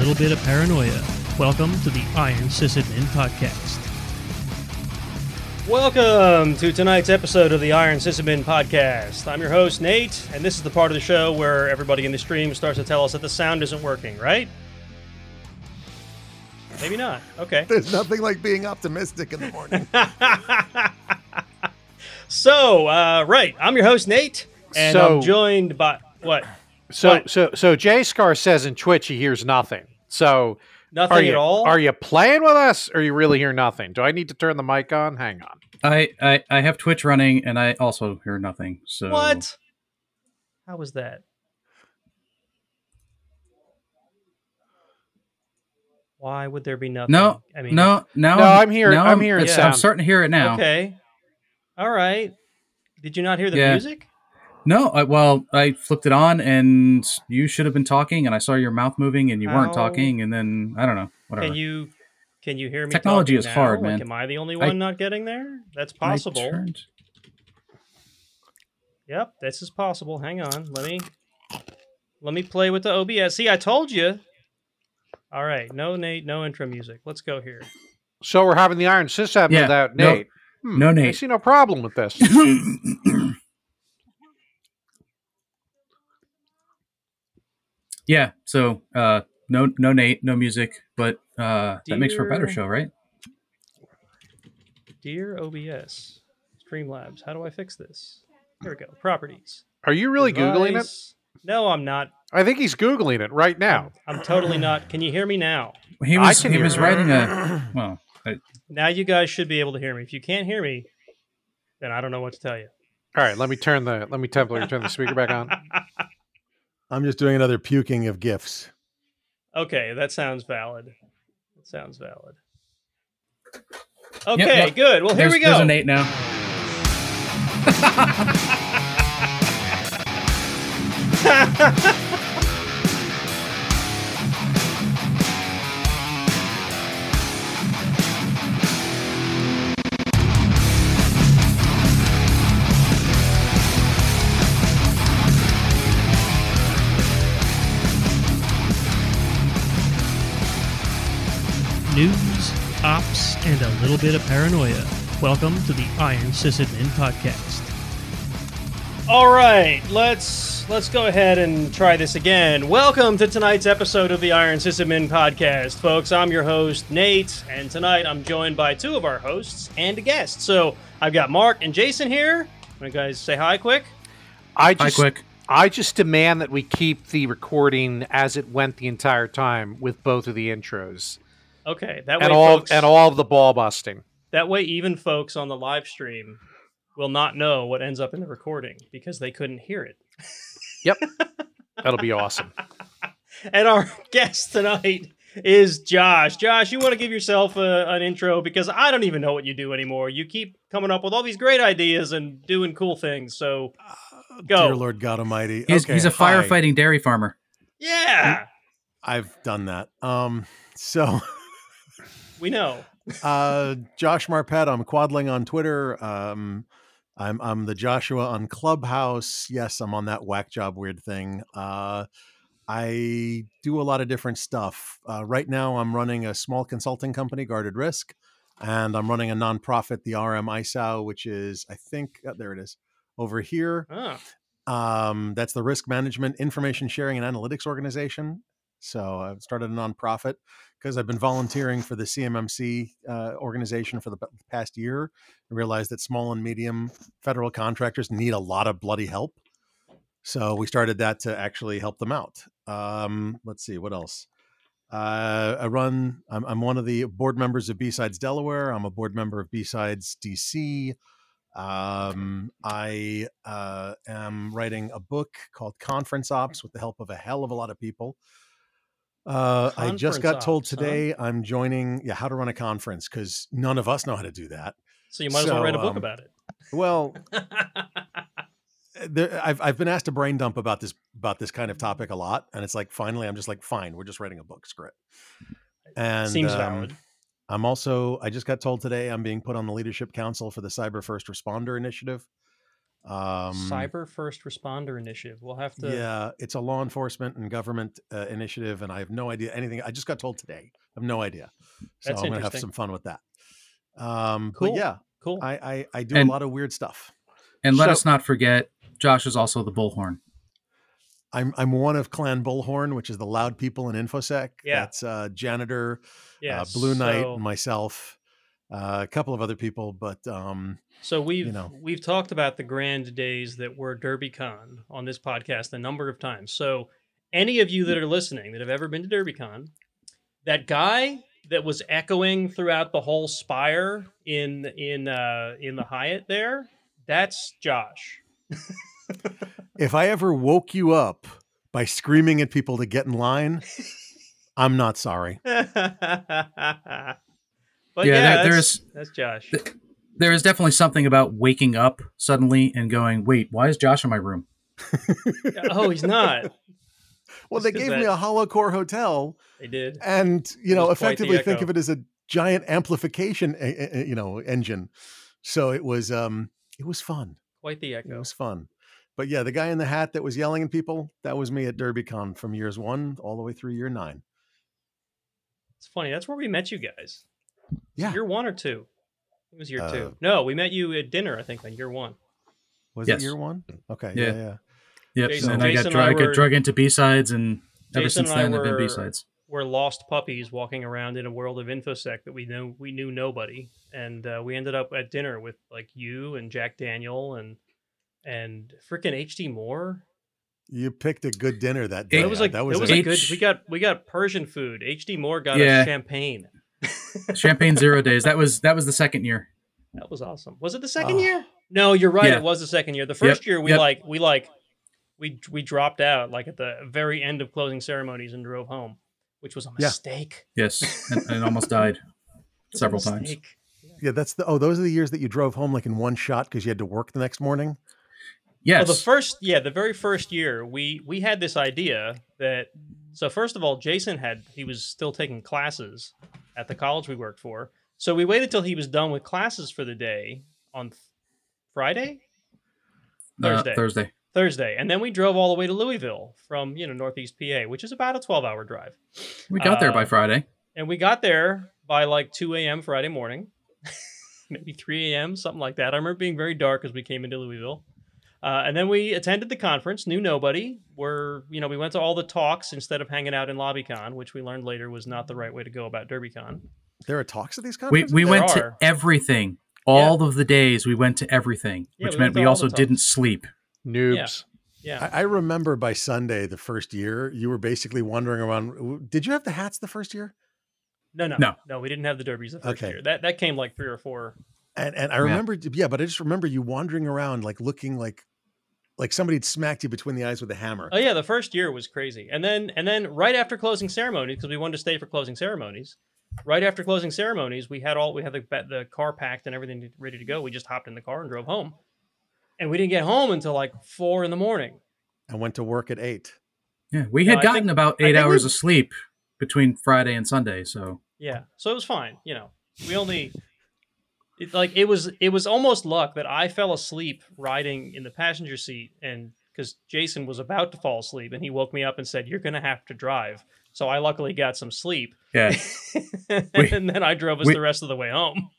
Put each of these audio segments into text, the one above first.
ops, and a little bit of paranoia. Welcome to the Iron Sysadmin Podcast. Welcome to tonight's episode of the Iron Sysadmin Podcast. I'm your host, Nate, and this is the part of the show where everybody in the stream starts to tell us that the sound isn't working, right? Maybe not. Okay. There's nothing like being optimistic in the morning. so, uh, right, I'm your host, Nate, and So- I'm joined by what? So What? so so Jay Scar says in Twitch he hears nothing. So Nothing are you at all. are you playing with us or you really hear nothing? Do I need to turn the mic on? Hang on. I, I I have Twitch running and I also hear nothing. So What? How was that? Why would there be nothing? No, I mean, no, now No, I'm hearing- now I'm hearing it's- sound. I'm starting to hear it now. Okay. All right. Did you not hear the Yeah. music? No, I, well, I flipped it on and you should have been talking, and I saw your mouth moving, and you weren't talking, and then I don't know, whatever. Can you can you hear me? Technology is now? hard, Like, man. am I the only I- one not getting there? That's I possible. turned- Yep, this is possible. Hang on. Let me let me play with the OBS. See, I told you. All right, no Nate, no intro music. Let's go here. So we're having the Iron Sysadmin Yeah, without no- Nate. Hmm, no I Nate. see no problem with this. yeah. So uh, no no Nate, no music, but uh, that makes for a better show, right? Dear OBS, Streamlabs, how do I fix this? Here we go. Properties. Are you really googling it? No, I'm not. I think he's googling it right now. I'm totally not. Can you hear me now? He I was can he hear was you. writing a well. I, Now you guys should be able to hear me. If you can't hear me, then I don't know what to tell you. All right, let me turn the let me temporarily turn the speaker back on. I'm just doing another puking of gifts. Okay, that sounds valid. That sounds valid. Okay, look, good. Well, here there's, we There's go. a Nate now. News, ops, and a little bit of paranoia. Welcome to the Iron Sysadmin Podcast. All right, let's let's go ahead and try this again. Welcome to tonight's episode of the Iron Sysadmin Podcast, folks. I'm your host Nate, and tonight I'm joined by two of our hosts and a guest. So I've got Mark and Jason here. Want you guys say hi quick? I Hi, quick. I just demand that we keep the recording as it went the entire time with both of the intros Okay, that way, and all folks, and all of the ball busting. that way, even folks on the live stream will not know what ends up in the recording because they couldn't hear it. Yep, that'll be awesome. And our guest tonight is Josh. Josh, you want to give yourself a, an intro because I don't even know what you do anymore. You keep coming up with all these great ideas and doing cool things. So, Go. Dear Lord God Almighty. He's, okay, he's a hi. firefighting dairy farmer. yeah, I've done that. Um, so we know. uh, Josh Marpet, I'm quadling on Twitter. Um, I'm I'm the Joshua on Clubhouse. Yes, I'm on that whack job weird thing. Uh, I do a lot of different stuff. Uh, right now, I'm running a small consulting company, Guarded Risk, and I'm running a nonprofit, the RM ISAO, which is I think uh, there it is over here. Oh, Um, that's the Risk Management Information Sharing and Analytics Organization. So I've started a nonprofit because I've been volunteering for the CMMC uh, organization for the past year. I realized that small and medium federal contractors need a lot of bloody help. So we started that to actually help them out. Um, let's see what else. Uh, I run. I'm, I'm one of the board members of B-Sides Delaware. I'm a board member of B-Sides DC. Um, I uh, am writing a book called Conference Ops with the help of a hell of a lot of people. Uh, I just got told ops, huh? today I'm joining. Yeah, how to run a conference because none of us know how to do that. so you might as well write a book um, about it. Well, there, I've I've been asked to brain dump about this about this kind of topic a lot, and it's like finally I'm just like fine, we're just writing a book script. And Seems um, valid. I'm also I just got told today I'm being put on the leadership council for the Cyber First Responder Initiative. Um, Cyber First Responder Initiative. We'll have to. Yeah, it's a law enforcement and government uh, initiative, and I have no idea anything. I just got told today. I have no idea. So That's I'm gonna have some fun with that. Um, Cool. But yeah, Cool. I, I I do And- a lot of weird stuff. And let So- us not forget, Josh is also the bullhorn. I'm I'm one of Clan Bullhorn, which is the loud people in InfoSec. Yeah. That's uh, janitor, yeah. uh, Blue Knight, so- and myself, uh, a couple of other people, but um, So we've you know. we've talked about the grand days that were DerbyCon on this podcast a number of times. So any of you that are listening that have ever been to DerbyCon, that guy that was echoing throughout the whole spire in in uh, in the Hyatt there, that's Josh. if I ever woke you up by screaming at people to get in line, I'm not sorry. but Yeah, yeah, there- there's- that's Josh. th- There is definitely something about waking up suddenly and going, "Wait, why is Josh in my room?" oh, he's not. Well, Just they 'cause gave me a hollow core hotel, They did. and you know, was quite the effectively think of it as a giant amplification, uh, uh, you know, engine. So it was, um, it was fun. Quite the echo. It was fun. But yeah, the guy in the hat that was yelling at people, that was me at DerbyCon from years one all the way through year nine. It's funny. That's where we met you guys. Yeah. Year one or two? It was year Uh, two. No, we met you at dinner, I think, on year one. Was Yes. it year one? Okay. Yeah. Yeah. Yeah. Yep. Jason- and I got, Jason dra- and I I got drug into B sides, and ever Jason since and then, I've been B sides. We're lost puppies walking around in a world of infosec that we knew we knew nobody, and uh, we ended up at dinner with like you and Jack Daniel and and freaking HD Moore. You picked a good dinner that day. It was like that was, it was a- a H- good. We got we got Persian food. HD Moore got Yeah. us champagne. Champagne Zero Days. That was that was the second year. That was awesome. Was it the second Oh. year? No, you're right. Yeah. It was the second year. The first year we yep. like we like we we dropped out like at the very end of closing ceremonies and drove home, which was a Yeah. mistake. Yes, and, and almost died It was a several times. mistake. yeah, that's the, oh, those are the years that you drove home like in one shot because you had to work the next morning. Yes. Well, the first yeah, the very first year we we had this idea that so first of all, Jason had he was still taking classes at the college we worked for. So we waited till he was done with classes for the day on th- Friday. Uh, Thursday. Thursday. Thursday, and then we drove all the way to Louisville from you know Northeast PA, which is about a twelve-hour drive. We got there Uh, by Friday. And we got there by like two a.m. Friday morning, maybe three a.m. something like that. I remember being very dark as we came into Louisville, uh, and then we attended the conference. Knew nobody. We're you know we went to all the talks instead of hanging out in LobbyCon, which we learned later was not the right way to go about DerbyCon. There are talks at these conferences. we there went are. to everything. All of the days we went to everything, Yeah, which we meant we also didn't sleep. Noobs. Yeah, I, I remember by Sunday the first year, you were basically wandering around. Did you have the hats the first year? no, no, No. no, we didn't have the derbies the first Okay. year. That that came like three or four. And and I remember, yeah, but I just remember you wandering around like looking like like somebody had smacked you between the eyes with a hammer. Oh yeah, the first year was crazy, and then and then right after closing ceremonies, because we wanted to stay for closing ceremonies. Right after closing ceremonies, we had all we had the the car packed and everything ready to go. We just hopped in the car and drove home, and we didn't get home until like four in the morning. I went to work at eight. Yeah, we had I gotten think- about eight hours we- of sleep between Friday and Sunday. So Yeah, so it was fine. You know, we only it, like it was it was almost luck that I fell asleep riding in the passenger seat, and because Jason was about to fall asleep, and he woke me up and said, "You're gonna have to drive." So I luckily got some sleep, yeah, and then I drove us we- the rest of the way home.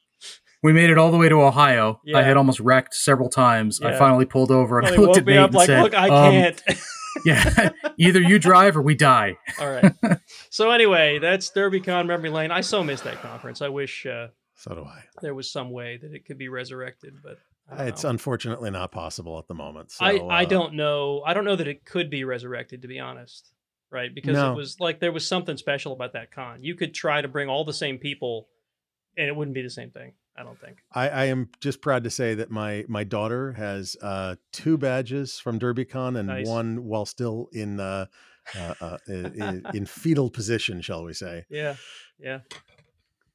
we made it all the way to Ohio. Yeah. I had almost wrecked several times. I finally pulled over and Well, I looked woke at me Nate up and like, said, "Look, I um, can't." Yeah, either you drive or we die. All right. So anyway, that's DerbyCon Memory Lane. I so missed that conference. I wish uh, So do I. there was some way that it could be resurrected, but It's know. unfortunately not possible at the moment. So, I, I uh, don't know. I don't know that it could be resurrected, to be honest. Right? Because No. it was like there was something special about that con. You could try to bring all the same people, and it wouldn't be the same thing. I don't think. I, I am just proud to say that my my daughter has uh, two badges from DerbyCon and Nice. one while still in uh, uh, uh, in, in fetal position, shall we say? Yeah, yeah.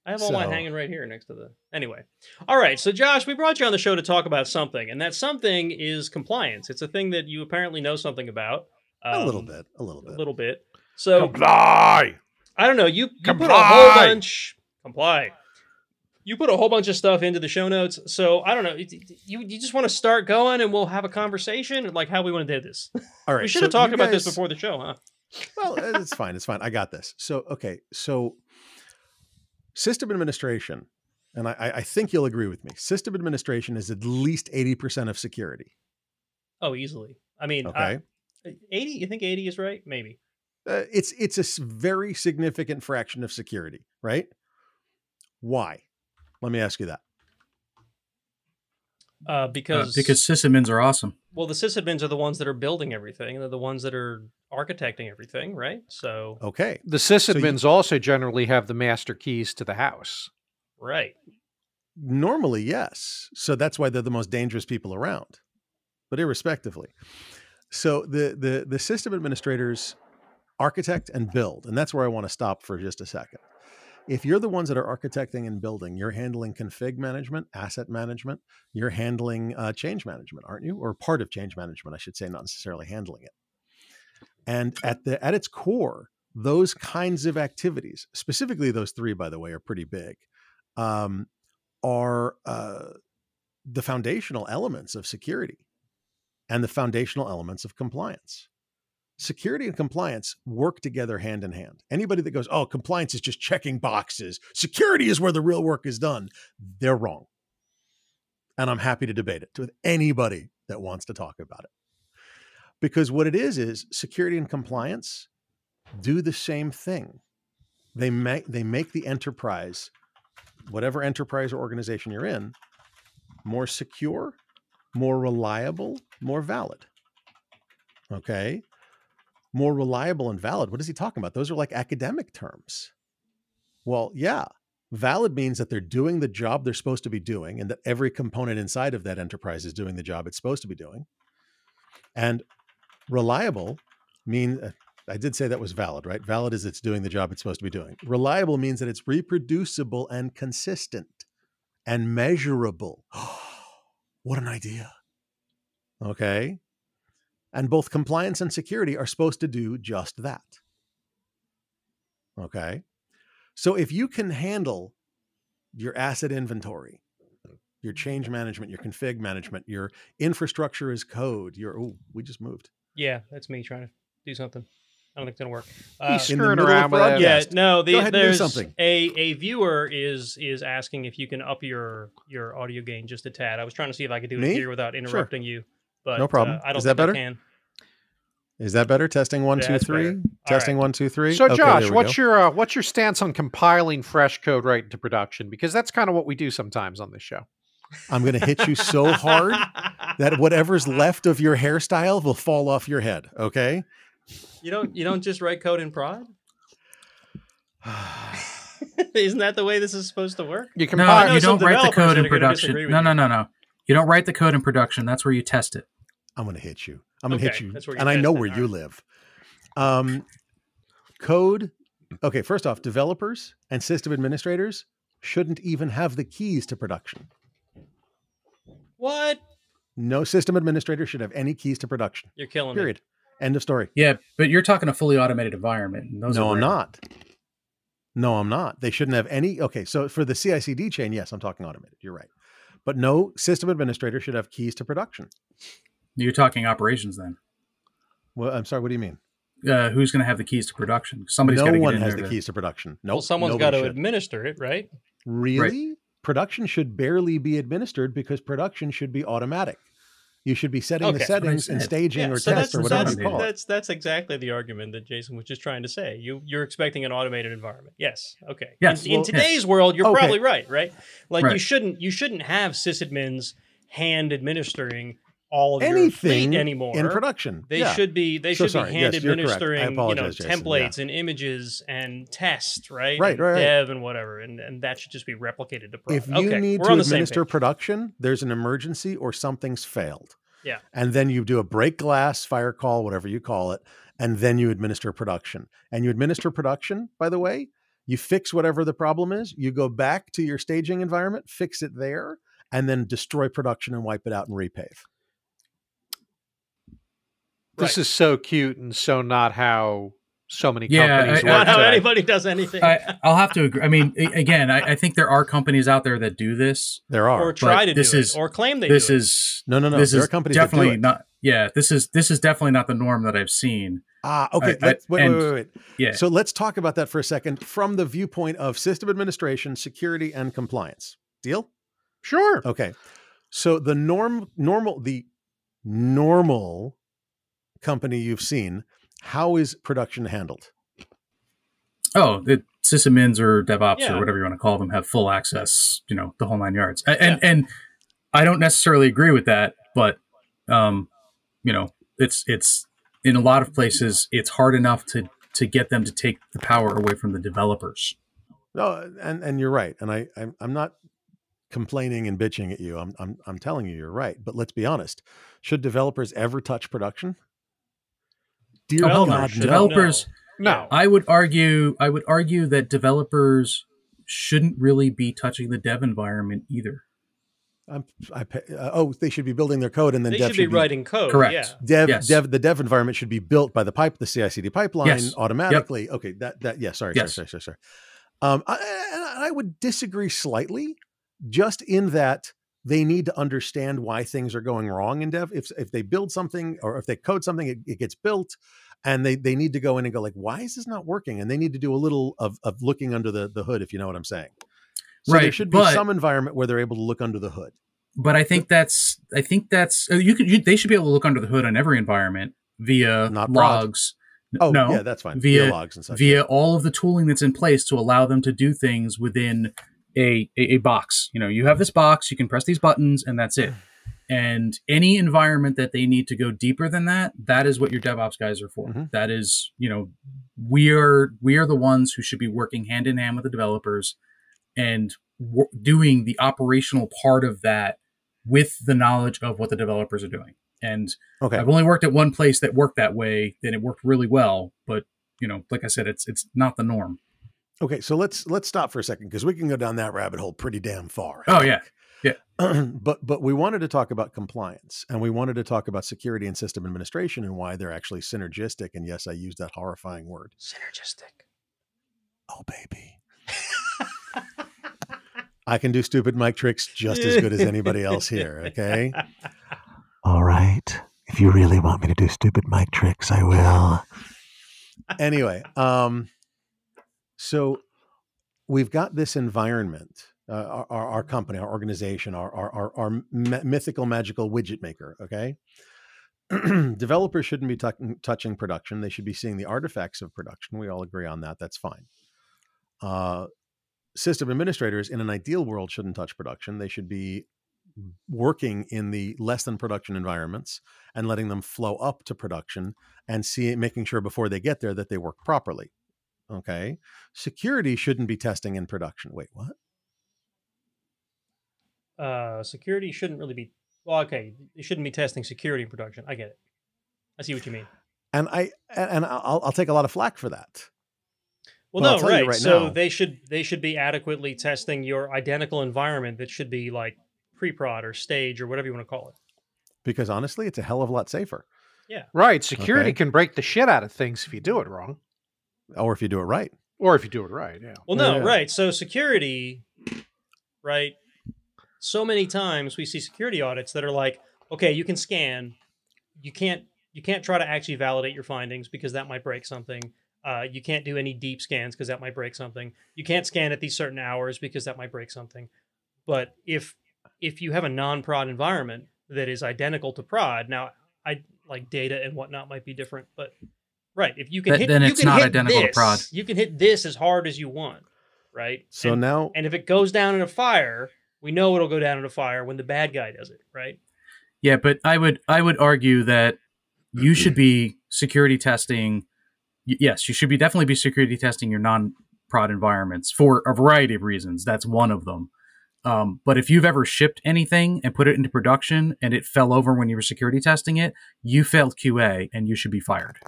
I have all mine hanging right here next to the. Anyway, all right. So Josh, we brought you on the show to talk about something, and that something is compliance. It's a thing that you apparently know something about. a little Um, bit, a little bit. A little bit. So Comply. I don't know. You, you put a Comply. whole bunch comply. you put a whole bunch of stuff into the show notes. So I don't know. You you just want to start going, and we'll have a conversation, like how we want to do this. All right. we should so have talked you about this before the show, huh? Well, it's fine. It's fine. I got this. So, okay. So, system administration, and I, I I think you'll agree with me. System administration is at least eighty percent of security. Oh, easily. I mean, Okay. I- eighty. You think eighty is right? Maybe. uh, it's it's a s- very significant fraction of security, right? Why? Let me ask you that. Uh, Uh, because because sysadmins are awesome. well, the sysadmins are the ones that are building everything. They're the ones that are architecting everything, right? So Okay. The you- sysadmins also generally have the master keys to the house. right. Normally, yes. So that's why they're the most dangerous people around. But irrespectively. So the the the system administrators architect and build, and that's where I want to stop for just a second. If you're the ones that are architecting and building, you're handling config management, asset management, you're handling uh, change management, aren't you? Or part of change management, I should say, not necessarily handling it. And at the at its core, those kinds of activities, specifically those three, by the way, are pretty big. Um, are uh, the foundational elements of security and the foundational elements of compliance. Security and compliance work together hand in hand. Anybody that goes, oh, compliance is just checking boxes, security is where the real work is done, they're wrong. And I'm happy to debate it with anybody that wants to talk about it. Because what it is, is security and compliance do the same thing. They make, they make the enterprise whatever enterprise or organization you're in, more secure, more reliable, more valid. Okay. More reliable and valid. What is he talking about? Those are like academic terms. Well, yeah. Valid means that they're doing the job they're supposed to be doing and that every component inside of that enterprise is doing the job it's supposed to be doing. And reliable mean uh, I did say that was valid, right? Valid is it's doing the job it's supposed to be doing. Reliable means that it's reproducible and consistent and measurable. what an idea. Okay. And both compliance and security are supposed to do just that. Okay. So if you can handle your asset inventory, your change management, your config management, your infrastructure as code, your, oh, we just moved. Yeah, that's me trying to do something. I don't think it's gonna work. He's Uh, in the screwing middle of around with that. yeah, no. The, Go ahead and do there's something. a a viewer is is asking if you can up your your audio gain just a tad. I was trying to see if I could do Me? it here without interrupting you, but No problem. Uh, I don't Is that think I better? can. Is that better? Testing one, Yeah, two, three. better. Testing right. one, two, three. So, Okay, Josh, what's go. your uh, what's your stance on compiling fresh code right into production? Because that's kind of what we do sometimes on this show. I'm going to hit you so hard that whatever's left of your hairstyle will fall off your head. Okay. you don't you don't just write code in prod. Isn't that the way this is supposed to work? You No, compile. you don't write the code in production. disagree No, no, no, no. You don't write the code in production. That's where you test it. I'm going to hit you. I'm going to hit you. that's where you and I know where All you live. Um, code. Okay. First off, developers and system administrators shouldn't even have the keys to production. What? No system administrator should have any keys to production. You're killing me. Period. End of story. Yeah, but you're talking a fully automated environment. and those no, are I'm not. No, I'm not. They shouldn't have any. Okay, so for the CI/CD chain, yes, I'm talking automated. You're right, but no system administrator should have keys to production. You're talking operations then. Well, I'm sorry. What do you mean? Uh, who's going to have the keys to production? Somebody's got no to one get in has the to- keys to production. No, Well, someone's nobody got to should. administer it, right? Really? Production should barely be administered because production should be automatic. You should be setting Okay. the settings and said. staging or so test or whatever that's, you call it. that's that's exactly the argument that Jason was just trying to say. You you're expecting an automated environment. Yes. Okay. Yes, In, in well- today's world, you're Okay. probably right. Right. Like you shouldn't you shouldn't have sysadmins hand administering all of Anything anymore. in production. They yeah. should be they So should sorry. be hand Yes, you're correct. I administering you know Jason. templates and images and test right Right, and right, right. dev and whatever and, and that should just be replicated to prod. If you okay, need to the administer production, there's an emergency or something's failed. Yeah. And then you do a break glass, fire call, whatever you call it, and then you administer production. And you administer production, by the way, you fix whatever the problem is, you go back to your staging environment, fix it there, and then destroy production and wipe it out and repave. This Right. is so cute and so not how so many Yeah, companies I- work Not how today. anybody does anything. I, I'll have to agree. I mean, again, I, I think there are companies out there that do this. There are. or try to this do is- it, or claim they this do it. is no, no, no. this there is are companies that do definitely it. not. Yeah, this is this is definitely not the norm that I've seen. Ah, okay. I- I- let's, wait, wait, and- wait, wait. Yeah, So let's talk about that for a second from the viewpoint of system administration, security, and compliance. Deal? Sure. Okay. So the norm, normal, the normal company you've seen, how is production handled? Oh, the sysadmins or DevOps Yeah. or whatever you want to call them have full access. You know, the whole nine yards. A- And and I don't necessarily agree with that, but um, you know, it's it's in a lot of places it's hard enough to to get them to take the power away from the developers. No, and and you're right. And I I'm, I'm not complaining and bitching at you. I'm I'm I'm telling you you're right. But let's be honest. Should developers ever touch production? Dear Oh. God, should. no. Developers- No. I would argue I would argue that developers shouldn't really be touching the dev environment either. I'm, I pay, uh, oh, they should be building their code, and then they dev should be writing code. Correct. Yeah. Dev, Yes. dev, the dev environment should be built by the pipe, the CI/CD pipeline Yes. automatically. Okay, that that yeah. Sorry, Yes. sorry, sorry, sorry, sorry. Um, I, and I would disagree slightly, just in that they need to understand why things are going wrong in dev. If if they build something or if they code something, it, it gets built, and they they need to go in and go like, why is this not working? And they need to do a little of of looking under the the hood, if you know what I'm saying. So there should be but- some environment where they're able to look under the hood. But I think that's I think that's uh, you could you, they should be able to look under the hood on every environment via Not logs. Oh, no, yeah, that's fine. via- logs and such. via all of the tooling that's in place to allow them to do things within a, a, a box. You know, you have this box, you can press these buttons, and that's it. And any environment that they need to go deeper than that, that is what your DevOps guys are for. Mhm. That is, you know, we are we are the ones who should be working hand in hand with the developers and w- doing the operational part of that with the knowledge of what the developers are doing. And Okay. I've only worked at one place that worked that way, and it worked really well. But you know, like I said, it's it's not the norm. Okay, so let's let's stop for a second because we can go down that rabbit hole pretty damn far. Oh, yeah. Yeah. But but we wanted to talk about compliance and we wanted to talk about security and system administration and why they're actually synergistic. And yes, I used that horrifying word. Synergistic. Oh baby. I can do stupid mic tricks just as good as anybody else here, okay? All right. If you really want me to do stupid mic tricks, I will. anyway, um, so we've got this environment, uh, our, our, our company, our organization, our, our, our, our mythical, magical widget maker. Okay. Developers shouldn't be tuck- touching production. They should be seeing the artifacts of production. We all agree on that. That's fine. Uh, system administrators in an ideal world shouldn't touch production. They should be working in the less than production environments and letting them flow up to production and see making sure before they get there that they work properly. Okay. Security shouldn't be testing in production. Wait, what? Uh, security shouldn't really be. Well, okay, it shouldn't be testing security in production. I get it. I see what you mean. And I and and I'll, I'll take a lot of flack for that. Well, Well, I'll no, tell you right. right so now- they should they should be adequately testing your identical environment that should be like pre-prod or stage or whatever you want to call it. Because honestly, it's a hell of a lot safer. Yeah. Right. Security Okay. can break the shit out of things if you do it wrong. Or if you do it right. Or if you do it right, yeah. Well, no, Yeah. right. So security, right? So many times we see security audits that are like, okay, you can scan, you can't you can't try to actually validate your findings because that might break something. Uh, you can't do any deep scans because that might break something. You can't scan at these certain hours because that might break something. But if if you have a non-prod environment that is identical to prod, now I like data and whatnot might be different, but right, if you can Th- hit, then you it's can not hit identical to this, prod. You can hit this as hard as you want, right? So and, now and if it goes down in a fire, we know it'll go down in a fire when the bad guy does it, right? Yeah, but I would I would argue that you should be security testing. Yes, you should be definitely be security testing your non prod environments for a variety of reasons. That's one of them. Um, but if you've ever shipped anything and put it into production and it fell over when you were security testing it, you failed QA and you should be fired.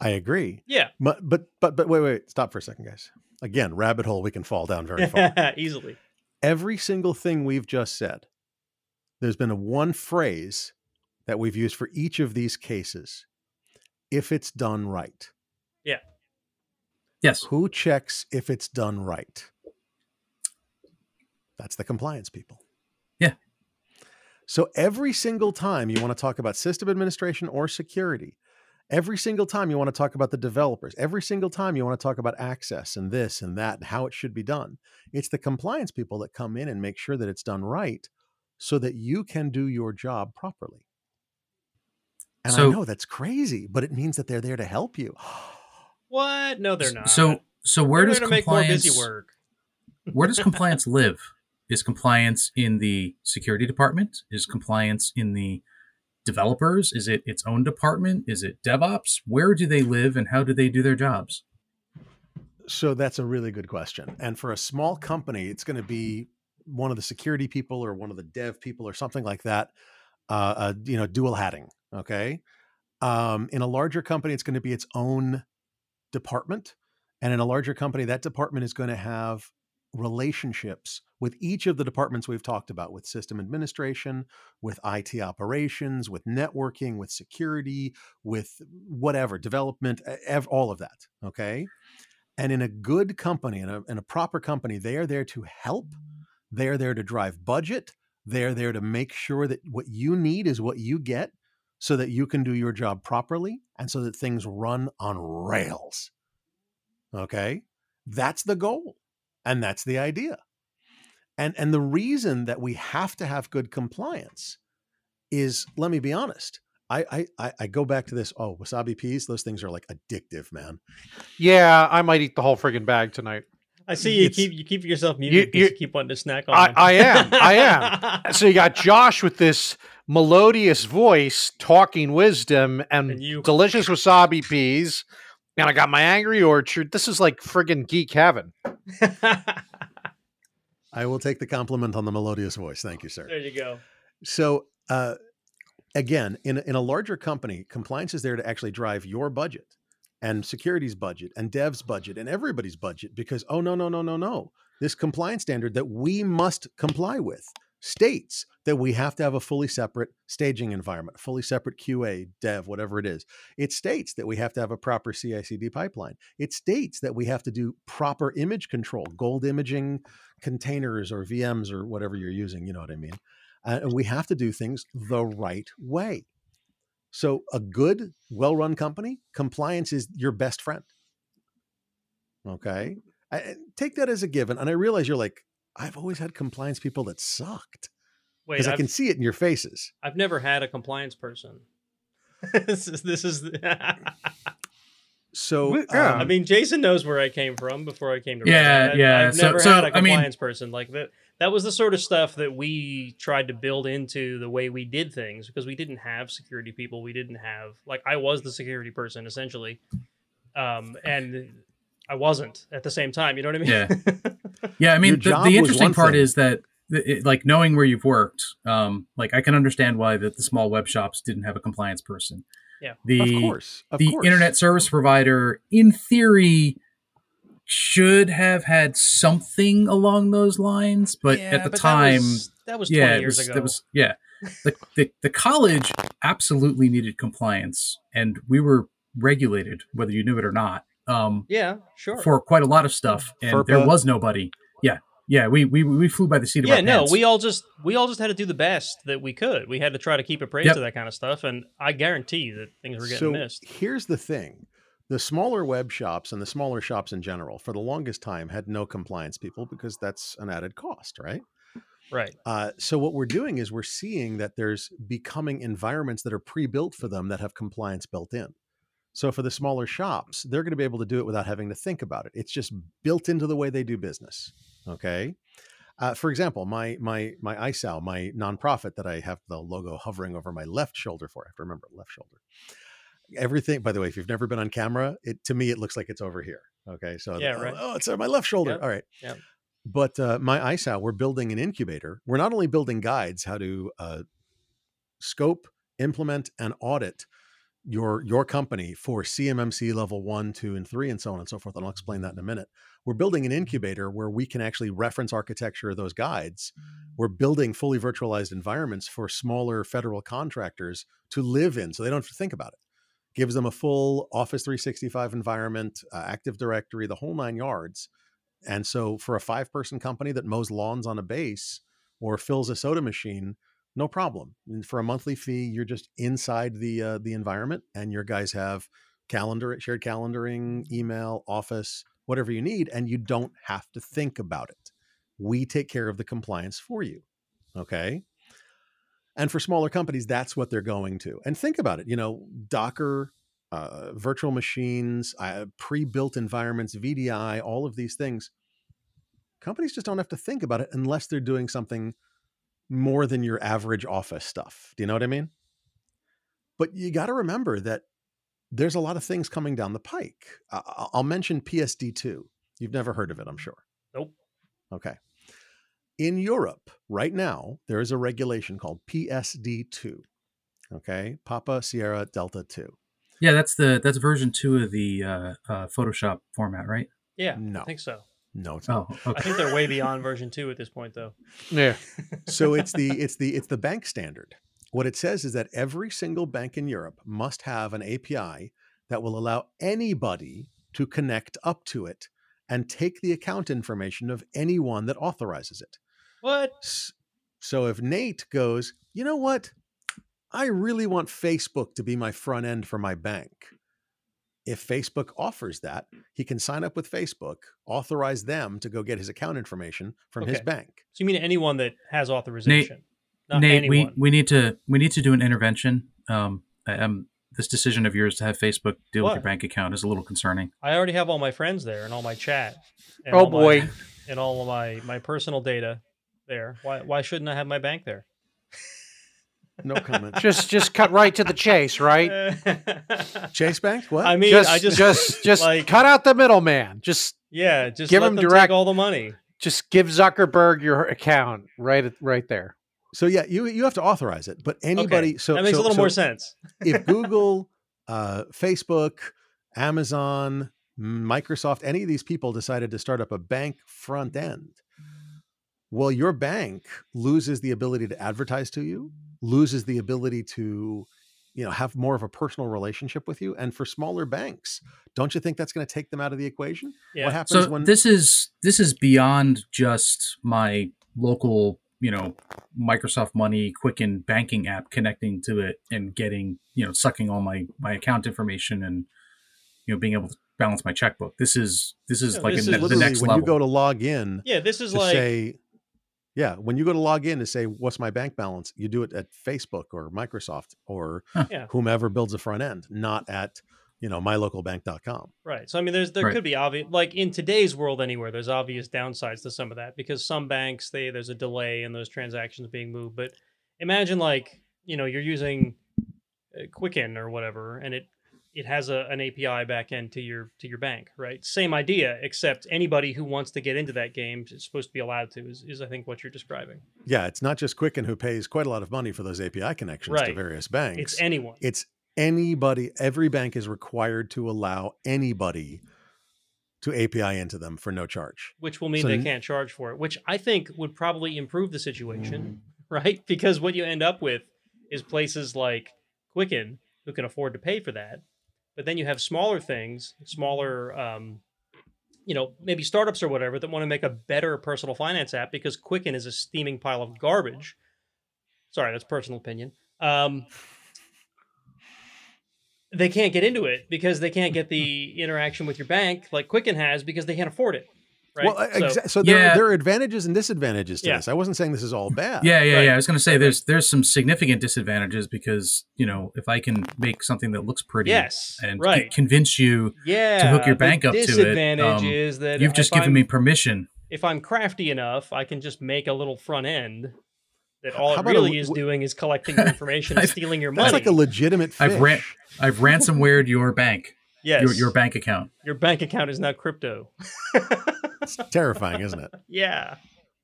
I agree. Yeah, But but but but wait, wait, stop for a second, guys. Again, rabbit hole we can fall down very far. easily. Every single thing we've just said, there's been a one phrase that we've used for each of these cases. If it's done right. Yeah. Yes. Who checks if it's done right? That's the compliance people. Yeah. So every single time you want to talk about system administration or security, every single time you want to talk about the developers, every single time you want to talk about access and this and that and how it should be done, it's the compliance people that come in and make sure that it's done right so that you can do your job properly. And So- I know that's crazy, but it means that they're there to help you. What? No, they're not. So so where They're does gonna make more compliance busy work? where does compliance live? Is compliance in the security department? Is compliance in the developers? Is it its own department? Is it DevOps? Where do they live and how do they do their jobs? So that's a really good question. And for a small company, it's going to be one of the security people or one of the dev people or something like that. Uh, uh, you know, dual hatting. Okay. Um, in a larger company, it's going to be its own department, and in a larger company, that department is going to have relationships with each of the departments we've talked about, with system administration, with IT operations, with networking, with security, with whatever development, ev- all of that. Okay. And in a good company, in a, in a proper company, they are there to help. They are there to drive budget. They are there to make sure that what you need is what you get so that you can do your job properly and so that things run on rails. Okay? That's the goal. And that's the idea. And and the reason that we have to have good compliance is let me be honest. I I I- I go back to this. Oh, wasabi peas, those things are like addictive, man. Yeah, I might eat the whole friggin' bag tonight. I see you It's- keep you keep yourself muted. you- You, you keep wanting to snack on. I. I am. I am. So you got Josh with this melodious voice talking wisdom and, And you- delicious wasabi peas. And I got my angry orchard. This is like friggin' geek heaven. I will take the compliment on the melodious voice. Thank you, sir. there you go. So, uh, again, in, a- in a larger company, compliance is there to actually drive your budget and security's budget and dev's budget and everybody's budget because, oh, no, no, no, no, no. This compliance standard that we must comply with states that we have to have a fully separate staging environment, fully separate QA, dev, whatever it is. It states that we have to have a proper CI CD pipeline. It states that we have to do proper image control, gold imaging containers or VMs or whatever you're using. You know what I mean? Uh, and we have to do things the right way. So, a good, well run company, compliance is your best friend. Okay. I, I- take that as a given. And I realize you're like, I've always had compliance people that sucked Wait, because I can see it in your faces. I've never had a compliance person. this is this is. So, um, I mean, Jason knows where I came from before I came to. Yeah, Red Hat. yeah. I've So- never so, had a I mean- compliance person like that. That was the sort of stuff that we tried to build into the way we did things because we didn't have security people. We didn't have like I was the security person essentially, um, and I wasn't at the same time. You know what I mean? Yeah. Yeah, I mean, the, the interesting part thing. is that, it, like, knowing where you've worked, um, like, I can understand why the, the small web shops didn't have a compliance person. Yeah. The, of course, of the course. internet service provider, in theory, should have had something along those lines, but Yeah, at the but time, that was, that was 20 yeah, it years was, ago. that was, yeah. The, the, the college absolutely needed compliance, and we were regulated, whether you knew it or not. Um, yeah, sure. for quite a lot of stuff, and there was nobody. Yeah, yeah, we we we flew by the seat of yeah, our no, pants. we all just we all just had to do the best that we could. We had to try to keep appraised Yep. of that kind of stuff, and I guarantee that things were getting so missed. here's the thing the smaller web shops and the smaller shops in general for the longest time had no compliance people because that's an added cost right Right. uh, so what we're doing is we're seeing that there's becoming environments that are pre-built for them that have compliance built in so for the smaller shops they're going to be able to do it without having to think about it it's just built into the way they do business okay uh, for example, my my my ISAO, my nonprofit that I have the logo hovering over my left shoulder for, I have to remember left shoulder. Everything, by the way, if you've never been on camera, it to me it looks like it's over here. Okay, so Yeah, oh, right. oh, it's on my left shoulder. Yep, All right, yep. But uh, my ISAO, we're building an incubator. We're not only building guides how to uh, scope, implement, and audit your your company for CMMC level one, two, and three, and so on and so forth. And I'll explain that in a minute. We're building an incubator where we can actually reference architecture of those guides. We're building fully virtualized environments for smaller federal contractors to live in, so they don't have to think about it. gives them a full Office 365 environment, uh, Active Directory, the whole nine yards. And so, for a five person company that mows lawns on a base or fills a soda machine, no problem. And for a monthly fee, you're just inside the uh, the environment, and your guys have calendar, shared calendaring, email, Office, whatever you need, and you don't have to think about it. We take care of the compliance for you. Okay. And for smaller companies, that's what they're going to. And think about it. You know, Docker, uh, virtual machines, uh, pre-built environments, VDI, all of these things. Companies just don't have to think about it unless they're doing something more than your average office stuff. Do you know what I mean? But you got to remember that there's a lot of things coming down the pike. Uh, I'll mention PSD2. You've never heard of it, I'm sure. Nope. Okay. In Europe, right now, there is a regulation called PSD2. Okay. Papa Sierra Delta 2. Yeah, that's the that's version two of the uh, uh, Photoshop format, right? Yeah, No. I think so. No, it's not. Oh, I think they're way beyond version two at this point, though. Yeah. so it's the it's the it's the bank standard. What it says is that every single bank in Europe must have an API that will allow anybody to connect up to it and take the account information of anyone that authorizes it. What? So if Nate goes, you know what? I really want Facebook to be my front end for my bank. If Facebook offers that, he can sign up with Facebook, authorize them to go get his account information from his bank. So you mean anyone that has authorization? Not Nate, we, anyone. we need to we need to do an intervention. Um, I, um, this decision of yours to have Facebook deal with your bank account is a little concerning. I already have all my friends there and all my chat. And Oh all my- boy. and all of my my personal data there. Why why shouldn't I have my bank there? No comment. Just just cut right to the chase, right? Chase Bank? What? I mean, just, I just just just like- cut out the middleman. Just yeah, just give let him them direct- take all the money. just give Zuckerberg your account right at- right there. So yeah, you you have to authorize it, but anybody. Okay, So that makes so- a little so more sense. if Google, uh, Facebook, Amazon, Microsoft, any of these people decided to start up a bank front end, well, your bank loses the ability to advertise to you, loses the ability to, you know, have more of a personal relationship with you. And for smaller banks, don't you think that's going to take them out of the equation? Yeah. What happens So when this is this is beyond just my local, you know, Microsoft Money Quicken banking app connecting to it and getting, you know, sucking all my my account information and you know being able to balance my checkbook. This is this is like this a, is the next when level. you go to log in Yeah, this is like say, yeah, when you go to log in to say, what's my bank balance? You do it at Facebook or Microsoft or Yeah. whomever builds a front end, not at, you know, mylocalbank.com. Right. So I mean, there's there Right. could be obvious like in today's world anywhere. There's obvious downsides to some of that because some banks they there's a delay in those transactions being moved. But imagine like you know you're using uh, Quicken or whatever, and it it has a, an API back end to your to your bank. Right. Same idea, except anybody who wants to get into that game is supposed to be allowed to. Is, is I think what you're describing. Yeah, it's not just Quicken who pays quite a lot of money for those API connections to various banks. It's anyone. it's anybody, every bank is required to allow anybody to API into them for no charge. which will mean So they can't charge for it, which I think would probably improve the situation, right? Because what you end up with is places like Quicken who can afford to pay for that, but then you have smaller things, smaller, um, you know, maybe startups or whatever that want to make a better personal finance app because Quicken is a steaming pile of garbage. Sorry, that's personal opinion. Um, they can't get into it because they can't get the interaction with your bank like Quicken has because they can't afford it. Right. Well, So- exa- so, there, Yeah. there are advantages and disadvantages to Yeah. this. I wasn't saying this is all bad. Yeah, yeah, Right. yeah. I was going to say there's there's some significant disadvantages because you know if I can make something that looks pretty Yes, and right. c- convince you yeah, hook your the bank up to it, disadvantage um, is that you've just given I'm, me permission. If I'm crafty enough, I can just make a little front end that all How it about a really is w- doing is collecting information and stealing your money. That's like a legitimate phish. I've ran I've ransomwared your bank, yes, your your bank account. Your bank account is now crypto. It's terrifying, isn't it? yeah.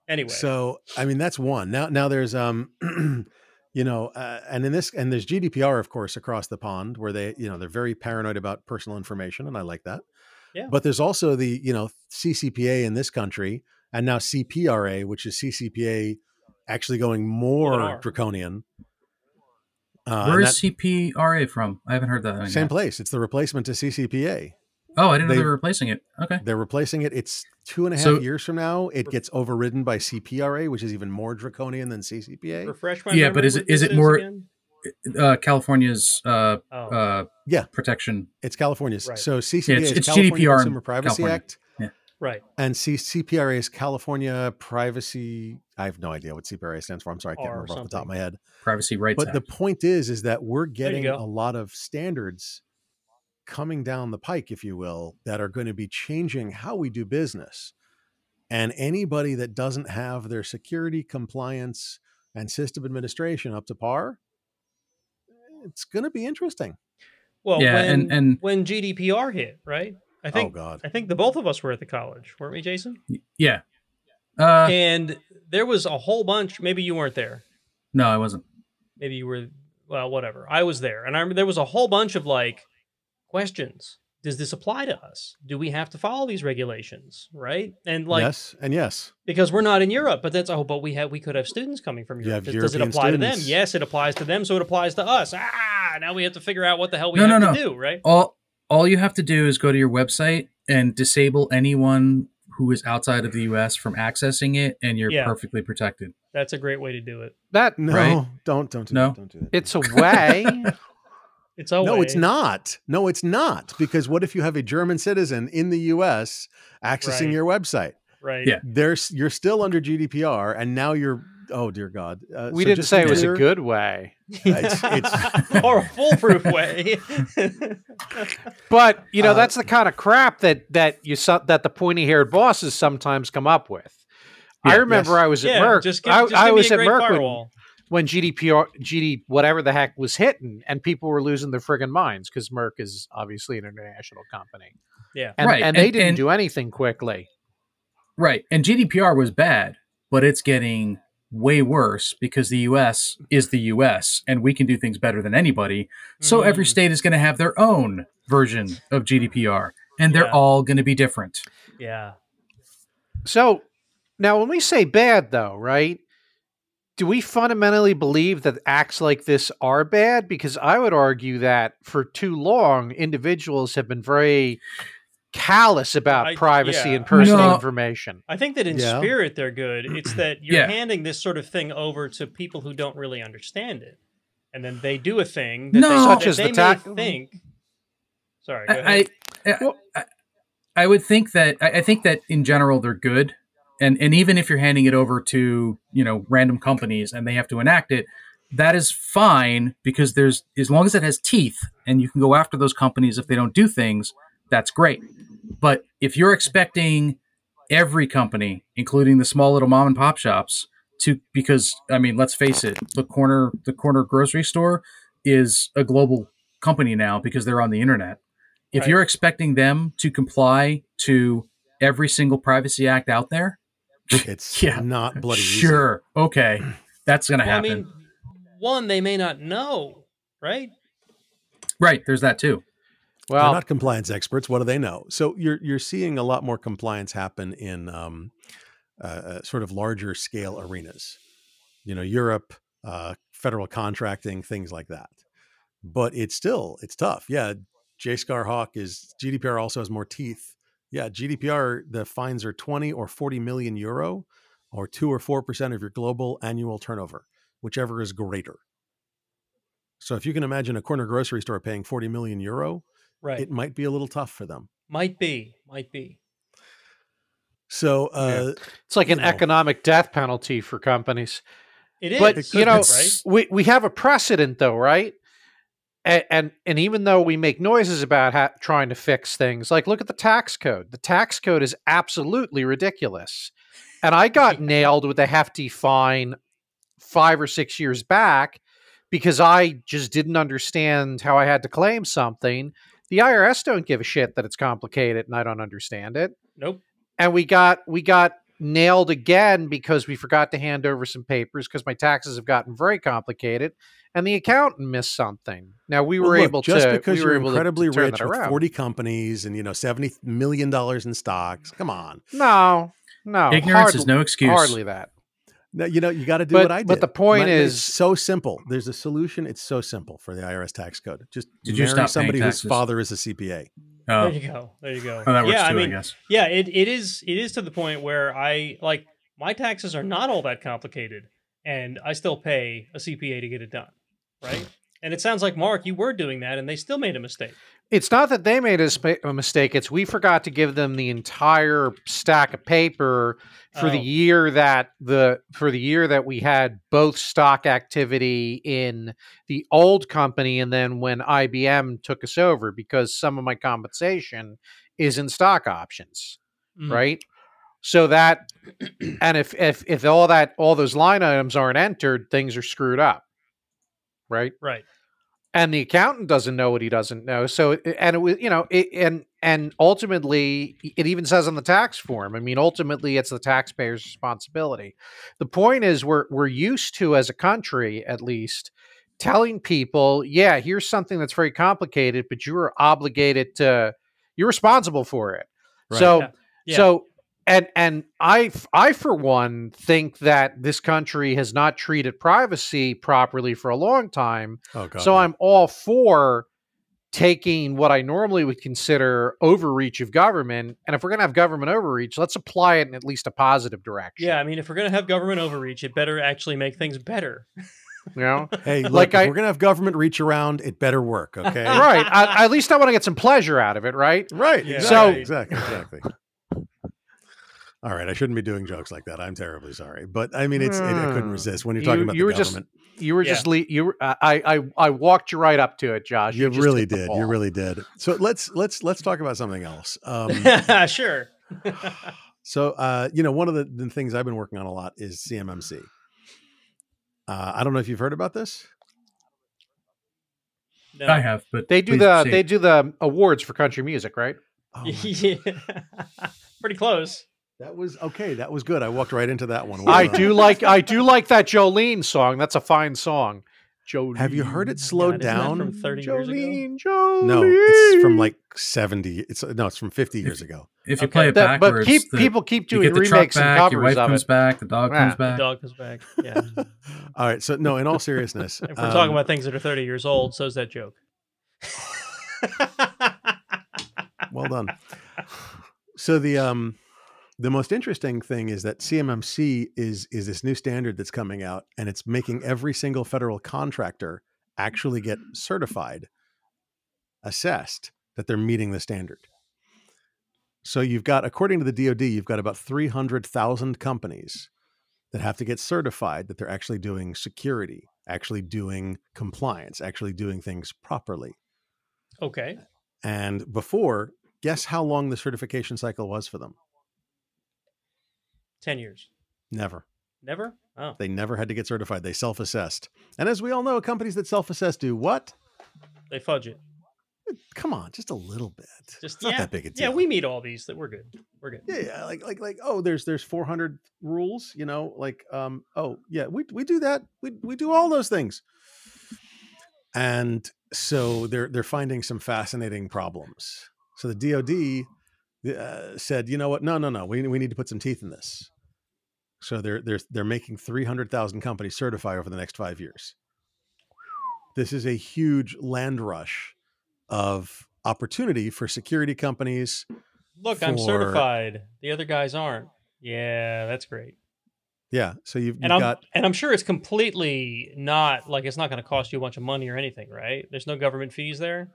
Anyway, So, I mean, that's one. Now, now there's um, you know, uh, and in this, and there's GDPR, of course, across the pond, where they, you know, they're very paranoid about personal information, and I like that. Yeah. But there's also the, you know, CCPA in this country, and now CPRA, which is CCPA, actually going more draconian. Uh, Where and is CPRA from? I haven't heard that. that- same yet. place? It's the replacement to CCPA. Oh, I didn't know They- they were replacing it. Okay. They're replacing it. It's two and a half So- years from now. It gets overridden by CPRA, which is even more draconian than CCPA. Refresh my Yeah, but is it- is it more- Uh, California's uh, Oh, uh, Yeah. protection. It's California's. Right. So CCPA it's- is it's California GDPR Consumer Privacy California. Act, right. and C- CPRA is California Privacy. I have no idea what CPRA stands for. I'm sorry, I can't R remember off the top of my head. Privacy Rights But the point is, is that we're getting a lot of standards coming down the pike, if you will, that are going to be changing how we do business. And anybody that doesn't have their security, compliance, and system administration up to par, it's going to be interesting. Well, Yeah, when, and- and- when GDPR hit, right? I oh think God, I think the both of us were at the college, weren't we, Jason? yeah. Uh, and there was a whole bunch. Maybe you weren't there. no, I wasn't. Maybe you were. Well, whatever. I was there, and I remember there was a whole bunch of like questions. Does this apply to us? Do we have to follow these regulations? Right? And like yes, and yes. because we're not in Europe, but that's oh, but we have we could have students coming from Europe. Does, does it apply to them? Yes, it applies to them, so it applies to us. Ah, now we have to figure out what the hell we No, have no, to do, right? all all you have to do is go to your website and disable anyone who is outside of the US from accessing it and you're Yeah. perfectly protected. That's a great way to do it. That No, Right? don't don't do No? that. Don't do that. it's a way. It's a no, way. it's not. No, it's not. Because what if you have a German citizen in the U.S. accessing Right. your website? right. Yeah. There's you're still under GDPR, and now you're. Oh dear God. Uh, we so didn't say it be was a good way. It's- it's- or a foolproof way. But you know, Uh, that's the kind of crap that that you so- that the pointy-haired bosses sometimes come up with. I remember yes. I was at yeah, Merck. just give, I, just I give was me a at great Merck when, firewall. when GDPR, GD, whatever the heck was hitting, and people were losing their friggin' minds because Merck is obviously an international company. Yeah. and, Right, and they and- didn't and- do anything quickly. Right. And GDPR was bad, but it's getting way worse because the US is the US and we can do things better than anybody. So every Mm. state is going to have their own version of GDPR and they're Yeah. all going to be different. Yeah. So now, when we say bad, though, right? Do we fundamentally believe that acts like this are bad? Because I would argue that for too long, individuals have been very callous about I- privacy yeah. and personal No. information. I think that in Yeah. spirit they're good. It's that you're Yeah. handing this sort of thing over to people who don't really understand it, and then they do a thing that No. they, Such that as the they ta- think. Sorry, go I, ahead. I, Well- I, I would think that I I think that in general they're good, and and even if you're handing it over to you know random companies and they have to enact it, that is fine because there's as long as it has teeth and you can go after those companies if they don't do things, that's great. But if you're expecting every company, including the small little mom and pop shops, to because I mean, let's face it, the corner the corner grocery store is a global company now because they're on the internet. If Right. you're expecting them to comply to every single privacy act out there, it's Yeah. not bloody easy. sure, okay, that's going to Well, I happen. mean, one they may not know, right? right, there's that too. They're not compliance experts. What do they know? So you're you're seeing a lot more compliance happen in um, uh, uh, sort of larger scale arenas. You know, Europe, uh, federal contracting, things like that. But it's still it's tough. Yeah, J. Scar Hawk is GDPR also has more teeth. Yeah, GDPR the fines are twenty or forty million euro, or two or four percent of your global annual turnover, whichever is greater. So if you can imagine a corner grocery store paying forty million euro, Right. it might be a little tough for them. might be. Might be. So, uh, it's like an know. economic death penalty for companies. It is. but It you know, be, right? we we have a precedent though, right? And and, and even though we make noises about ha- trying to fix things, like look at the tax code. The tax code is absolutely ridiculous, and I got nailed with a hefty fine five or six years back because I just didn't understand how I had to claim something. The IRS don't give a shit that it's complicated and I don't understand it Nope. and we got we got nailed again because we forgot to hand over some papers because my taxes have gotten very complicated and the accountant missed something now we well, were look, able just to because we were you're able to- incredibly to rich with 40 companies and you know 70 million dollars in stocks, come on. no no Ignorance is no excuse. hardly that No, you know, you got to do But- what I did. but the point My- is- so simple. There's a solution. It's so simple for the IRS tax code. Just Did you marry stop somebody whose father is a CPA. Oh, There you go. There you go. oh that works yeah, too, I mean, guess. yeah, it, it is it is to the point where I like my taxes are not all that complicated, and I still pay a CPA to get it done, right? And it sounds like Mark, you were doing that, and they still made a mistake. It's not that they made a, sp- a mistake. It's we forgot to give them the entire stack of paper for the Oh. year that the for the year that we had both stock activity in the old company and then when IBM took us over because some of my compensation is in stock options, Mm. right? So that and if if if all that all those line items aren't entered, things are screwed up. Right? Right. And the accountant doesn't know what he doesn't know so and it was you know it, and and ultimately it even says on the tax form i mean ultimately it's the taxpayer's responsibility the point is we're we're used to as a country at least telling people yeah here's something that's very complicated but you're obligated to you're responsible for it Right. so Yeah. Yeah. so and and I f- I for one think that this country has not treated privacy properly for a long time. Oh God. so no. I'm all for taking what I normally would consider overreach of government, and if we're going to have government overreach, let's apply it in at least a positive direction. Yeah, I mean, if we're gonna have government overreach, it better actually make things better. you know. Hey, look, Like if I- we're gonna have government reach around, it better work. Okay. right. I, at least I want to get some pleasure out of it, right? Right. Yeah. Exactly. So- exactly. Exactly. All right. I shouldn't be doing jokes like that. I'm terribly sorry, but I mean, it's it, I couldn't Hmm. resist when you're You- talking about you the were just- government. You were Yeah. just le- you. Were, I, I I walked you right up to it, Josh. you just really did. You really did. So let's let's let's talk about something else. Um, sure. so uh, you know, one of the, the things I've been working on a lot is CMMC. Uh, I don't know if you've heard about this. No. I have, but They do the say- they do the awards for country music, right? Oh, yeah. Pretty close. That was okay. That was good. I walked right into that one. Well I do like I do like that Jolene song. That's a fine song. Jolene. Have you heard it slowed God, down? from 30 years ago? Jolene, Jolene. No, it's from like seventy. It's no, it's from fifty years ago. if you Okay. play it That- but keep the- people keep you doing get the truck remakes and back, your wife of comes it. back, the dog Yeah. comes back. The dog comes back. Yeah. All right. So no, in all seriousness, if we're um, talking about things that are 30 years old, so's that joke. well done. So the um the most interesting thing is that CMMC is is this new standard that's coming out and it's making every single federal contractor actually get mm. certified assessed that they're meeting the standard. So you've got according to the DoD you've got about 300,000 companies that have to get certified that they're actually doing security, actually doing compliance, actually doing things properly. okay. And before, guess how long the certification cycle was for them? 10 years. Never. Never? Oh. They never had to get certified. They self assessed. And as we all know, companies that self assess do what? They fudge it. Come on, just a little bit. Just it's not yeah. that big a deal. Yeah, we meet all these that we're good. We're good. yeah, yeah, like like like oh, there's there's 400 rules, you know, like um oh yeah, we we do that. We we do all those things. And so they're they're finding some fascinating problems. So the DoD uh, said, you know what? No, no, no. We we need to put some teeth in this. So they're they're they're making 300,000 companies certify over the next 5 years. This is a huge land rush of opportunity for security companies. Look, I'm certified. The other guys aren't. Yeah, that's great. Yeah, so you've, you've And I'm got and I'm sure it's completely not like it's not going to cost you a bunch of money or anything, right? There's no government fees there.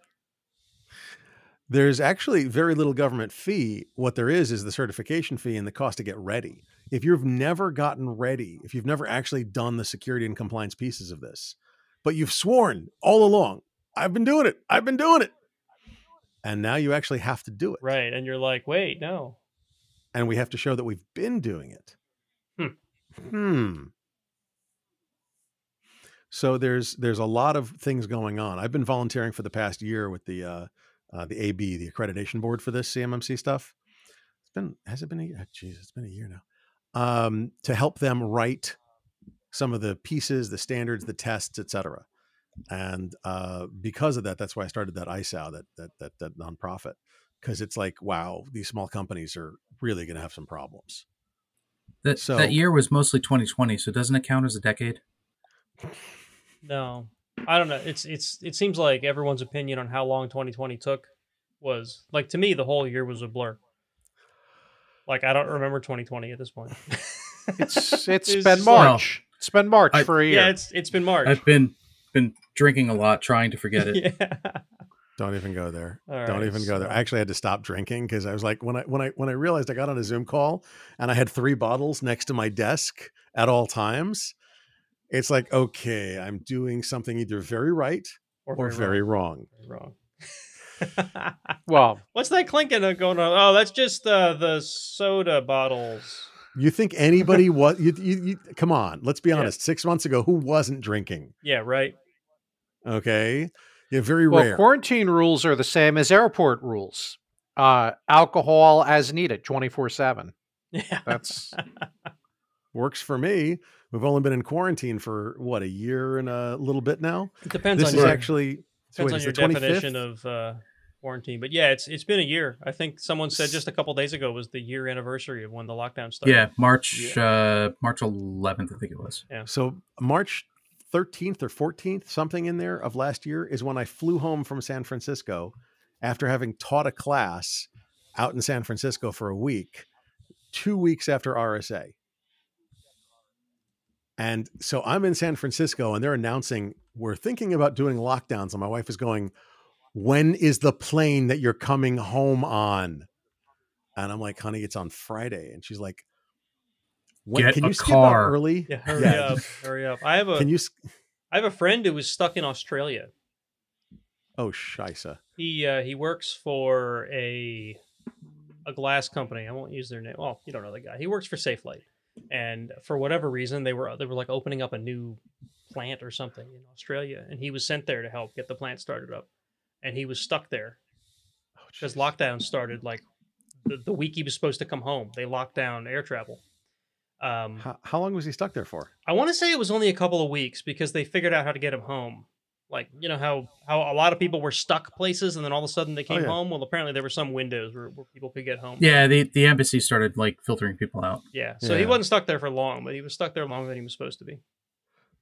There's actually very little government fee. What there is is the certification fee and the cost to get ready. If you've never gotten ready, if you've never actually done the security and compliance pieces of this, but you've sworn all along, I've been doing it, I've been doing it. And now you actually have to do it. Right. And you're like, wait, no. And we have to show that we've been doing it. Hmm. Hmm. So there's there's a lot of things going on. I've been volunteering for the past year with the uh, uh, the AB, the accreditation board for this CMMC stuff. It's been has it been a year? Jeez, it's been a year now. Um, to help them write some of the pieces, the standards, the tests, etc. And uh, because of that, that's why I started that ISAO, that that that, that nonprofit, because it's like, wow, these small companies are really going to have some problems. That So- that year was mostly 2020, so doesn't it count as a decade? No, I don't know. It's it's it seems like everyone's opinion on how long 2020 took was like to me the whole year was a blur. Like I don't remember 2020 at this point. It's it's It's been just like- March. it's been March I- for a year. yeah, it's it's been March. I've been been drinking a lot, trying to forget it. yeah. Don't even go there. All Don't right, even go there. I actually had to stop drinking because I was like, when I when I when I realized I got on a Zoom call and I had three bottles next to my desk at all times, it's like, okay, I'm doing something either very right or very wrong. wrong. well, What's that clinking going on? Oh, that's just uh, the soda bottles. You think anybody was? You, you, you, come on, let's be Yeah. honest. Six months ago, who wasn't drinking? Yeah, right. Okay, yeah, very well, rare. quarantine rules are the same as airport rules. Uh, alcohol as needed, twenty four seven. Yeah. That's Works for me. We've only been in quarantine for what a year and a little bit now. It depends This on is your actually so depends wait, on your the 25th? definition of uh, quarantine. But yeah, it's it's been a year. I think someone said just a couple days ago was the year anniversary of when the lockdown started. Yeah, March uh March 11th, I think it was. Yeah. So March 13th or 14th, something in there of last year is when I flew home from San Francisco after having taught a class out in San Francisco for a week, two weeks after RSA. And so I'm in San Francisco and they're announcing we're thinking about doing lockdowns. And my wife is going, When is the plane that you're coming home on? And I'm like, honey, it's on Friday. And she's like, when, Get can a you skip out car." early? Yeah, hurry Yeah. up, hurry up. I have a Can you? s- I have a friend who was stuck in Australia. Oh, Shisa. He uh, he works for a a glass company. I won't use their name. Well, you don't know the guy. He works for Safelite, and for whatever reason, they were they were like opening up a new plant or something in Australia, and he was sent there to help get the plant started up, and he was stuck there Oh, because jeez. lockdown started like the, the week he was supposed to come home. They locked down air travel. Um, How, how long was he stuck there for? I want to say it was only a couple of weeks because they figured out how to get him home. Like you know how how a lot of people were stuck places and then all of a sudden they oh, came yeah. home. Well, apparently there were some windows where, where people could get home. Yeah, the the embassy started like filtering people out. yeah. So he wasn't stuck there for long, but he was stuck there longer than he was supposed to be.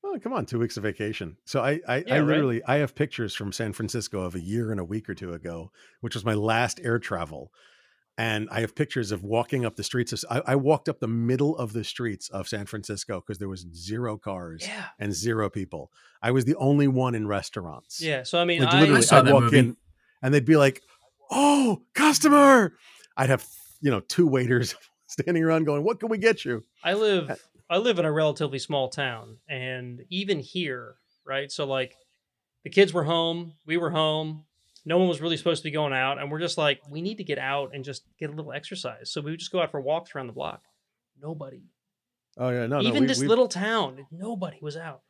Oh, come on, two weeks of vacation. So I, I, Yeah, I right. literally, I have pictures from San Francisco of a year and a week or two ago, which was my last air travel, and I have pictures of walking up the streets of. I, I walked up the middle of the streets of San Francisco because there was zero cars Yeah. and zero people. I was the only one in restaurants. Yeah. So I mean, like I, literally, saw I'd that walk movie. in, and they'd be like, "Oh, customer!" I'd have you know two waiters standing around going, "What can we get you?" I Uh, live I live in a relatively small town, and even here, right? So like, the kids were home, we were home. No one was really supposed to be going out, and we're just like, we need to get out and just get a little exercise. So we would just go out for walks around the block. Nobody, Oh yeah, no, no. even we- this we- little town, nobody was out.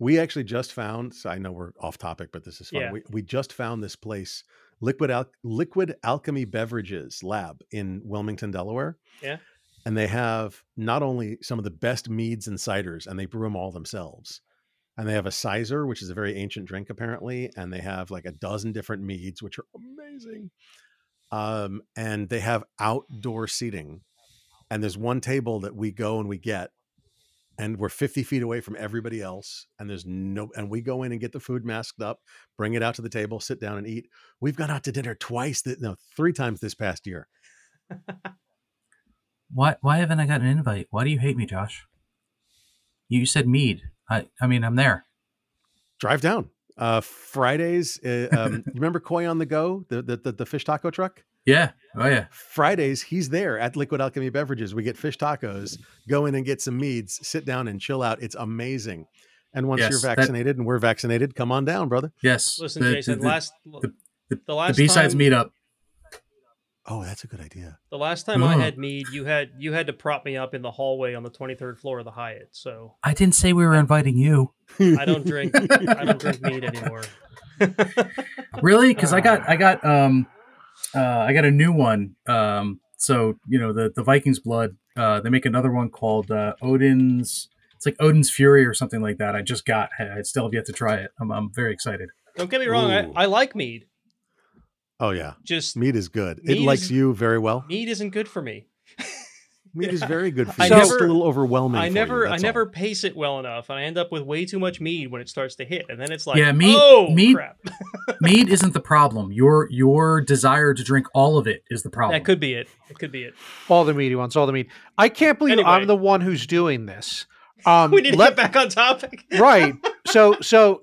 We actually just found. So I know we're off topic, but this is fun. Yeah. We, we just found this place, Liquid Al- Liquid Alchemy Beverages Lab in Wilmington, Delaware. Yeah. and they have not only some of the best meads and ciders, and they brew them all themselves. And they have a cyser, which is a very ancient drink apparently, and they have like a dozen different meads, which are amazing. Um, and they have outdoor seating, and there's one table that we go and we get and we're 50 feet away from everybody else and there's no and we go in and get the food masked up bring it out to the table sit down and eat we've gone out to dinner twice no three times this past year Why why haven't I got an invite? Why do you hate me, Josh? You said mead. I I mean I'm there. drive down uh fridays uh, um you remember koi on the go the, the the the fish taco truck Yeah. Oh yeah. fridays he's there at liquid alchemy beverages we get fish tacos go in and get some meads sit down and chill out it's amazing and once Yes, you're that- vaccinated and we're vaccinated come on down brother Yes. Listen, The- Jason, the, last the, the, the last BSides time- meetup. Oh that's a good idea the last time I had mead, you had you had to prop me up in the hallway on the twenty third floor of the Hyatt. So I didn't say we were inviting you. I don't drink I don't drink mead anymore. Really? Because I got I got um uh I got a new one. Um so you know the the Vikings blood. Uh, they make another one called uh, Odin's. It's like Odin's Fury or something like that. I just got. I still have yet to try it. I'm I'm very excited. Don't get me wrong, I, I like mead. Oh yeah Just meat is good it likes is- you very well mead isn't good for me. Mead is very good for I you. It's never- a little overwhelming. I for never, you, I that's never all. pace it well enough, and I end up with way too much mead when it starts to hit, and then it's like, Yeah, mead- oh mead- crap. Mead isn't the problem. Your your desire to drink all of it is the problem. that could be it. It could be it. All the meat he wants, all the meat. I can't believe Anyway. I'm the one who's doing this. Um, we need to let- get back on topic. right. So so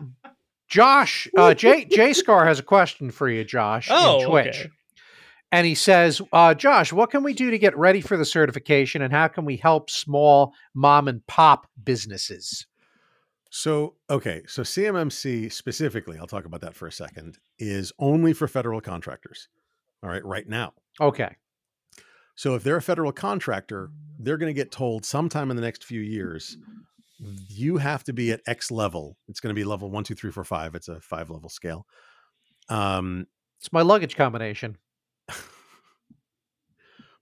Josh, uh, Jay Jay Scar has a question for you, Josh, Oh, in Twitch. okay. And he says, uh, Josh, what can we do to get ready for the certification and how can we help small mom and pop businesses? So, okay, so CMMC specifically, I'll talk about that for a second, is only for federal contractors. All right, right now. Okay. So if they're a federal contractor, they're going to get told sometime in the next few years, you have to be at X level. It's going to be level one, two, three, four, five. It's a five level scale. Um, It's my luggage combination.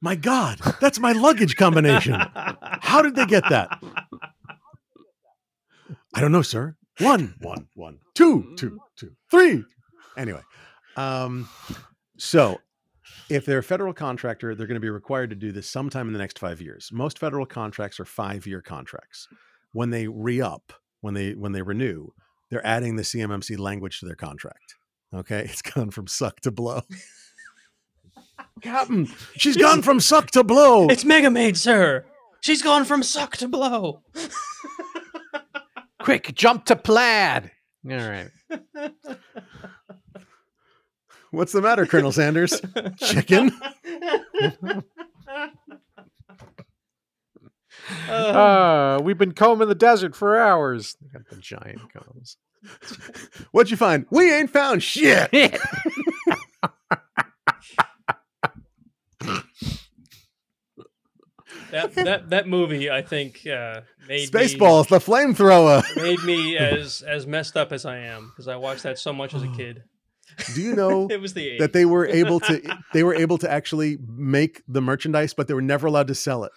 my God, that's my luggage combination. How did they get that? I don't know, sir. One, one, one, two, two, two, three. Anyway, um, so if they're a federal contractor, they're going to be required to do this sometime in the next five years. Most federal contracts are five-year contracts. When they re-up, when they when they renew, they're adding the CMMC language to their contract. Okay, it's gone from suck to blow. Captain, she's gone from suck to blow. It's Mega Maid, sir. She's gone from suck to blow. Quick, jump to plaid. All right. What's the matter, Colonel Sanders? Chicken? Uh, Uh, we've been combing the desert for hours. They got the giant combs. What'd you find? We ain't found shit. that that that movie, I think, uh, made Spaceballs, the flamethrower. me, made me as as messed up as I am because I watched that so much as a kid. Do you know It was the 80s. that they were able to they were able to actually make the merchandise, but they were never allowed to sell it.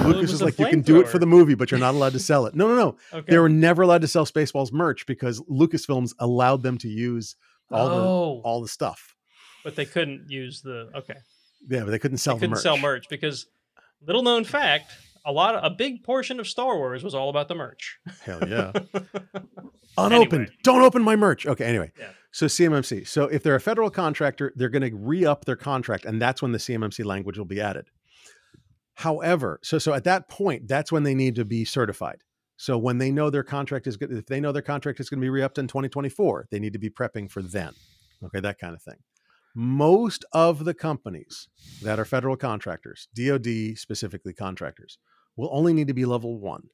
Lucas was is like, you can do it for the movie, but you're not allowed to sell it. No, no, no. okay. They were never allowed to sell Spaceballs merch because Lucasfilms allowed them to use all the oh, all the stuff. but they couldn't use the okay. Yeah, but they couldn't sell merch. they couldn't merch. sell merch because little known fact, a lot of, a big portion of Star Wars was all about the merch. Hell yeah. Unopened. Anyway. Don't open my merch. Okay, anyway. Yeah. So CMMC. So if they're a federal contractor, they're going to re-up their contract and that's when the CMMC language will be added. However, so so at that point, that's when they need to be certified. So when they know their contract is good, if they know their contract is going to be re-upped in 2024, they need to be prepping for then. Okay, that kind of thing. Most of the companies that are federal contractors, DoD specifically contractors, will only need to be level one.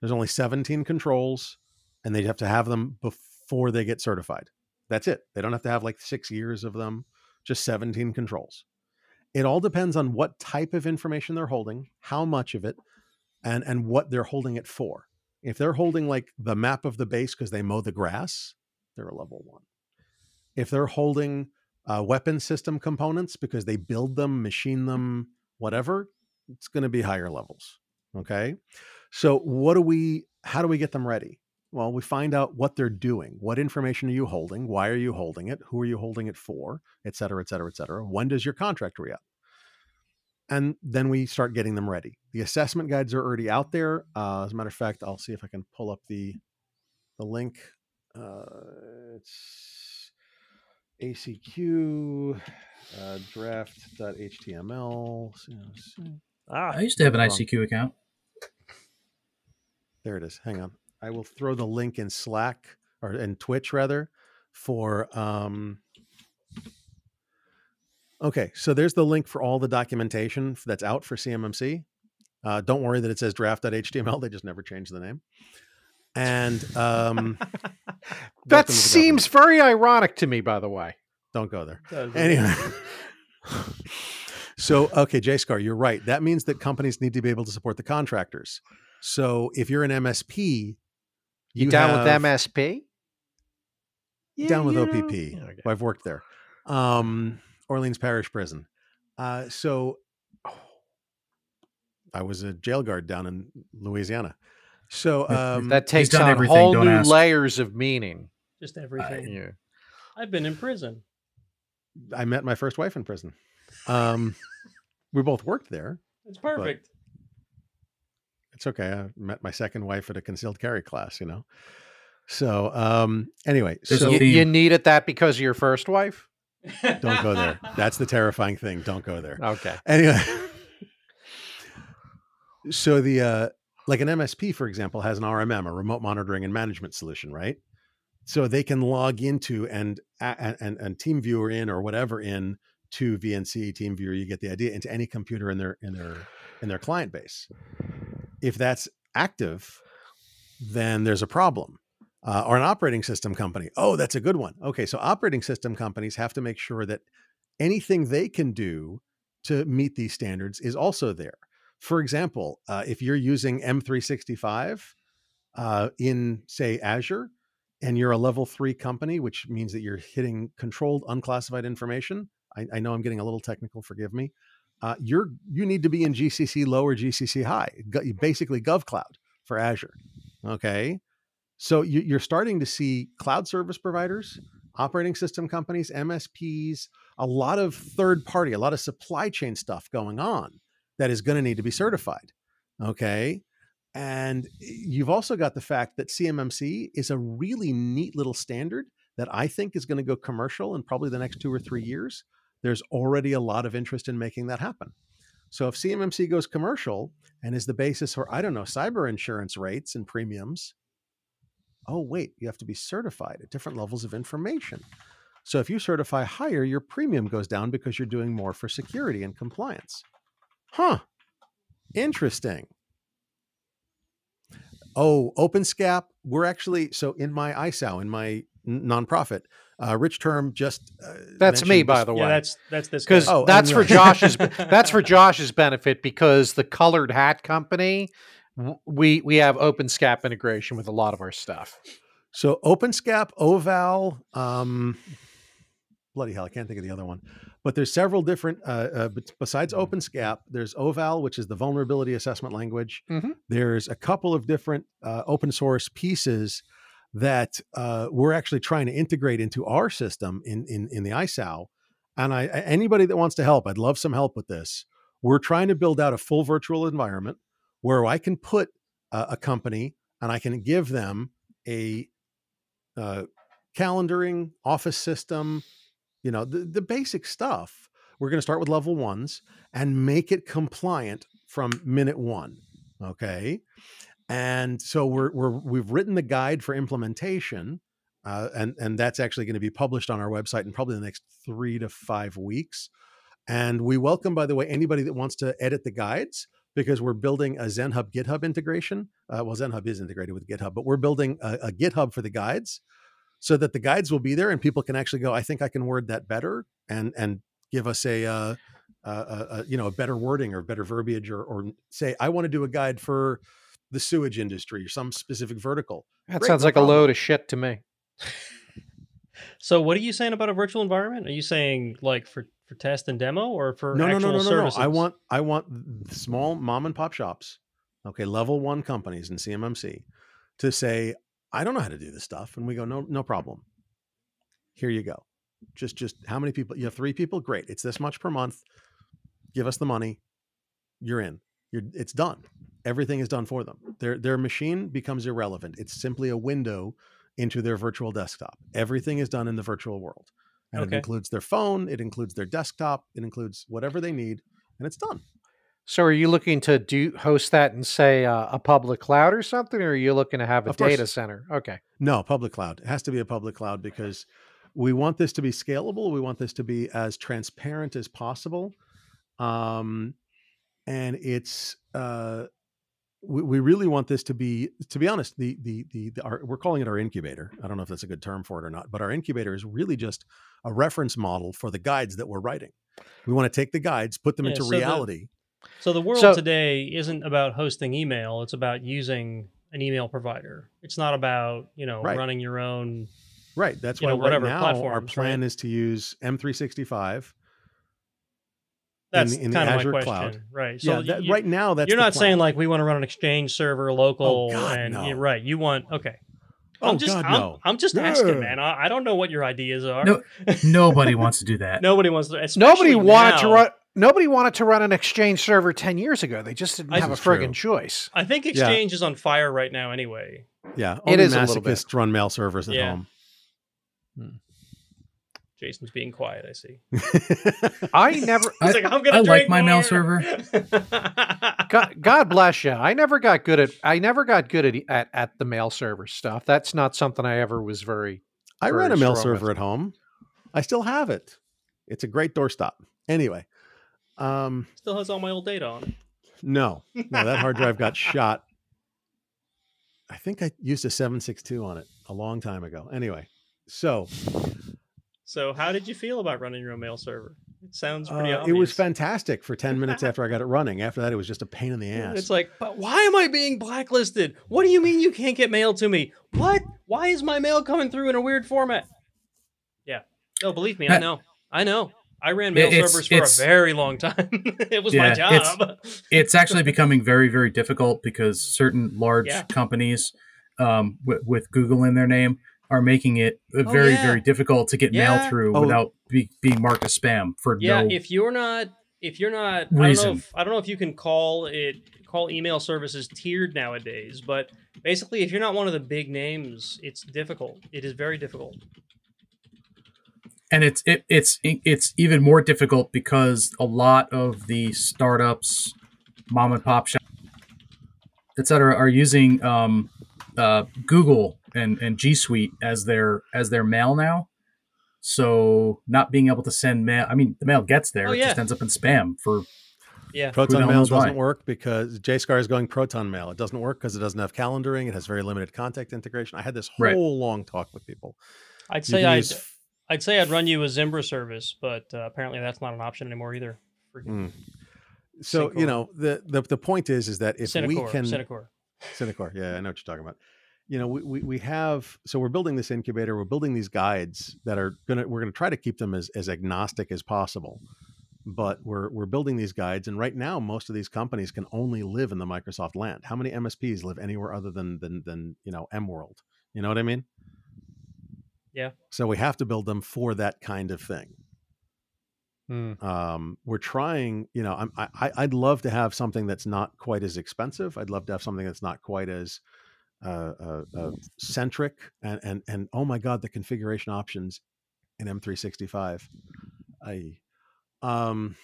There's only 17 controls, and they have to have them before they get certified. That's it. They don't have to have like six years of them, just 17 controls. It all depends on what type of information they're holding, how much of it, and and what they're holding it for. If they're holding like the map of the base because they mow the grass, they're a level one. If they're holding uh, weapon system components because they build them, machine them, whatever, it's going to be higher levels. Okay. So, what do we, how do we get them ready? Well, we find out what they're doing. What information are you holding? Why are you holding it? Who are you holding it for? Et cetera, et cetera, et cetera. When does your contract re up? And then we start getting them ready. The assessment guides are already out there. Uh, as a matter of fact, I'll see if I can pull up the the link. Uh, it's ACQ uh, draft.html. Ah, I used to have an Wrong. ICQ account. There it is. Hang on. I will throw the link in Slack or in Twitch rather for um Okay, so there's the link for all the documentation that's out for CMMC. Uh, don't worry that it says draft.html. They just never changed the name. And um, That seems very ironic to me, by the way. don't go there. Anyway. so, okay, JSCAR, you're right. That means that companies need to be able to support the contractors. So, if you're an MSP, You, down have- with MSP? down with you OPP. know. Okay. I've worked there. Um, Orleans Parish Prison. Uh, so I was a jail guard down in Louisiana. So um, That takes on everything, whole don't new ask. layers of meaning. Just everything. Yeah. I've been in prison. I met my first wife in prison. Um, we both worked there. It's perfect. It's okay. I met my second wife at a concealed carry class, you know. So um anyway, There's so you, theme. you needed that because of your first wife? don't go there. That's the terrifying thing. Don't go there. Okay. Anyway. so the uh like an MSP, for example, has an RMM, a remote monitoring and management solution, right? So they can log into and and and, and TeamViewer in or whatever in to VNC TeamViewer. You get the idea into any computer in their in their in their client base. If that's active, then there's a problem. Uh, or an operating system company. Oh, that's a good one. Okay, so operating system companies have to make sure that anything they can do to meet these standards is also there. For example, uh, if you're using M365 uh, in, say, Azure, and you're a level three company, which means that you're hitting controlled unclassified information. I, I know I'm getting a little technical, forgive me. Uh, you're you need to be in GCC low or GCC high, basically GovCloud for Azure. Okay, so you, you're starting to see cloud service providers, operating system companies, MSPs, a lot of third party, a lot of supply chain stuff going on that is going to need to be certified. Okay. And you've also got the fact that CMMC is a really neat little standard that I think is going to go commercial in probably the next two or three years. There's already a lot of interest in making that happen. So if CMMC goes commercial and is the basis for, I don't know, cyber insurance rates and premiums, oh, wait, you have to be certified at different levels of information. So if you certify higher, your premium goes down because you're doing more for security and compliance. Huh. Interesting. Oh, OpenSCAP. We're actually so in my ISAO, in my nonprofit, uh, Rich Term just uh, That's me, by this- the way. Yeah, that's that's this because Oh, that's for right. Josh's that's for Josh's benefit because the colored hat company we we have OpenSCAP integration with a lot of our stuff. So OpenSCAP, Oval, um, bloody hell, I can't think of the other one. But there's several different. Uh, uh, besides OpenSCAP, there's Oval, which is the vulnerability assessment language. Mhm. There's a couple of different uh, open source pieces that uh, we're actually trying to integrate into our system in in, in the ISAO. And I, a- anybody that wants to help, I'd love some help with this. We're trying to build out a full virtual environment where I can put uh, a company and I can give them a uh, calendaring, office system, you know, the, the basic stuff. We're going to start with level ones and make it compliant from minute one. Okay. And so we're, we're we've written the guide for implementation, uh, and and that's actually going to be published on our website in probably the next three to five weeks. And we welcome, by the way, anybody that wants to edit the guides because we're building a ZenHub GitHub integration. Uh, well, ZenHub is integrated with GitHub, but we're building a, a GitHub for the guides so that the guides will be there and people can actually go, I think I can word that better and and give us a, uh, you know a better wording or better verbiage or, or say I want to do a guide for the sewage industry or some specific vertical. That Great, sounds no like problem. a load of shit to me. So what are you saying about a virtual environment? Are you saying like for for test and demo or for no, no, actual no, no, no, no. services? I want I want small mom and pop shops, okay, level one companies in CMMC to say, I don't know how to do this stuff. And we go, no, no problem. Here you go. Just just how many people? You have three people? Great. It's this much per month. Give us the money. You're in. You're it's done. Everything is done for them. Their their machine becomes irrelevant. It's simply a window into their virtual desktop. Everything is done in the virtual world. And Okay. it includes their phone, it includes their desktop, it includes whatever they need, and it's done. So, are you looking to do host that in say uh, a public cloud or something, or are you looking to have a Of course. data center? Okay, No, public cloud. It has to be a public cloud because we want this to be scalable. We want this to be as transparent as possible. Um, and it's uh, we, we really want this to be, to be honest, the the the, the our, we're calling it our incubator. I don't know if that's a good term for it or not, but our incubator is really just a reference model for the guides that we're writing. We want to take the guides, put them Yeah, into so the- reality. So the world So- today isn't about hosting email; it's about using an email provider. It's not about you know Right. running your own. Right. That's why know, right whatever now our platforms, right? plan is to use M365. That's in the kind of Azure my cloud. question, right? So yeah, that, you, right now that's you're the not saying like we want to run an Exchange server oh, local, oh, God, and no. yeah, right? You want okay. Oh, I'm just, God, I'm, no. I'm just Yeah. asking, man. I, I don't know what your ideas are. No, nobody wants to do that. Nobody wants to. nobody especially wanted to run. nobody wanted to run an Exchange server ten years ago. They just didn't I- have a This true. friggin' choice. I think Exchange is on fire right now anyway. Yeah, It only is a little bit. masochists run mail servers at Yeah. home. Hmm. Jason's being quiet. I see. I never. He's I- like, I'm gonna I like drink my mail server. God, God bless you. I never got good at. I never got good at, at at the mail server stuff. That's not something I ever was very. I Very run a mail strong with server at home. I still have it. It's a great doorstop. Anyway, um, Still has all my old data on it. no, no, that hard drive got shot. I think I used a 762 on it a long time ago. Anyway, so So, how did you feel about running your own mail server? It sounds pretty uh, obvious. it was fantastic for 10 minutes after I got it running. After that, it was just a pain in the ass. It's like, but why am I being blacklisted? What do you mean you can't get mail to me? What? Why is my mail coming through in a weird format? Yeah. No, believe me, I know. I know. I ran mail It's- servers for it's- a very long time. it was my Yeah, it's- job. it's actually becoming very very difficult because certain large Yeah. companies um, with, with google in their name are making it Oh, very yeah. very difficult to get Yeah. mail through Oh. without be, being marked as spam for yeah, no if you're not if you're not I don't know Reason. if I don't know if you can call it call email services tiered nowadays, but basically if you're not one of the big names, it's difficult. It is very difficult. and it's it, it's it's even more difficult because a lot of the startups mom and pop shops etc are using um, uh, google and and g suite as their as their mail now so not being able to send mail i mean the mail gets there Oh, it just ends up in spam for Yeah. Proton Mail doesn't work because JSCAR is going Proton Mail. It doesn't work because it doesn't have calendaring. It has very limited contact integration. I had this whole Right. long talk with people. I'd You say I'd use- I'd say I'd run you a Zimbra service, but uh, apparently that's not an option anymore either. Mm. So Synacor. you know the, the the point is is that if we can Synacor. Synacor, yeah, I know what you're talking about. You know, we, we, we have so we're building this incubator, we're building these guides that are gonna we're gonna try to keep them as, as agnostic as possible. But we're we're building these guides, and right now most of these companies can only live in the Microsoft land. How many MSPs live anywhere other than than than you know m world You know what I mean? Yeah. So we have to build them for that kind of thing Hmm. um, we're trying you know I'm, I, I- i'd love to have something that's not quite as expensive i'd love to have something that's not quite as uh, uh, uh, centric and, and and oh my god the configuration options in m365 i um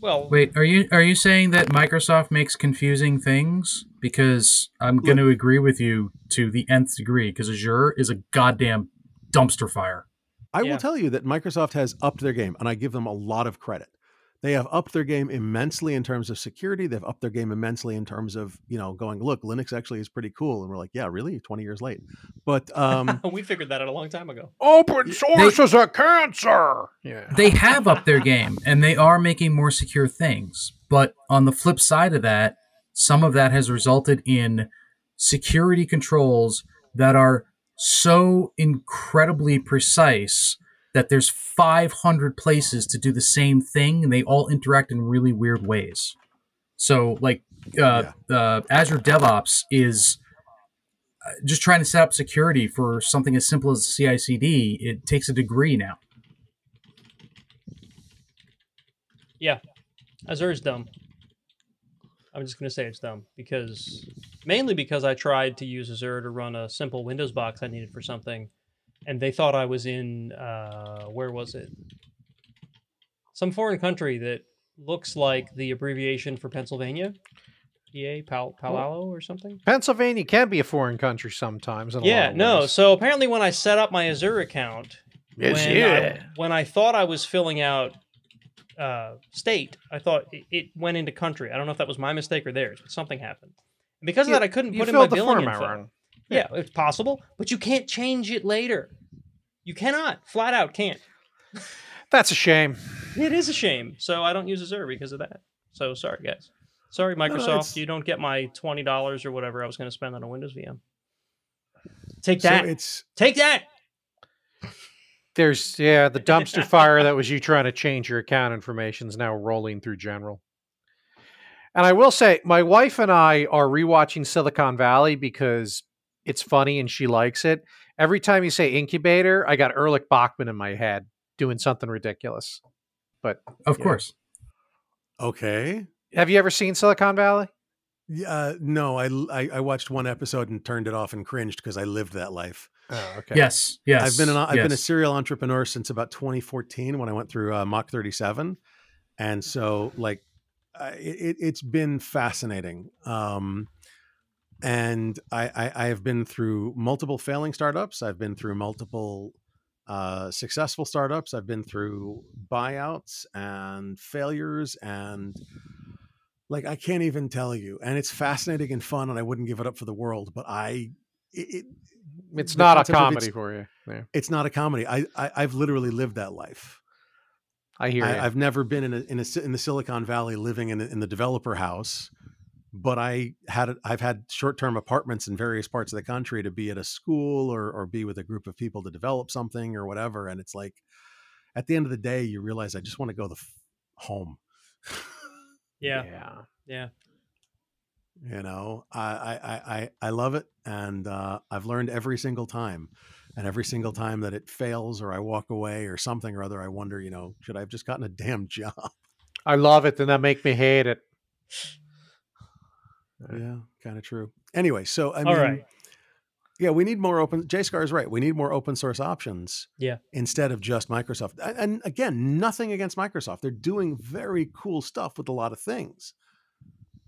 Well, wait are you are you saying that microsoft makes confusing things? Because i'm going to agree with you to the nth degree because azure is a goddamn dumpster fire. I Yeah. will tell you that microsoft has upped their game and i give them a lot of credit they have upped their game immensely in terms of security they've upped their game immensely in terms of you know going look linux actually is pretty cool and we're like yeah really 20 years late but um we figured that out a long time ago. Open source is a cancer. Yeah. they have upped their game and they are making more secure things. But on the flip side of that, some of that has resulted in security controls that are so incredibly precise that there's 500 places to do the same thing and they all interact in really weird ways. So, like, uh, uh, Azure DevOps is uh, just trying to set up security for something as simple as CI/CD. It takes a degree now. Yeah, Azure is dumb. I'm just gonna say it's dumb because mainly because I tried to use Azure to run a simple Windows box I needed for something, and they thought I was in uh, where was it? Some foreign country that looks like the abbreviation for Pennsylvania, PA, Pal Palo or something. Pennsylvania can be a foreign country sometimes. In a lot Yeah, no. ways. So apparently, when I set up my Azure account, Yes, when yeah. I, when I thought I was filling out uh, state, I thought it, it went into country. I don't know if that was my mistake or theirs, but something happened. And because of that, I couldn't put in my billing info. wrong. Yeah, it's possible, but you can't change it later. You cannot, flat out can't. That's a shame. It is a shame. So I don't use Azure because of that. So sorry, guys. Sorry, Microsoft. it's- you don't get my twenty dollars or whatever I was going to spend on a Windows VM. Take that. so that. it's Take that. There's yeah, the dumpster fire that was you trying to change your account information is now rolling through general. And I will say, my wife and I are rewatching Silicon Valley because it's funny and she likes it. Every time you say incubator, I got Erlich Bachman in my head doing something ridiculous. But of Yeah. course. Okay. Have you ever seen Silicon Valley? Yeah, uh, no, I watched one episode and turned it off and cringed because I lived that life. Oh, okay. Yes, yes. I've been an, I've been a serial entrepreneur since about 2014 when I went through uh, Mach 37, and so like I- it, it's been fascinating. Um, and I, I I have been through multiple failing startups. I've been through multiple uh, successful startups. I've been through buyouts and failures and like I can't even tell you. And it's fascinating and fun, and I wouldn't give it up for the world. But I, it, it It's not a comedy it's- for you. Yeah, it's not a comedy. I, I I've literally lived that life. I hear I, you. I've never been in a, in a in the Silicon Valley living in a, in the developer house, but I had I've had short term apartments in various parts of the country to be at a school or or be with a group of people to develop something or whatever. And it's like, at the end of the day, you realize I just want to go the f- home. Yeah, yeah. yeah. you know I, I i i I love it and uh i've learned every single time and every single time that it fails or i walk away or something or other i wonder you know should i have just gotten a damn job I love it, and that make me hate it. Yeah kind of true anyway so i mean right. yeah we need more open j scar is right we need more open source options Yeah. instead of just microsoft and, and again nothing against microsoft they're doing very cool stuff with a lot of things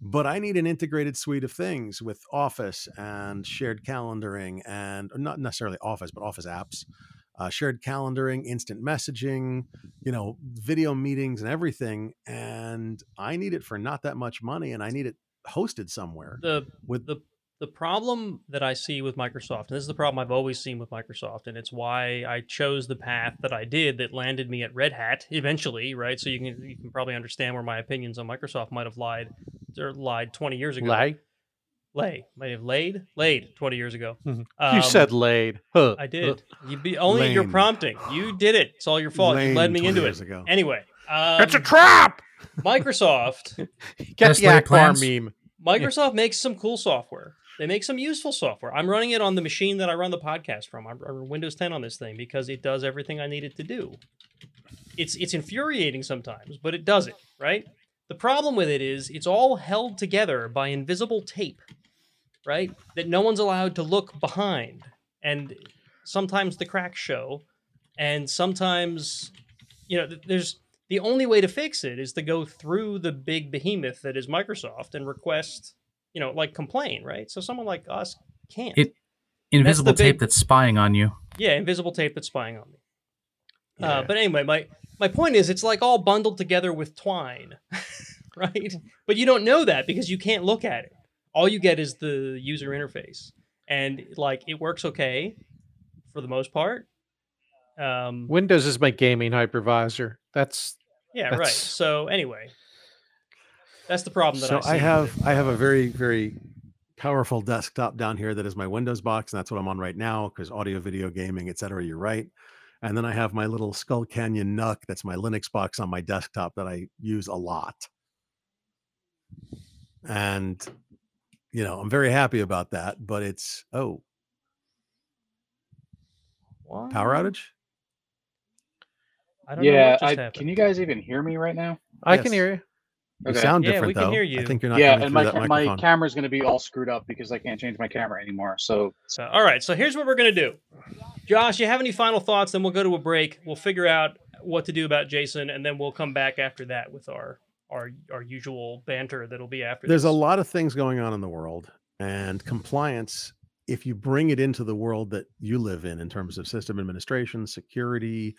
but I need an integrated suite of things with Office and shared calendaring and not necessarily Office, but Office apps, uh, shared calendaring, instant messaging, you know, video meetings and everything. And I need it for not that much money, and I need it hosted somewhere. The with the the problem that I see with Microsoft, and this is the problem I've always seen with Microsoft, and it's why I chose the path that I did that landed me at Red Hat eventually, right? So you can you can probably understand where my opinions on Microsoft might have lied or lied 20 years ago. Lay. Lay. might have laid? Laid 20 years ago. Mhm. you Um, said laid. Huh. I did. You be only your prompting. You did it. It's all your fault. Lame you led me into it. ago. Anyway, um, it's a trap. Microsoft Get Best the laid Ackbar plans? meme. Microsoft makes some cool software. They make some useful software. I'm running it on the machine that I run the podcast from. I run Windows 10 on this thing because it does everything I need it to do. It's it's infuriating sometimes, but it does it, right? The problem with it is it's all held together by invisible tape, right? That no one's allowed to look behind. And sometimes the cracks show, and sometimes you know, there's the only way to fix it is to go through the big behemoth that is Microsoft and request, you know, like complain, right? So someone like us can't. It- Invisible the big- tape that's spying on you. yeah, invisible tape that's spying on me. Yeah. Uh, but anyway, my my point is, it's like all bundled together with twine, right? But you don't know that because you can't look at it. All you get is the user interface, and like it works okay for the most part. Um, Windows is my gaming hypervisor. That's yeah, right. So anyway, that's the problem that so I see. I have. I have a very very powerful desktop down here that is my Windows box, and that's what I'm on right now because audio, video, gaming, etc. You're right. And then I have my little Skull Canyon NUC that's my Linux box on my desktop that I use a lot. And you know, I'm very happy about that, but it's oh, power outage? I don't know Yeah, what just I, happened. can you guys even hear me right now? I can hear you. You Okay. sound Yeah, different we can though. hear I think you're not yeah, and my that ca- my microphone. camera's going to be all screwed up because I can't change my camera anymore. So So, all right. So here's what we're gonna do. Josh, you have any final thoughts? Then we'll go to a break. We'll figure out what to do about Jason, and then we'll come back after that with our our our usual banter that'll be after. There's a lot of things going on in the world, and compliance. If you bring it into the world that you live in, in terms of system administration, security,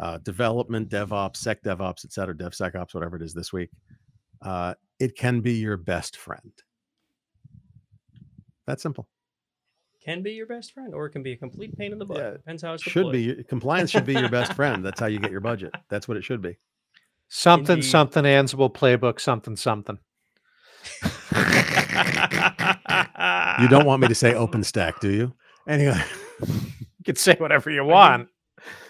uh, development, DevOps, Sec DevOps, et cetera, DevSecOps, whatever it is this week, uh, it can be your best friend. That's simple. can be your best friend, or it can be a complete pain in the butt. Yeah, Depends how it's Should deployed. be compliance should be your best friend. That's how you get your budget. That's what it should be. Something, Indeed. something, Ansible playbook, something, something. You don't want me to say OpenStack, do you? Anyway, You can say whatever you want.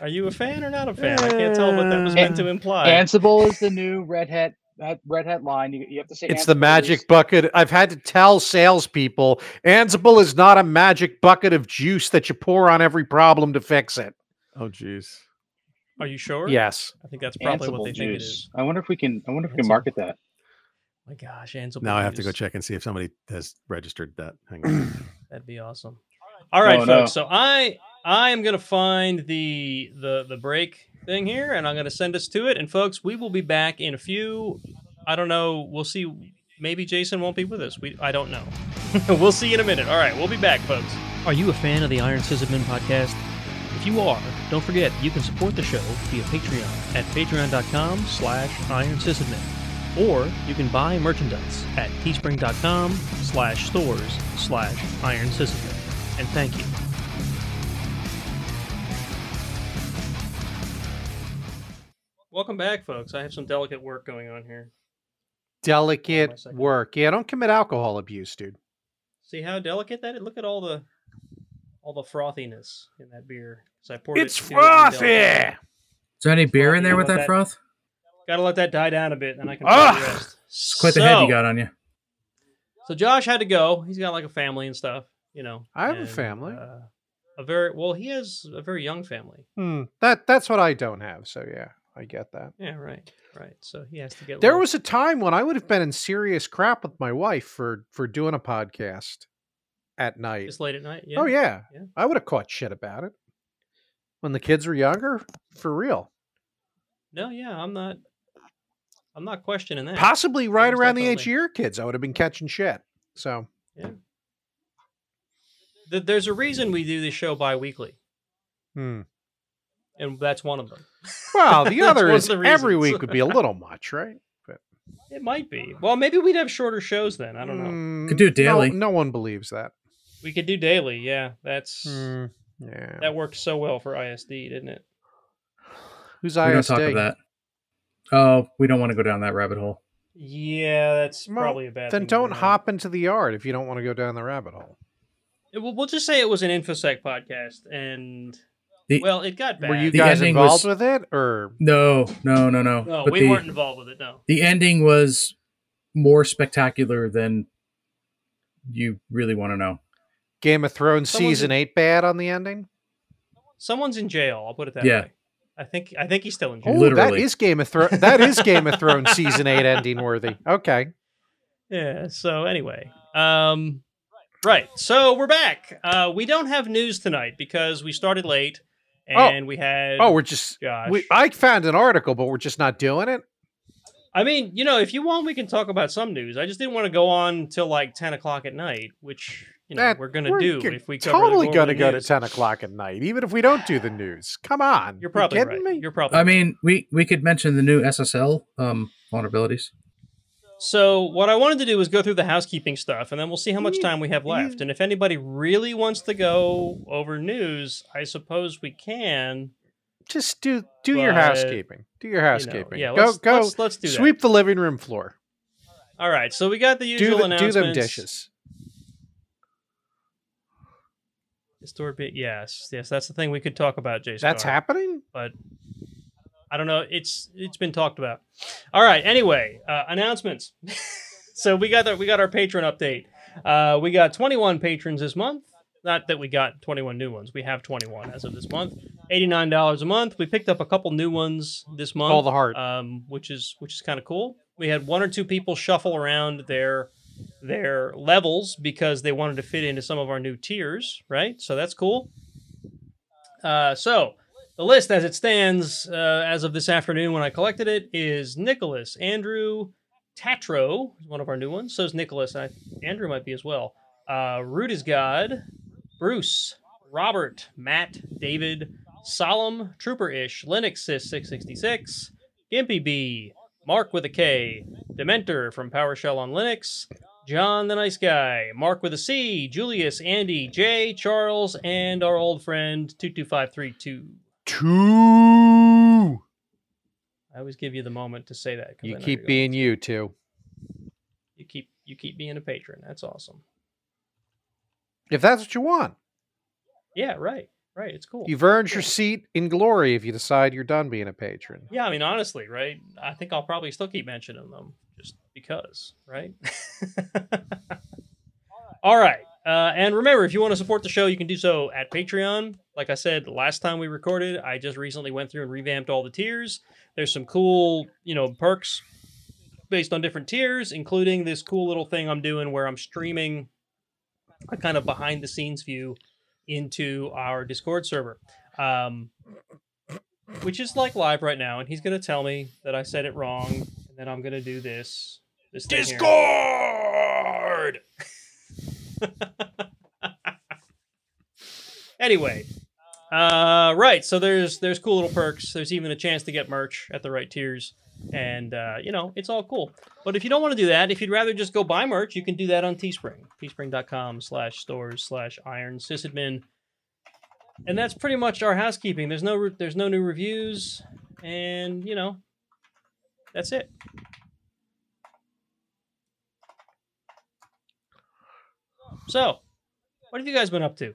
Are you a fan or not a fan? I can't tell what that was meant to imply. Ansible is the new Red Hat that Red Hat line. You, you have to say It's the magic is- bucket. I've had to tell salespeople Ansible is not a magic bucket of juice that you pour on every problem to fix it. oh geez. Are you sure? Yes. I think that's probably what Ansible they think it juice. is. I wonder if we can. I wonder if we can market that. My gosh, Ansible. Now I have to go check and see if somebody has registered that. Hang on. That'd be awesome. All right, Oh, folks. no. So I I am gonna find the the the break thing here, and I'm gonna send us to it. And folks, we will be back in a few. I don't know. We'll see. Maybe Jason won't be with us. We I don't know. we'll see in a minute. All right, we'll be back, folks. Are you a fan of the Iron Sysadmin podcast? If you are, don't forget you can support the show via Patreon at patreon.com slash Iron Sysadmin. Or you can buy merchandise at teespring.com slash stores slash Iron Sysadmin. And thank you. Welcome back, folks. I have some delicate work going on here. Delicate second. work. Yeah, don't commit alcohol abuse, dude. See how delicate that is? Look at all the all the frothiness in that beer. 'Cause I poured It's too undelicate. frothy. Is there any beer in there with that that- froth? Gotta let that die down a bit, and I can Ah! the rest. It's quite the head you got on you. So Josh had to go. He's got like a family and stuff, you know. I have a family. Uh, a very well. He has a very young family. Hmm. That that's what I don't have. So yeah, I get that. Yeah, right, right. So he has to get. There was a time when I would have been in serious crap with my wife for for doing a podcast at night. just late at night. Yeah. Oh yeah. Yeah. I would have caught shit about it when the kids were younger. For real. No, yeah, I'm not. I'm not questioning that. Possibly right around the age of your kids, I would have been catching shit. So Th- There's a reason we do this show bi-weekly, hmm. and that's one of them. Well, the other is the every week would be a little much, right? It might be. Well, maybe we'd have shorter shows then. I don't know. Mm, Could do it no- daily. No, one believes that. We could do daily. Yeah, that's Hmm, yeah. that worked so well for ISD, didn't it? Who's We don't ISD? talk of that. Oh, we don't want to go down that rabbit hole. Yeah, that's Well, probably a bad. Then thing don't hop into the yard if you don't want to go down the rabbit hole. It- We'll, we'll just say it was an infosec podcast, and The- well, it got bad. Were you The guys involved was- with it, or No, no, no, no. no, but we the, weren't involved with it. No. the ending was more spectacular than you really want to know. Game of Thrones Someone's season in- eight bad on the ending? Someone's in jail. I'll put it that Yeah. way. I think I think he's still in Oh, jail. that Literally. is Game of Thrones. that is Game of Thrones season eight ending worthy. Okay. Yeah. So anyway, um, right. So we're back. Uh, we don't have news tonight because we started late, and we had. Oh, we're just. Josh. We, I found an article, but we're just not doing it. I mean, you know, if you want, we can talk about some news. I just didn't want to go on till like ten o'clock at night, which you know That- we're gonna do g- if we cover totally Gorman going to go to ten o'clock at night, even if we don't do the news. Come on, You're probably you right. kidding me? You're probably. I right. mean, we we could mention the new SSL um, vulnerabilities. So what I wanted to do was go through the housekeeping stuff, and then we'll see how much time we have left. And if anybody really wants to go over news, I suppose we can. Just do do your housekeeping. Do your you know, housekeeping. yeah, go let's, go. Let's, let's do that. sweep the living room floor. All right. So we got the Do usual the, do them dishes. Store bit. Yes, yes. That's the thing we could talk about, Jason. That's happening. but I don't know. It's it's been talked about. All right. Anyway, uh, announcements. so we got the, we got our patron update. Uh, we got 21 patrons this month. Not that we got 21 new ones. We have 21 as of this month. $89 a month. We picked up a couple new ones this month. All the heart. Um, which is which is kind of cool. We had one or two people shuffle around their their levels because they wanted to fit into some of our new tiers, right? So that's cool. Uh, so the list as it stands uh, as of this afternoon when I collected it is Nicholas, Andrew, Tatro, one of our new ones. So is Nicholas. I, Andrew might be as well. Uh, Root is God, Bruce, Robert, Matt, David, Solemn, Trooper Ish, Linux Sys 666, Gimpy B, Mark with a K, Dementor from PowerShell on Linux, John the Nice Guy, Mark with a C, Julius, Andy, Jay, Charles, and our old friend 22532. Two. I always give you the moment to say that. You keep being you too. you keep you keep being a patron. That's awesome. If that's what you want, Yeah, right, right. It's cool. you've earned your seat in glory. If you decide you're done being a patron. Yeah, I mean, honestly, right? I think I'll probably still keep mentioning them just because, right? All right. Uh, and remember, if you want to support the show, you can do so at Patreon. Like I said last time we recorded, I just recently went through and revamped all the tiers. There's some cool, you know, perks based on different tiers, including this cool little thing I'm doing where I'm streaming a kind of behind the scenes view into our Discord server. Um, which is like live right now, and he's gonna tell me that I said it wrong, and then I'm gonna do this. This. Discord. anyway, uh, right. So there's there's cool little perks. There's even a chance to get merch at the right tiers, and uh, you know it's all cool. But if you don't want to do that, if you'd rather just go buy merch, you can do that on Teespring. Teespring.com/slash stores slash Iron Sysadmin. And that's pretty much our housekeeping. There's no re- there's no new reviews, and you know that's it. So, what have you guys been up to?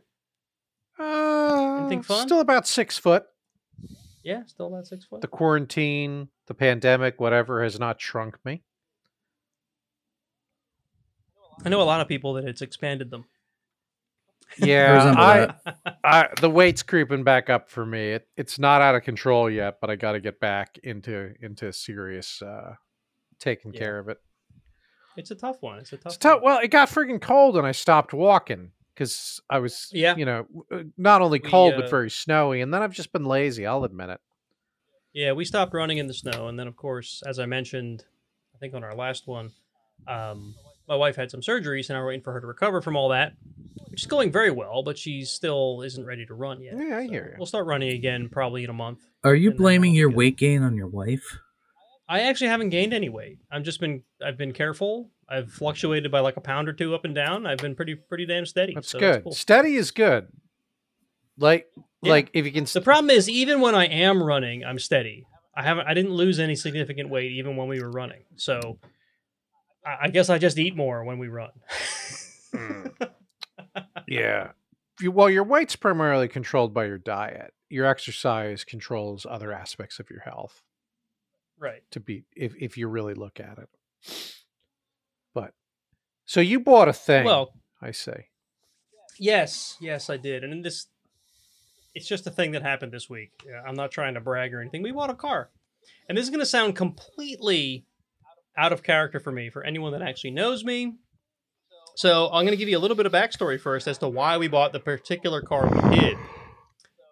Uh, Anything fun? Still about six foot. Yeah, still about six foot. The quarantine, the pandemic, whatever, has not shrunk me. I know a lot of people that it's expanded them. Yeah, I. I, the weight's creeping back up for me. It, it's not out of control yet, but I got to get back into into serious uh, taking Yeah. care of it. It's a tough one. It's a tough. It's tough. one. Well, it got freaking cold, and I stopped walking because I was, Yeah. you know, uh, not only We, cold uh, but very snowy. And then I've just been lazy. I'll admit it. Yeah, we stopped running in the snow, and then of course, as I mentioned, I think on our last one, um, my wife had some surgeries, and I'm waiting for her to recover from all that, which is going very well, but she still isn't ready to run yet. Yeah, I So hear you. We'll start running again probably in a month. Are you blaming your good. weight gain on your wife? I actually haven't gained any weight. I've just been I've been careful. I've fluctuated by like a pound or two up and down. I've been pretty pretty damn steady. That's so good. cool. Steady is good. Like, Yeah. like if you can. The problem is, even when I am running, I'm steady. I haven't. I didn't lose any significant weight even when we were running. So, I, I guess I just eat more when we run. Hmm. Yeah. You, well, your weight's primarily controlled by your diet. Your exercise controls other aspects of your health. Right. To be, if if you really look at it. But, so you bought a thing. Well, I say. yes, yes, I did, and in this, it's just a thing that happened this week. I'm not trying to brag or anything. We bought a car, and this is going to sound completely out of character for me for anyone that actually knows me. So I'm going to give you a little bit of backstory first as to why we bought the particular car we did.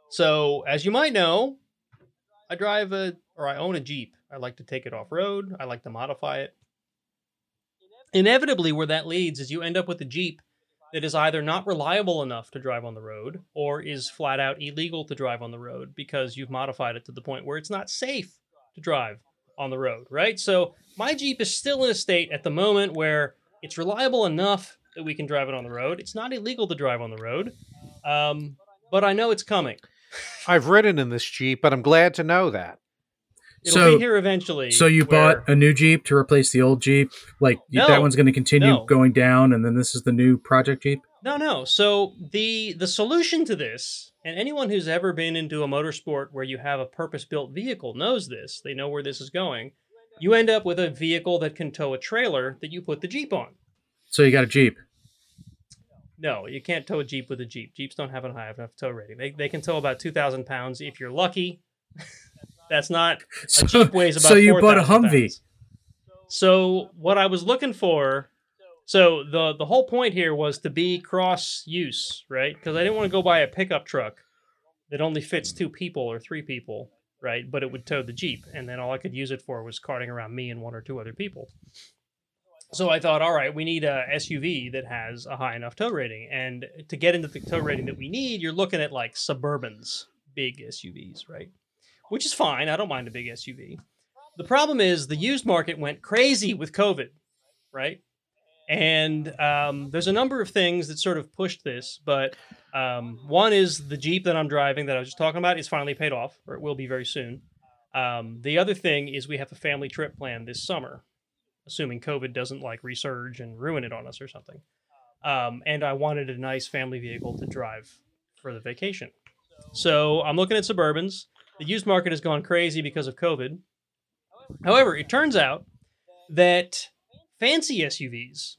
So, as you might know, I drive a or I own a Jeep. I like to take it off road. I like to modify it. Inevitably, where that leads is you end up with a Jeep that is either not reliable enough to drive on the road or is flat out illegal to drive on the road because you've modified it to the point where it's not safe to drive on the road, right? So my Jeep is still in a state at the moment where it's reliable enough that we can drive it on the road. It's not illegal to drive on the road, um, but I know it's coming. I've ridden in this Jeep, and I'm glad to know that. It'll So- be here eventually. So you where- bought a new Jeep to replace the old Jeep? Like No. that one's going to continue No. going down, and then this is the new Project Jeep? No, no. So the the solution to this, and anyone who's ever been into a motorsport where you have a purpose-built vehicle knows this. They know where this is going. You end up with a vehicle that can tow a trailer that you put the Jeep on. So you got a Jeep. No, you can't tow a Jeep with a Jeep. Jeeps don't have a high enough tow rating. They, they can tow about 2,000 pounds if you're lucky. That's not a So, Jeep weighs about so you bought a Humvee. pounds. So what I was looking for, so the the whole point here was to be cross use, right? Because I didn't want to go buy a pickup truck that only fits two people or three people, right? But it would tow the Jeep, and then all I could use it for was carting around me and one or two other people. So I thought, all right, we need a SUV that has a high enough tow rating, and to get into the tow rating that we need, you're looking at like Suburbans, big SUVs, right? Which is fine. I don't mind a big SUV. The problem is the used market went crazy with COVID, right? And um, there's a number of things that sort of pushed this, but um, one is the Jeep that I'm driving that I was just talking about is finally paid off, or it will be very soon. Um, the other thing is we have a family trip planned this summer, assuming COVID doesn't like resurge and ruin it on us or something. Um, and I wanted a nice family vehicle to drive for the vacation. So I'm looking at Suburbans. The used market has gone crazy because of COVID. However, it turns out that fancy SUVs,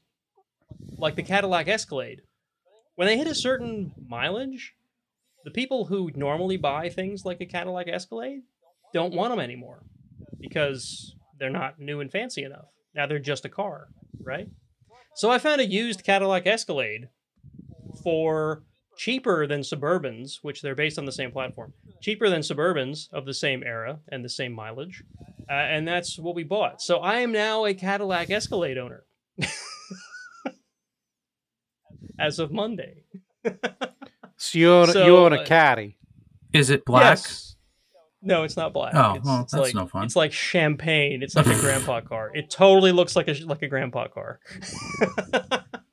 like the Cadillac Escalade, when they hit a certain mileage, the people who normally buy things like a Cadillac Escalade don't want them anymore because they're not new and fancy enough. Now they're just a car, right? So I found a used Cadillac Escalade for cheaper than Suburbans, which they're based on the same platform, cheaper than Suburbans of the same era and the same mileage. Uh, and that's what we bought. So I am now a Cadillac Escalade owner as of Monday. So you own, So, you own a uh, caddy. Is it black? Yes. No, it's not black. Oh, it's, well, it's that's like, no fun. It's like champagne. It's like a grandpa car. It totally looks like a like a grandpa car.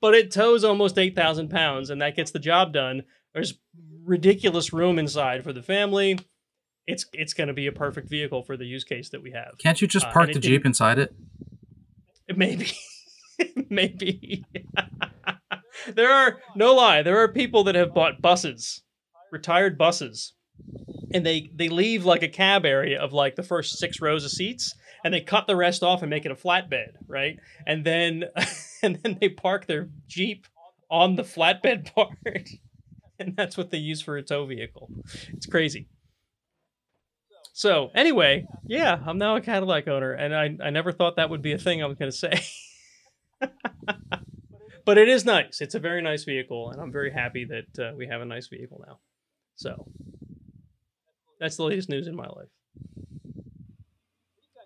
but it tows almost eight thousand pounds, and that gets the job done. There's ridiculous room inside for the family. It's it's going to be a perfect vehicle for the use case that we have. Can't you just Uh, park the Jeep inside it? Maybe. Maybe. there are no lie, there are people that have bought buses, retired buses. And they they leave like a cab area of like the first 6 rows of seats and they cut the rest off and make it a flatbed, right? And then and then they park their Jeep on the flatbed part. and that's what they use for a tow vehicle. It's crazy. So anyway, yeah, I'm now a Cadillac owner, and I, I never thought that would be a thing I was to say. but it is nice. It's a very nice vehicle, and I'm very happy that uh, we have a nice vehicle now. So that's the latest news in my life.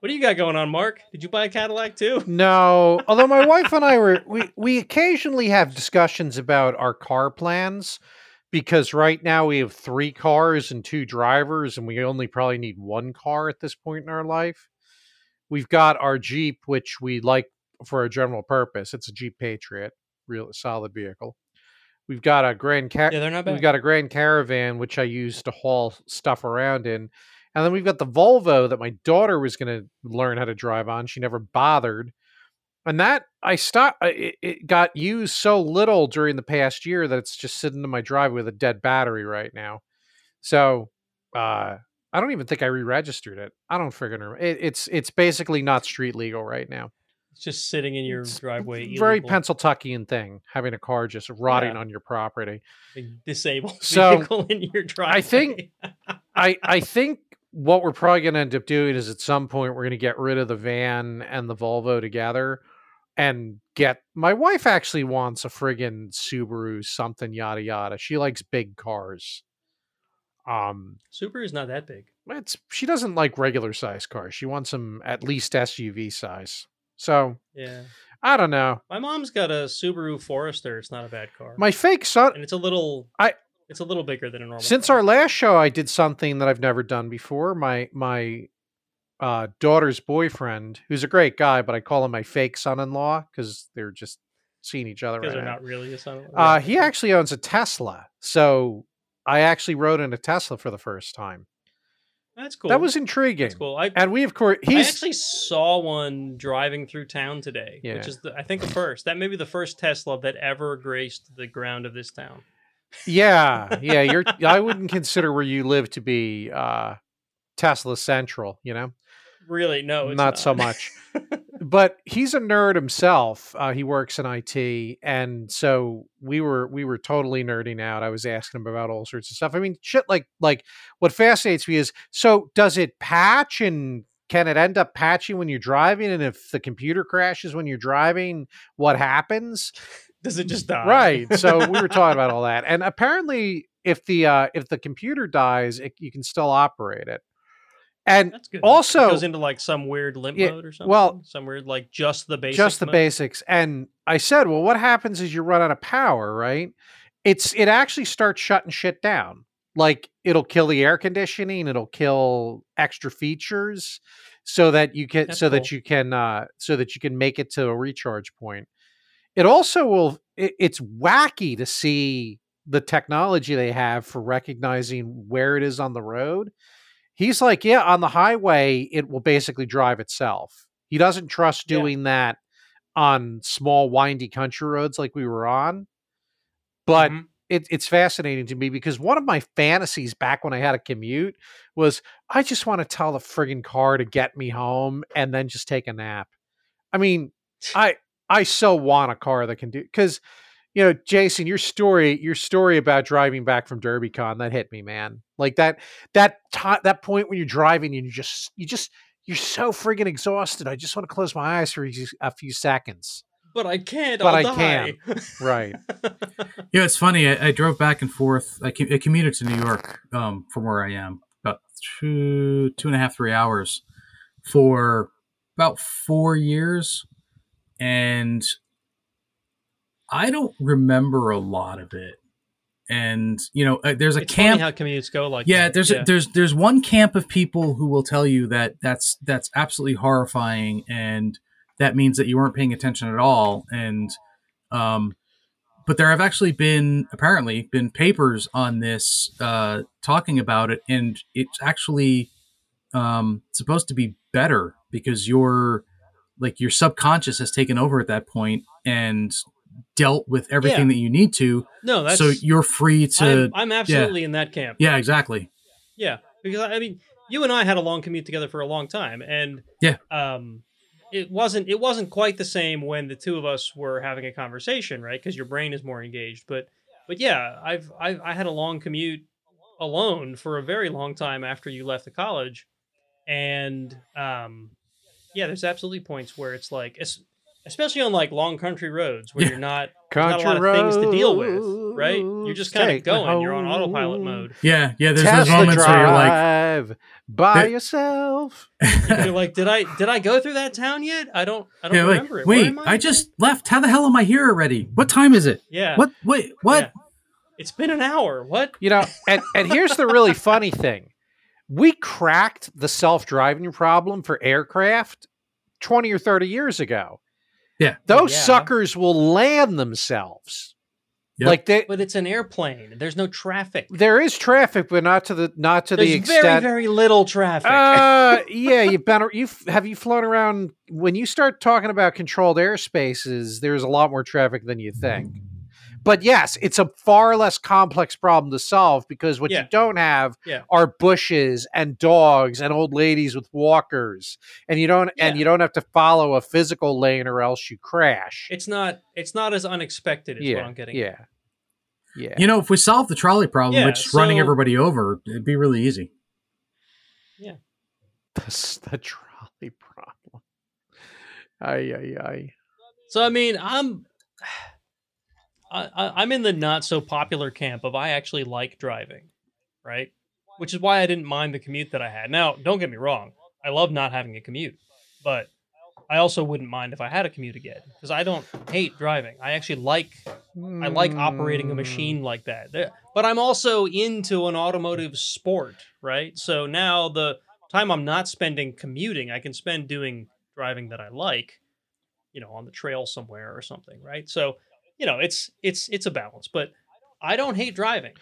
What do you got going on, Mark? Did you buy a Cadillac too? No, although my wife and I were we we occasionally have discussions about our car plans because right now we have three cars and two drivers and we only probably need one car at this point in our life. We've got our Jeep which we like for a general purpose. It's a Jeep Patriot, real solid vehicle. We've got a Grand Car- Yeah, they're not bad. We've got a Grand Caravan which I use to haul stuff around in. And then we've got the Volvo that my daughter was going to learn how to drive on. She never bothered. And that I stopped. It, it got used so little during the past year that it's just sitting in my driveway with a dead battery right now. So uh, I don't even think I re-registered it. I don't friggin' remember. It, it's it's basically not street legal right now. It's just sitting in your It's driveway. Very illegal, Pennsyltuckian thing having a car just rotting Yeah. on your property. disabled So, vehicle in your driveway. I think- I I think what we're probably going to end up doing is at some point we're going to get rid of the van and the Volvo together and get my wife actually wants a friggin' Subaru something yada yada. She likes big cars. Um Subaru's not that big. it's she doesn't like regular size cars. She wants them at least SUV size. So, Yeah. I don't know. My mom's got a Subaru Forester. It's not a bad car. My fake son and it's a little I- it's a little bigger than a normal Since our last show, I did something that I've never done before. My my uh, daughter's boyfriend, who's a great guy, but I call him my fake son-in-law because they're just seeing each other because right they're now. not really a son Uh, he actually owns a Tesla, so I actually rode in a Tesla for the first time. That's cool. That was intriguing. That's cool. I, And we, of course, I actually saw one driving through town today, Yeah. which is the, I think the first. That may be the first Tesla that ever graced the ground of this town. Yeah, yeah. You're. I wouldn't consider where you live to be uh, Tesla central. You know. Really, no, it's not, so much. but he's a nerd himself. Uh, he works in IT, and so we were we were totally nerding out. I was asking him about all sorts of stuff. I mean, shit like like what fascinates me is so does it patch and can it end up patching when you're driving? And if the computer crashes when you're driving, what happens? Does it just die? Right. So we were talking about all that, and apparently, if the uh, if the computer dies, it, you can still operate it. And That's good. Also- it goes into like some weird limp mode or something. well, some weird like just the basics. just the mode? basics. And I said, well, what happens is you run out of power, right? It's it actually starts shutting shit down. Like it'll kill the air conditioning, it'll kill extra features, so that you can That's so that you can uh, so that you can make it to a recharge point. It also will. It, it's wacky to see the technology they have for recognizing where it is on the road. He's like, yeah, on the highway, it will basically drive itself. He doesn't trust Yeah. doing that on small, windy country roads like we were on. But Mhm. it, it's fascinating to me because one of my fantasies back when I had a commute was I just want to tell the friggin' car to get me home and then just take a nap. I mean, I I so want a car that can do because you know, Jason, your story, your story about driving back from DerbyCon, that hit me, man. Like that, that, ti that point when you're driving and you just, you just, you're so friggin' exhausted. I just want to close my eyes for a few- seconds. But I can't. But I'll I die. Right. Yeah, it's funny. I, I drove back and forth. I, com- I commuted to New York um, from where I am about two, two and a half, three hours for about four years, and I don't remember a lot of it. And you know, uh, there's a it's camp. how commutes go like yeah, that. there's A, there's there's one camp of people who will tell you that that's that's absolutely horrifying, and that means that you weren't paying attention at all. And um, but there have actually been apparently been papers on this uh, talking about it, and it's actually um, supposed to be better because your like your subconscious has taken over at that point and dealt with everything Yeah. that you need to, no, that's so you're free to. I'm, I'm absolutely in that camp. yeah, exactly. Yeah, because I mean, you and I had a long commute together for a long time, and Yeah. um, it wasn't it wasn't quite the same when the two of us were having a conversation, right? Because your brain is more engaged. But but yeah, I've, I've I had a long commute alone for a very long time after you left the college, and um, yeah, there's absolutely points where it's like, especially on like long country roads where Yeah. you're not Country got a lot of things to deal with, right? You're just kind of take me going. You're on autopilot mode. Yeah, yeah. There's Tesla those moments where you're like, drive by There- yourself. You're like, did I did I go through that town yet? I don't I don't yeah, like, remember it. Wait, am I just left. How the hell am I here already? What time is it? yeah. What? Wait, what? Yeah. It's been an hour. What? You know, and, and here's the really funny thing. We cracked the self-driving problem for aircraft 20 or 30 years ago. Yeah. Those Yeah. suckers will land themselves. Yep. Like they But it's an airplane. There's no traffic. there is traffic, but not to the not to There's the very extent very little traffic. Uh, yeah, you've been you have you flown around when you start talking about controlled airspaces, there's a lot more traffic than you think. But yes, it's a far less complex problem to solve because what Yeah. you don't have Yeah. are bushes and dogs and old ladies with walkers. And you don't and you don't have to follow a physical lane or else you crash. it's not it's not as unexpected as yeah. what I'm getting. yeah. Yeah. You know, if we solve the trolley problem, Yeah, which is running everybody over, it'd be really easy. Yeah. That's the trolley problem. Ay ay ay. So I mean, I'm I, I- I'm in the not so popular camp of I actually like driving, right? Which is why I didn't mind the commute that I had. Now, don't get me wrong, I love not having a commute, but I also wouldn't mind if I had a commute again because I don't hate driving. I actually like I like operating a machine hmm. like that. But I'm also into an automotive sport, right? So now the time I'm not spending commuting, I can spend doing driving that I like, you know, on the trail somewhere or something, right? So, you know, it's it's it's a balance, but I don't hate driving.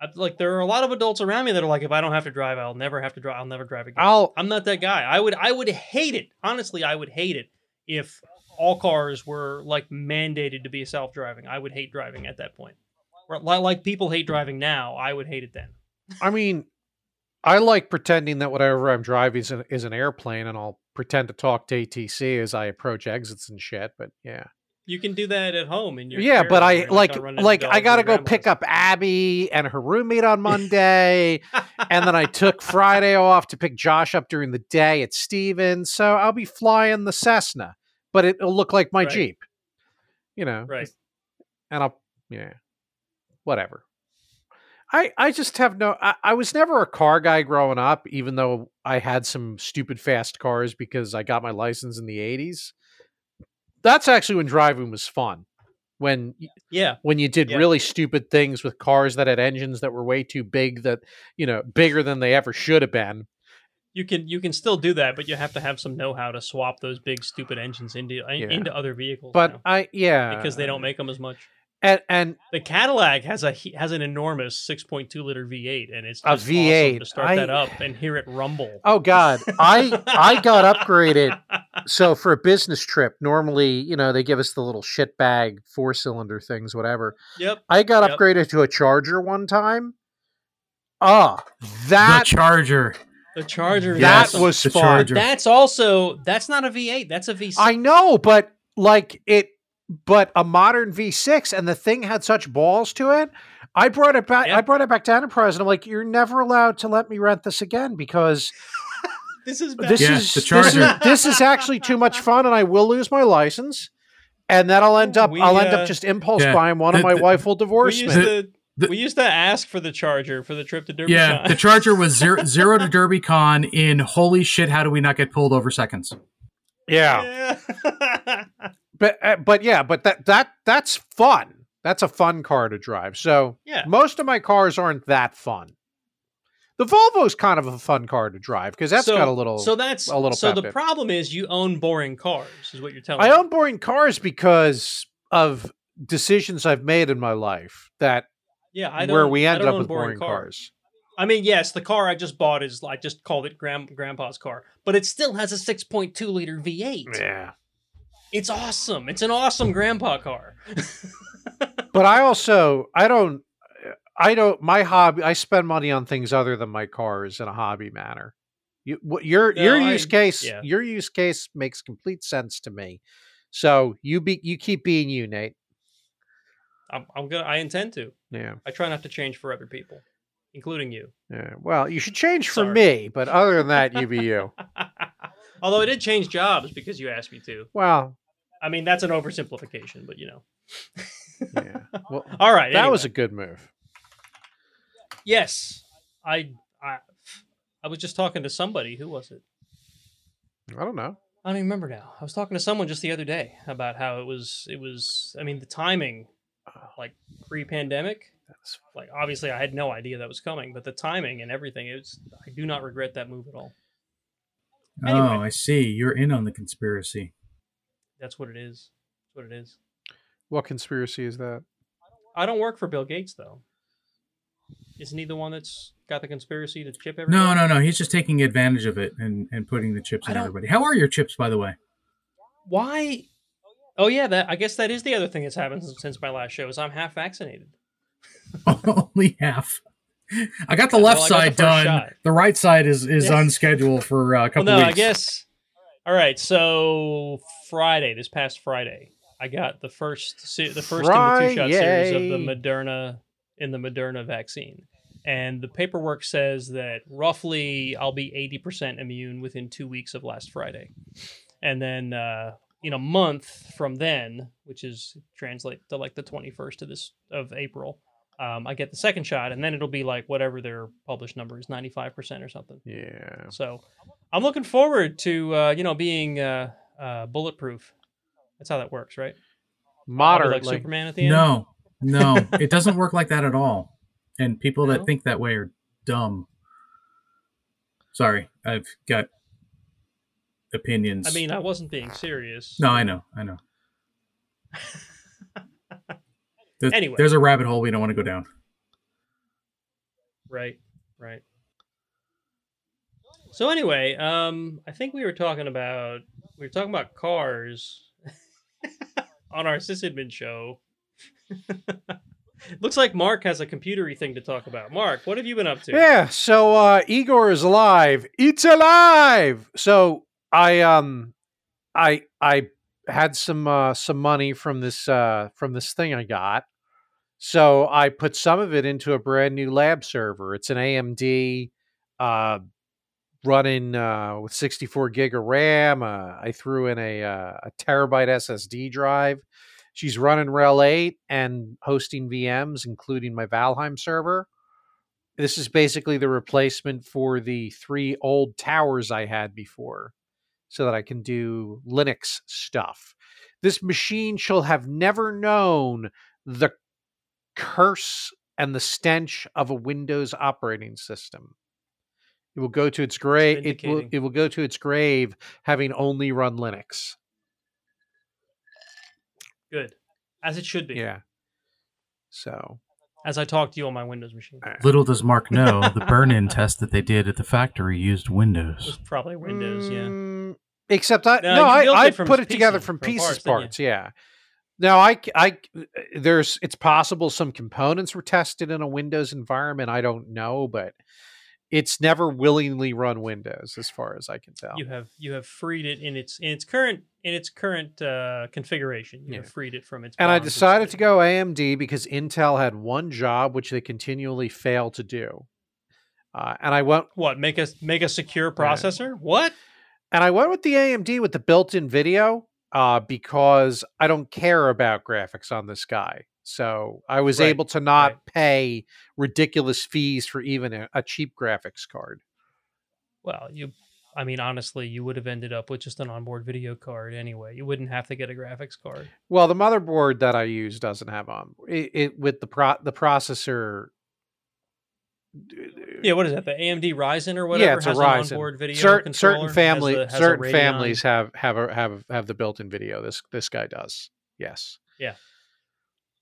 I, like there are a lot of adults around me that are like, if I don't have to drive, I'll never have to drive. I'll never drive again. I'll I'm not that guy. I would I would hate it. Honestly, I would hate it if all cars were like mandated to be self-driving. I would hate driving at that point. Like people hate driving now, I would hate it then. I mean, I like pretending that whatever I'm driving is an, is an airplane, and I'll pretend to talk to ATC as I approach exits and shit. But yeah, You can do that at home in your yeah. But. I like gonna run into like I gotta go pick up Abby and her roommate on Monday, and then I took Friday off to pick Josh up during the day at Stevens. So I'll be flying the Cessna, but it'll look like my Right. Jeep, you know. right. and I'll yeah, whatever. I I just have no. I, I was never a car guy growing up, even though I had some stupid fast cars because I got my license in the '80s. That's actually when driving was fun. When Yeah. when you did Yeah. really stupid things with cars that had engines that were way too big, that you know bigger than they ever should have been. You can you can still do that, but you have to have some know-how to swap those big stupid engines into Yeah. into other vehicles. But I yeah because they don't make them as much. And and The Cadillac has a has an enormous 6.2 liter V8, and it's A just awesome V8. to start I- that up and hear it rumble. oh god, I I got upgraded so for a business trip, normally, you know, they give us the little shit bag four cylinder things, whatever. Yep. I got Yep. upgraded to a charger one time. Ah, that the Charger. The Charger. is that awesome. was the fun. Charger. That's also that's not a V8. That's a V6. I know, but like it but a modern V6, and the thing had such balls to it. I brought it back. Yeah. I brought it back to Enterprise, and I'm like, "You're never allowed to let me rent this again because This is this Yeah, is the this is- Charger. This, is actually too much fun, and I will lose my license, and then I'll end up We, I'll end uh, up just impulse Yeah. buying one, The- and my the- wife will we divorce used me. to The- we used to ask for the charger for the trip to Derby. Con. Yeah, the Charger was zero, zero to DerbyCon in holy shit. How do we not get pulled over seconds? yeah, yeah. but uh, but yeah, but that that that's fun. That's a fun car to drive. So Yeah. most of my cars aren't that fun. The Volvo's kind of a fun car to drive because that's so, got a little. So that's a little So the in problem is you own boring cars, is what you're telling me. I me. own boring cars because of decisions I've made in my life that Yeah, I where we I ended up with boring cars. I mean, yes, the car I just bought is I just called it Grand, Grandpa's car, but it still has a 6.2 liter V8. Yeah. It's awesome. It's an awesome Grandpa car. but I also I don't I don't my hobby I spend money on things other than my cars in a hobby manner. You, what your No, your I- use case yeah. your use case makes complete sense to me. So you be you keep being you, Nate. I'm, I'm gonna. I intend to. Yeah, I try not to change for other people, including you. yeah. Well, you should change for Sorry. me, but other than that, you be you. Although I did change jobs because you asked me to. Well, I mean, that's an oversimplification, but you know. yeah. Well, All right. that was a good move. yes. I I I was just talking to somebody. Who was it? I don't know. I don't even remember now. I was talking to someone just the other day about how it was. It was. I mean, the timing, oh. like pre-pandemic. That's Like obviously, I had no idea that was coming, but the timing and everything. It was. I do not regret that move at all. Oh, anyway. Oh, I see. You're in on the conspiracy. That's what it is. That's what it is. what conspiracy is that? I don't work for Bill Gates though. Isn't he the one that's got the conspiracy to chip everybody? No, no, no. He's just taking advantage of it and, and putting the chips I in don't- everybody. How are your chips, by the way? Why? Oh yeah, that I guess that is the other thing that's happened since, since my last show is I'm half vaccinated. Only half. I got the Yeah, left well, I got the side first done. shot. The right side is is Yeah. on schedule for uh, a Well, couple no, weeks. I guess. All right, so Friday, this past Friday, I got the first se- the first in the two shot series of the Moderna in the Moderna vaccine, and the paperwork says that roughly I'll be eighty percent immune within two weeks of last Friday, and then uh, in a month from then, which is translate to like the twenty first of this of April. Um, I get the second shot, and then it'll be like whatever their published number is, ninety five percent or something. Yeah. So I'm looking forward to uh, you know being uh, uh, bulletproof. That's how that works, right? I'll like Superman at the end. No, no, it doesn't work like that at all. And people No? that think that way are dumb. Sorry, I've got opinions. I mean, I wasn't being serious. no, I know, I know. There's, Anyway. there's a rabbit hole we don't want to go down. Right, right. So anyway, um, I think we were talking about we were talking about cars on our sysadmin show. Looks like Mark has a computery thing to talk about. Mark, what have you been up to? Yeah, so uh Igor is alive. It's alive. So I um I I had some uh some money from this uh from this thing I got. So I put some of it into a brand new lab server. It's an AMD uh running uh with 64 gig of RAM. Uh, I threw in a uh, a terabyte SSD drive. She's running RHEL 8 and hosting VMs including my Valheim server this is basically the replacement for the three old towers I had before so that I can do Linux stuff. This machine shall have never known the curse and the stench of a Windows operating system. It will go to its grave. It will, it will go to its grave having only run Linux. Good, as it should be. Yeah. So As I talk to you on my Windows machine, Little does Mark know, the burn-in test that they did at the factory used it Windows. was probably Windows. Yeah. Mm, Except I No, no, I, I put it pieces- together from from pieces parts, parts. Yeah. Now I I there's it's possible some components were tested in a Windows environment. I don't know, but it's never willingly run Windows, as far as I can tell. You have you have freed it in its in its current in its current uh, configuration. You Yeah. have freed it from its. and I decided to go AMD because Intel had one job which they continually fail to do. Uh, and I went What make a make a secure processor? What? And I went with the AMD with the built-in video uh, because I don't care about graphics on this guy. So I was Right, able to not right. pay ridiculous fees for even a, a cheap graphics card. Well, you. I mean, honestly, you would have ended up with just an onboard video card anyway. You wouldn't have to get a graphics card. Well, the motherboard that I use doesn't have on it, it with the pro the processor. Yeah, what is that? The AMD Ryzen or whatever yeah, it's a Ryzen. an onboard video certain certain has family has a certain families have have a, have have the built-in video. This this guy does. Yes. Yeah.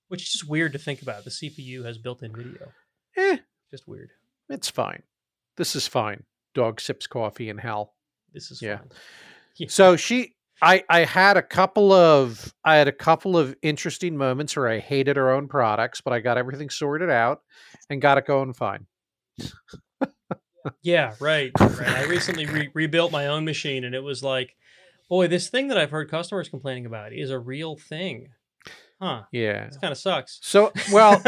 Which is just weird to think about. The CPU has built-in video. Eh, Just weird. it's fine. This is fine. Dog sips coffee in hell. This is Yeah. fine. Yeah. So she I I had a couple of I had a couple of interesting moments where I hated her own products, but I got everything sorted out and got it going fine. Yeah, right. Right. I recently re- rebuilt my own machine, and it was like, boy, this thing that I've heard customers complaining about is a real thing. Huh. Yeah. This kind of sucks. So well,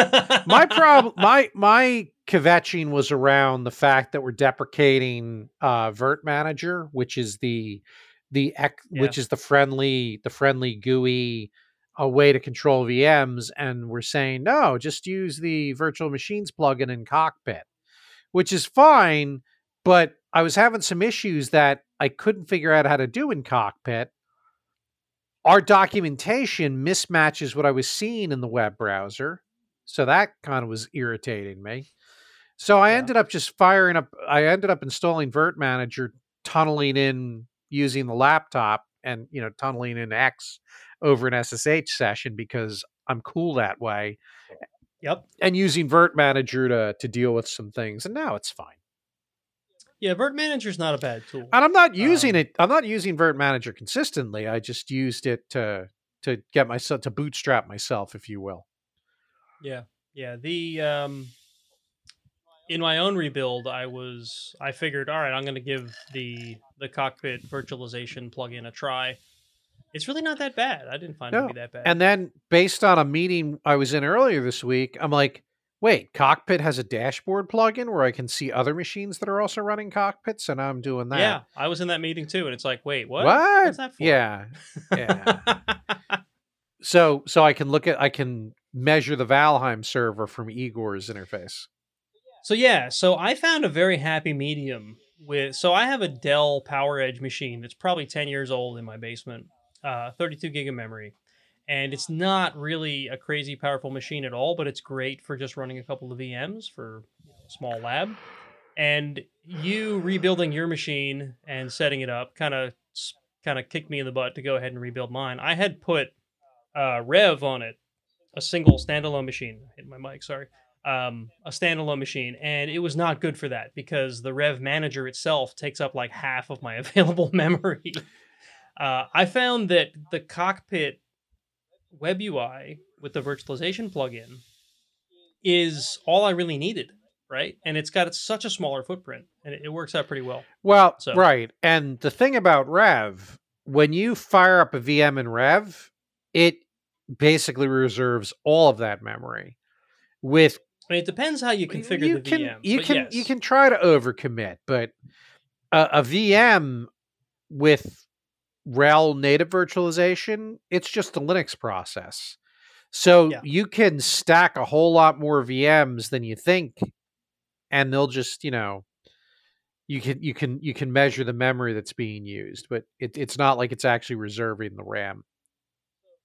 my problem my my kvetching was around the fact that we're deprecating uh virt-manager which is the the ec- which is the friendly the friendly GUI a way to control VMs and we're saying no just use the virtual machines plugin in cockpit which is fine but I was having some issues that I couldn't figure out how to do in cockpit our documentation mismatches what I was seeing in the web browser so that kind of was irritating me. So I Yeah. ended up just firing up. I ended up installing virt-manager, tunneling in using the laptop, and you know tunneling in X over an SSH session because I'm cool that way, Yep. and using virt-manager to to deal with some things. And now it's fine. Yeah, virt-manager is not a bad tool. And I'm not using Um, it. I'm not using virt-manager consistently. I just used it to to get myself to bootstrap myself, if you will. Yeah, yeah. The um, in my own rebuild, I was I figured, all right, I'm going to give the the cockpit virtualization plugin a try. It's really not that bad. I didn't find it to be that bad. And then, based on a meeting I was in earlier this week, I'm like, wait, Cockpit has a dashboard plugin where I can see other machines that are also running cockpits, and I'm doing that. yeah, I was in that meeting too, and it's like, wait, what? What? What's that for? Yeah. Yeah. so, so I can look at, I can measure the Valheim server from Igor's interface. So yeah, so I found a very happy medium with. So I have a Dell PowerEdge machine that's probably ten years old in my basement, uh, 32 gig of memory, and it's not really a crazy powerful machine at all, but it's great for just running a couple of VMs for a small lab. And you rebuilding your machine and setting it up kind of kind of kicked me in the butt to go ahead and rebuild mine. I had put uh, RHEV on it, a single standalone machine. Hit my mic, sorry um, a standalone machine, and it was not good for that because the RHEV Manager itself takes up like half of my available memory. Uh, I found that the cockpit web UI with the virtualization plugin is all I really needed, right? And it's got such a smaller footprint, and it, it works out pretty well. Well, So- right. And the thing about RHEV, when you fire up a VM in RHEV, it basically reserves all of that memory. With I mean, it depends how you configure you the can, VM. You can yes. you can try to overcommit, but a, a VM with RHEL native virtualization, it's just a Linux process. So Yeah. you can stack a whole lot more VMs than you think, and they'll just you know you can you can you can measure the memory that's being used, but it, it's not like it's actually reserving the RAM.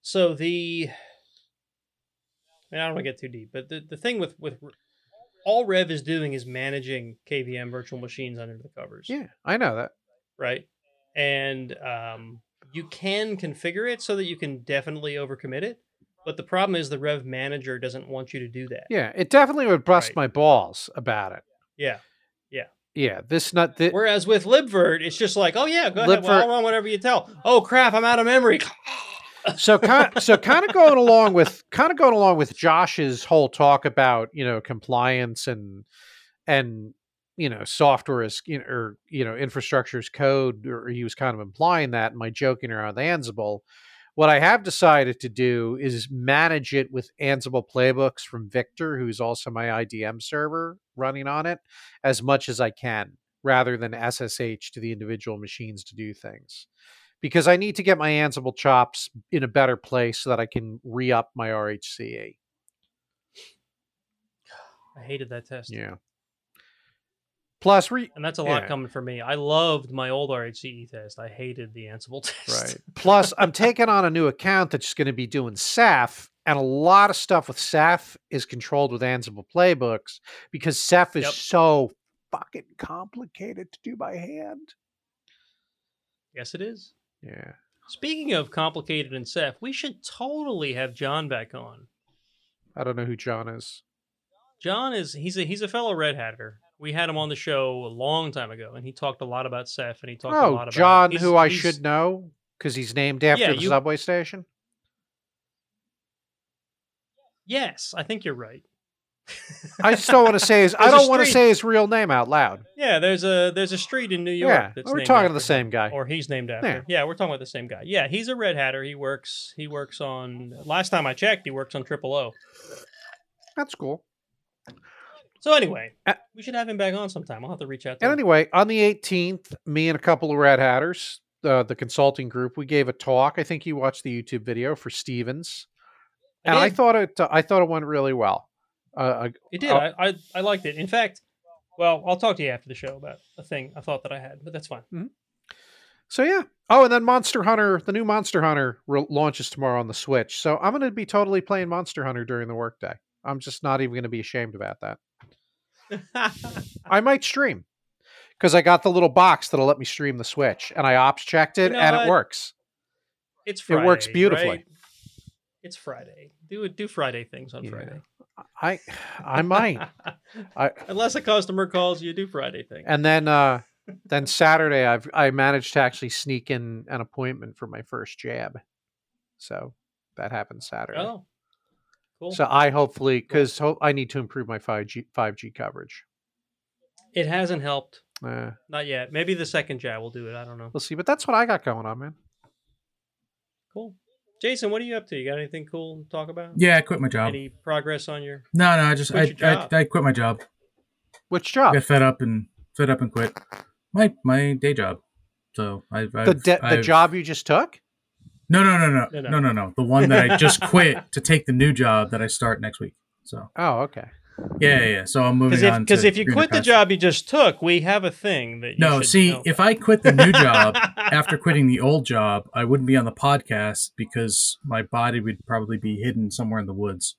So the I, mean, I don't want to get too deep, but the, the thing with with all RHEV is doing is managing KVM virtual machines under the covers, Yeah, I know that. right? And um, you can configure it so that you can definitely overcommit it, but the problem is the RHEV manager doesn't want you to do that. Yeah, it definitely would bust Right. my balls about it. Yeah. Yeah, yeah. this not the, Whereas with libvirt, it's just like, oh yeah, go ahead, well, I'll run whatever you tell. Oh crap, I'm out of memory. so kind so kind of going along with kind of going along with Josh's whole talk about you know compliance and and you know software as you know, or you know infrastructure as code, or he was kind of implying that in my joking around with Ansible. What I have decided to do is manage it with Ansible playbooks from Victor, who's also my IDM server running on it, as much as I can, rather than SSH to the individual machines to do things. Because I need to get my Ansible chops in a better place so that I can re up my RHCE. I hated that test. Yeah. Plus, re- And that's a lot Yeah. coming from me. I loved my old RHCE test. I hated the Ansible test. Right. Plus, I'm taking on a new account that's going to be doing Ceph, and a lot of stuff with Ceph is controlled with Ansible playbooks because Ceph is Yep. so fucking complicated to do by hand. yes, it is. Yeah. Speaking of complicated and Ceph, we should totally have John back on. I don't know who John is. John is he's a he's a fellow Red Hatter. We had him on the show a long time ago, and he talked a lot about Ceph, and he talked a Oh, lot about John, he's- who I he's- should know because he's named after Yeah, the you- subway station. Yes, I think you're right. I just don't want to say his. I There's a don't want to say his real name out loud. Yeah, there's a there's a street in New York. Yeah, that's we're named talking to the same guy. or he's named after. Yeah. Yeah. we're talking about the same guy. Yeah, he's a Red Hatter. He works he works on. Last time I checked, he works on TripleO. That's cool. So anyway, Uh, we should have him back on sometime. I'll have to reach out to And him. anyway, on the 18th, me and a couple of Red Hatters, uh, the consulting group, we gave a talk. I think you watched the YouTube video for Stevens, I and I thought it. I thought it went really well. Uh, It did. Oh. I, I I liked it. In fact, well, I'll talk to you after the show about a thing I thought that I had, but that's fine. so yeah. Oh, and then Monster Hunter, the new Monster Hunter re- launches tomorrow on the Switch. So I'm going to be totally playing Monster Hunter during the workday. I'm just not even going to be ashamed about that. I might stream because I got the little box that'll let me stream the Switch, and I ops checked it, know and what? it works. it's Friday, It works beautifully. right? It's Friday. Do it. Do Friday things on Yeah. Friday. I I might. I Unless a customer calls you, do Friday things. and then uh then Saturday I've I managed to actually sneak in an appointment for my first jab. So that happened Saturday. oh, cool. So I hopefully because ho- I need to improve my five G five G coverage. it hasn't helped. Uh, Not yet. Maybe the second jab will do it. I don't know. we'll see, but that's what I got going on, man. Cool. Jason, what are you up to? You got anything cool to talk about? Yeah, I quit my job. Any progress on your? No, no, I just I, Quit I. I quit my job. Which I job? got fed up and fed up and quit my my day job. So I I've, The de- the I've- job you just took? No, no, no, no, No, no. no, no, no. The one that I just quit to take the new job that I start next week. So Oh, okay. yeah, yeah. yeah. So I'm moving Because if on. because if you greener quit the job you just took, we have a thing that you No, should see, know if. I quit the new job after quitting the old job, I wouldn't be on the podcast because my body would probably be hidden somewhere in the woods.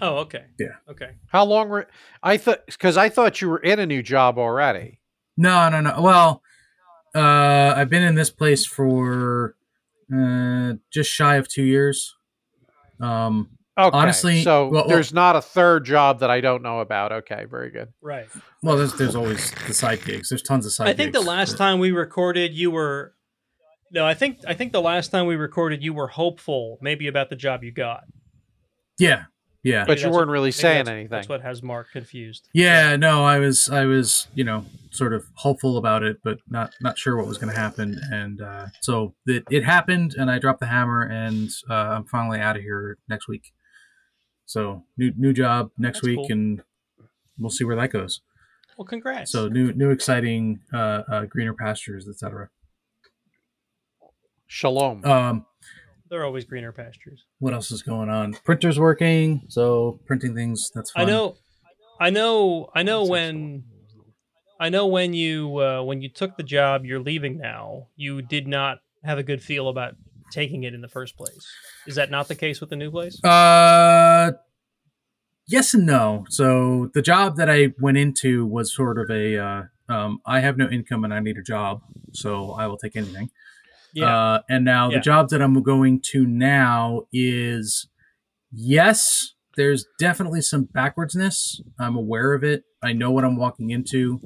Oh, okay. Yeah. Okay. How long were I thought because I thought you were in a new job already. No, no, no. Well, uh, I've been in this place for uh, just shy of two years. Um, Okay. Honestly, so well- well- there's not a third job that I don't know about. Okay, very good. Right. well, there's there's always the side gigs. There's tons of side. I think the last but- time we recorded, you were. No, I think I think the last time we recorded, you were hopeful maybe about the job you got. Yeah, yeah, But you weren't really maybe saying that's- anything. That's what has Mark confused. yeah. No, I was I was you know sort of hopeful about it, but not not sure what was going to happen, and uh, so it it happened, and I dropped the hammer, and uh, I'm finally out of here next week. So new new job next That's week, cool. and we'll see where that goes. Well, congrats. So new, new, exciting, uh, uh, greener pastures, etc. Shalom. Um, They're always greener pastures. what else is going on? Printer's working, so printing things. That's fun. I know, I know, I know That's when, I know when you uh, when you took the job you're leaving now, you did not have a good feel about taking it in the first place. Is that not the case with the new place? Uh, yes and no. So the job that I went into was sort of a. Uh, um, I have no income and I need a job, so I will take anything. Yeah. Uh, and now Yeah. the job that I'm going to now is yes, there's definitely some backwardsness. I'm aware of it. I know what I'm walking into.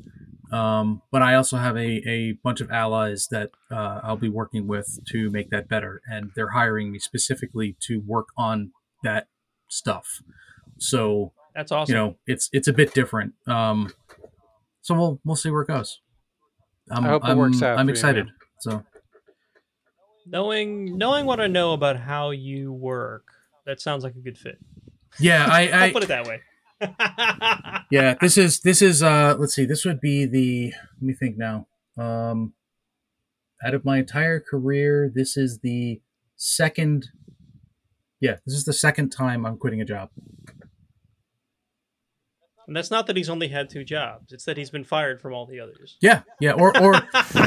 Um, but I also have a, a bunch of allies that uh, I'll be working with to make that better. And they're hiring me specifically to work on that stuff. So That's awesome. you know it's it's a bit different. Um, so we'll we'll see where it goes. I'm, I hope it I'm, works out I'm for you, excited. So knowing knowing what I know about how you work, that sounds like a good fit. yeah, I, I'll put it that way. yeah this is this is uh let's see this would be the let me think now um out of my entire career this is the second yeah this is the second time i'm quitting a job and that's not that he's only had two jobs; it's that he's been fired from all the others. yeah yeah or or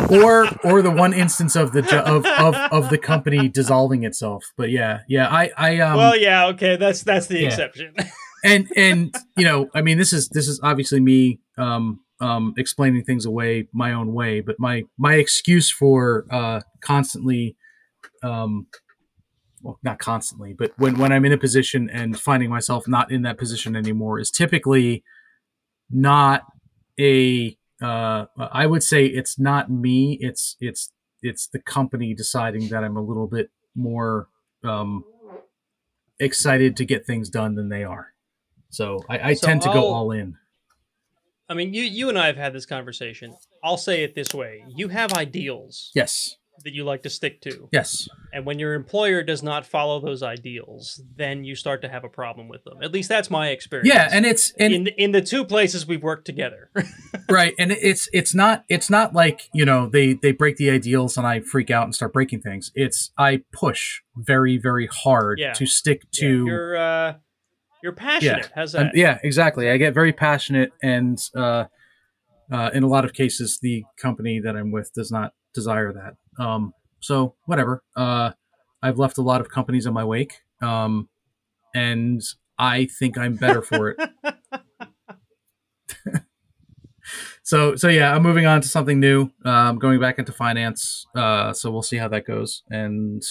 or or the one instance of the jo- of, of of the company dissolving itself but yeah yeah i i um well, yeah, okay, that's that's the yeah. exception. and and you know i mean this is this is obviously me um um explaining things away my own way but my my excuse for uh constantly um well not constantly but when when i'm in a position and finding myself not in that position anymore is typically not a uh i would say it's not me it's it's it's the company deciding that i'm a little bit more um excited to get things done than they are so I, I So tend to go I'll- all in. I mean, you you and I have had this conversation. I'll say it this way: you have ideals Yes. That you like to stick to, Yes. and when your employer does not follow those ideals, then you start to have a problem with them. At least that's my experience. Yeah, and it's and in in the two places we've worked together. right, and it's it's not it's not like you know they they break the ideals and I freak out and start breaking things. It's I push very very hard Yeah. to stick Yeah, to you're uh, you're passionate. How's Um, that? yeah, exactly. I get very passionate, and uh, uh, in a lot of cases, the company that I'm with does not desire that. Um, so whatever. Uh, I've left a lot of companies in my wake, um, and I think I'm better for it. so so yeah, I'm moving on to something new. I'm going back into finance. Uh, so we'll see how that goes, and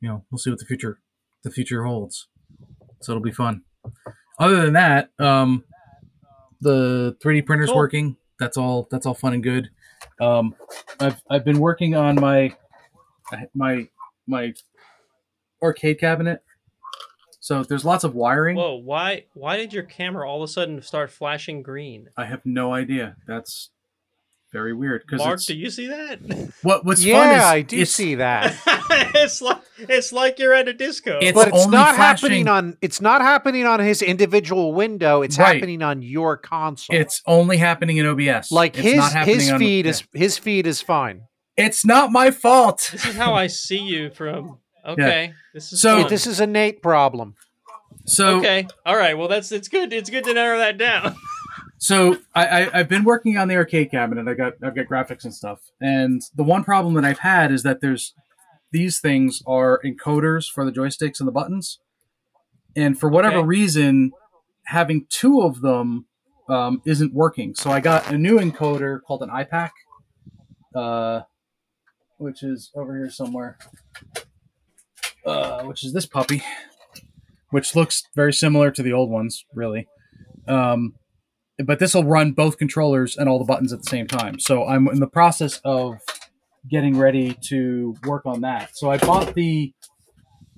you know we'll see what the future the future holds. So it'll be fun. Other than that, um, the 3D printer's Cool. working. That's all. That's all fun and good. Um, I've I've been working on my my my arcade cabinet. So there's lots of wiring. Whoa! Why why did your camera all of a sudden start flashing green? I have no idea. That's very weird. Because Mark, do you see that? what what's yeah, fun is I do it's, see that. it's like it's like you're at a disco. It's but it's only not flashing- happening on it's not happening on his individual window. It's Right. happening on your console. It's only happening in OBS. like It's his not happening his on- feed yeah. is his feed is fine. It's not my fault. this is how I see you from. Okay, this is So- fun. This is a Nate problem. So okay. All right. Well, that's it's good. It's good to narrow that down. So I, I I've been working on the arcade cabinet. I got I've got graphics and stuff. And the one problem that I've had is that there's these things are encoders for the joysticks and the buttons. And for whatever Okay. reason, having two of them um, isn't working. So I got a new encoder called an I-PAC, uh, which is over here somewhere. Uh, which is this puppy, which looks very similar to the old ones, really. Um, but this will run both controllers and all the buttons at the same time. So I'm in the process of getting ready to work on that. So I bought the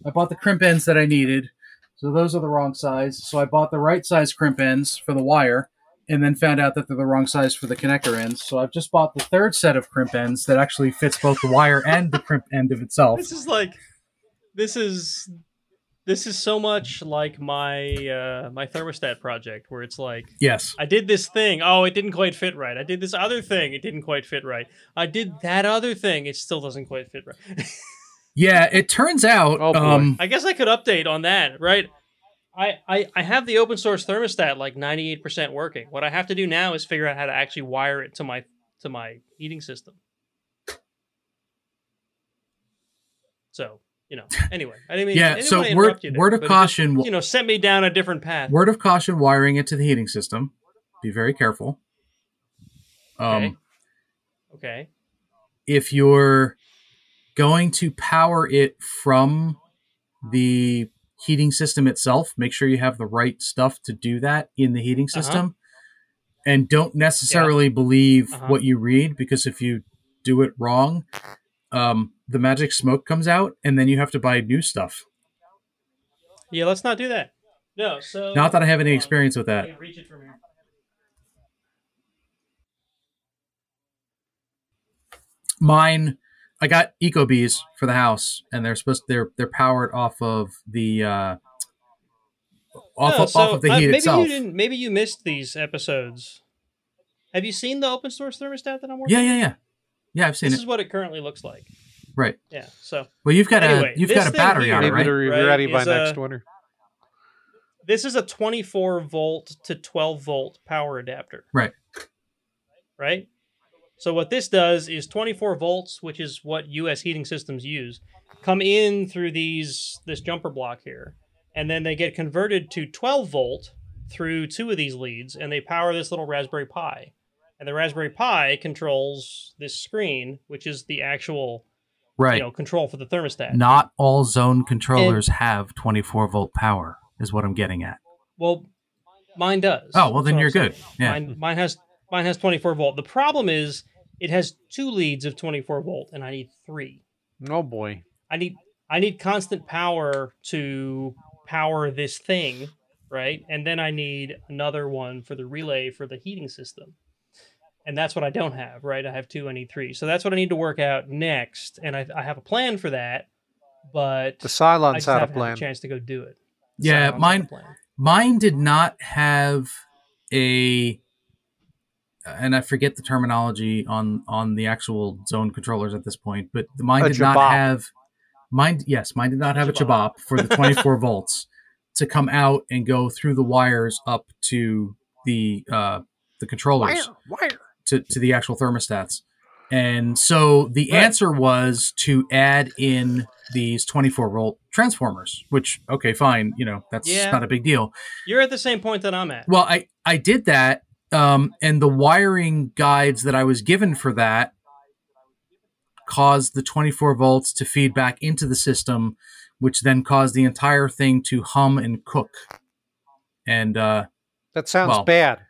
I bought the crimp ends that I needed. So those are the wrong size. So I bought the right size crimp ends for the wire and then found out that they're the wrong size for the connector ends. So I've just bought the third set of crimp ends that actually fits both the wire and the crimp end of itself. this is like, this is, this is so much like my uh my thermostat project where it's like Yes. I did this thing. Oh, it didn't quite fit right. I did this other thing. It didn't quite fit right. I did that other thing. It still doesn't quite fit right. Yeah, it turns out Oh, boy. um I guess I could update on that, right? I, I, I have the open source thermostat like 98% working. What I have to do now is figure out how to actually wire it to my to my heating system. So, you know, anyway, I didn't mean, Yeah, I didn't so word- there, word of it just, caution, you know, sent me down a different path. word of caution wiring it to the heating system. Be very careful. Um Okay. Okay. if you're going to power it from the heating system itself, make sure you have the right stuff to do that in the heating Uh-huh. system. And don't necessarily believe Uh-huh. what you read because if you do it wrong, um, the magic smoke comes out and then you have to buy new stuff. Yeah, let's not do that. No, so Not that I have any experience with that. reach it from here. Mine, I got ecobees for the house, and they're supposed they're they're powered off of the uh, off No, of, so, off of the uh, heat maybe itself. You didn't, maybe you missed these episodes. Have you seen the open source thermostat that I'm working? Yeah, on? yeah, yeah, yeah. I've seen This is what it currently looks like. Right. Yeah. So Well, you've got Anyway, a you've got a battery here- on it, right? it'll Right, ready by is, next uh, winter. this is a 24 volt to 12 volt power adapter. Right. Right. So what this does is 24 volts, which is what U.S. heating systems use, come in through these this jumper block here, and then they get converted to 12 volt through two of these leads, and they power this little Raspberry Pi. And the Raspberry Pi controls this screen, which is the actual Right. you know control for the thermostat. Not all zone controllers have 24 volt power, is what I'm getting at. Well, mine does. Oh, well, then what you're good. Yeah. Mine, mine has mine has 24 volt. The problem is it has two leads of 24 volt, and I need three. Oh boy. I need I need constant power to power this thing, right? And then I need another one for the relay for the heating system. And that's what I don't have, right? I have two, I need three. So that's what I need to work out next. And I, I have a plan for that, but The Cylons just had a haven't had plan. a chance to go do it. Yeah, Cylons mine- plan. Mine did not have a and I forget the terminology on on the actual zone controllers at this point, but mine A did not have mine yes, mine did not have a Jabop. Chabop for the 24 volts to come out and go through the wires up to the uh the controllers Wire. To, to the actual thermostats. And so the Right. answer was to add in these 24 volt transformers, which okay, fine, you know, that's Yeah. not a big deal. You're at the same point that I'm at. Well, I I did that, um, and the wiring guides that I was given for that caused the 24 volts to feed back into the system, which then caused the entire thing to hum and cook. And uh, That sounds Well, bad.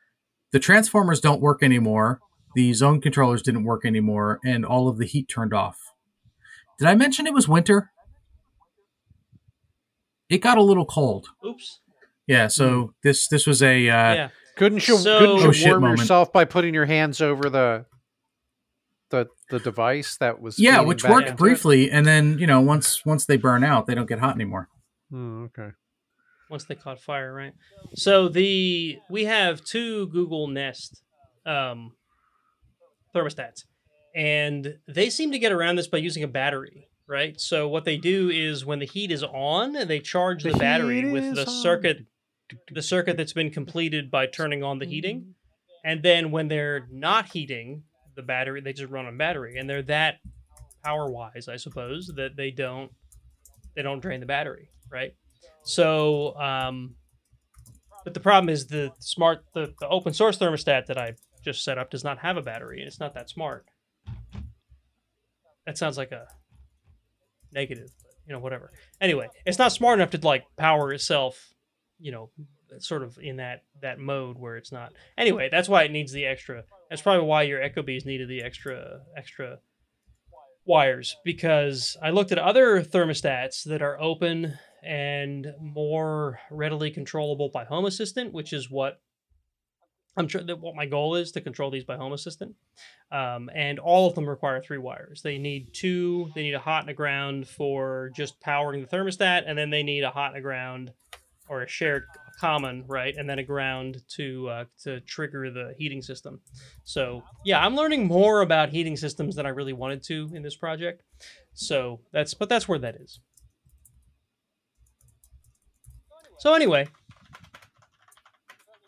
the transformers don't work anymore. The zone controllers didn't work anymore, and all of the heat turned off. Did I mention it was winter? It got a little cold. Oops. Yeah, so this this was a uh, yeah. Couldn't you So- couldn't Oh, you shit warm moment. yourself by putting your hands over the the the device that was yeah, which worked into it? briefly, and then you know once once they burn out, they don't get hot anymore. Oh, okay. once they caught fire, right? So the we have two Google Nest um, thermostats, and they seem to get around this by using a battery, right? So what they do is when the heat is on, they charge the, The battery with the on. circuit, the circuit that's been completed by turning on the heating, and then when they're not heating the battery, they just run on battery, and they're that power wise, I suppose, that they don't they don't drain the battery, right? So, um, but the problem is the smart, the, the open source thermostat that I just set up does not have a battery, and it's not that smart. That sounds like a negative, but you know, whatever. Anyway, it's not smart enough to like power itself, you know, sort of in that that mode where it's not. Anyway, that's why it needs the extra. That's probably why your ecobees needed the extra extra wires because I looked at other thermostats that are open and more readily controllable by Home Assistant, which is what I'm sure that what my goal is to control these by Home Assistant. Um, and all of them require three wires. They need two. They need a hot and a ground for just powering the thermostat, and then they need a hot and a ground or a shared common, right? And then a ground to uh, to trigger the heating system. So yeah, I'm learning more about heating systems than I really wanted to in this project. So that's but that's where that is. So anyway,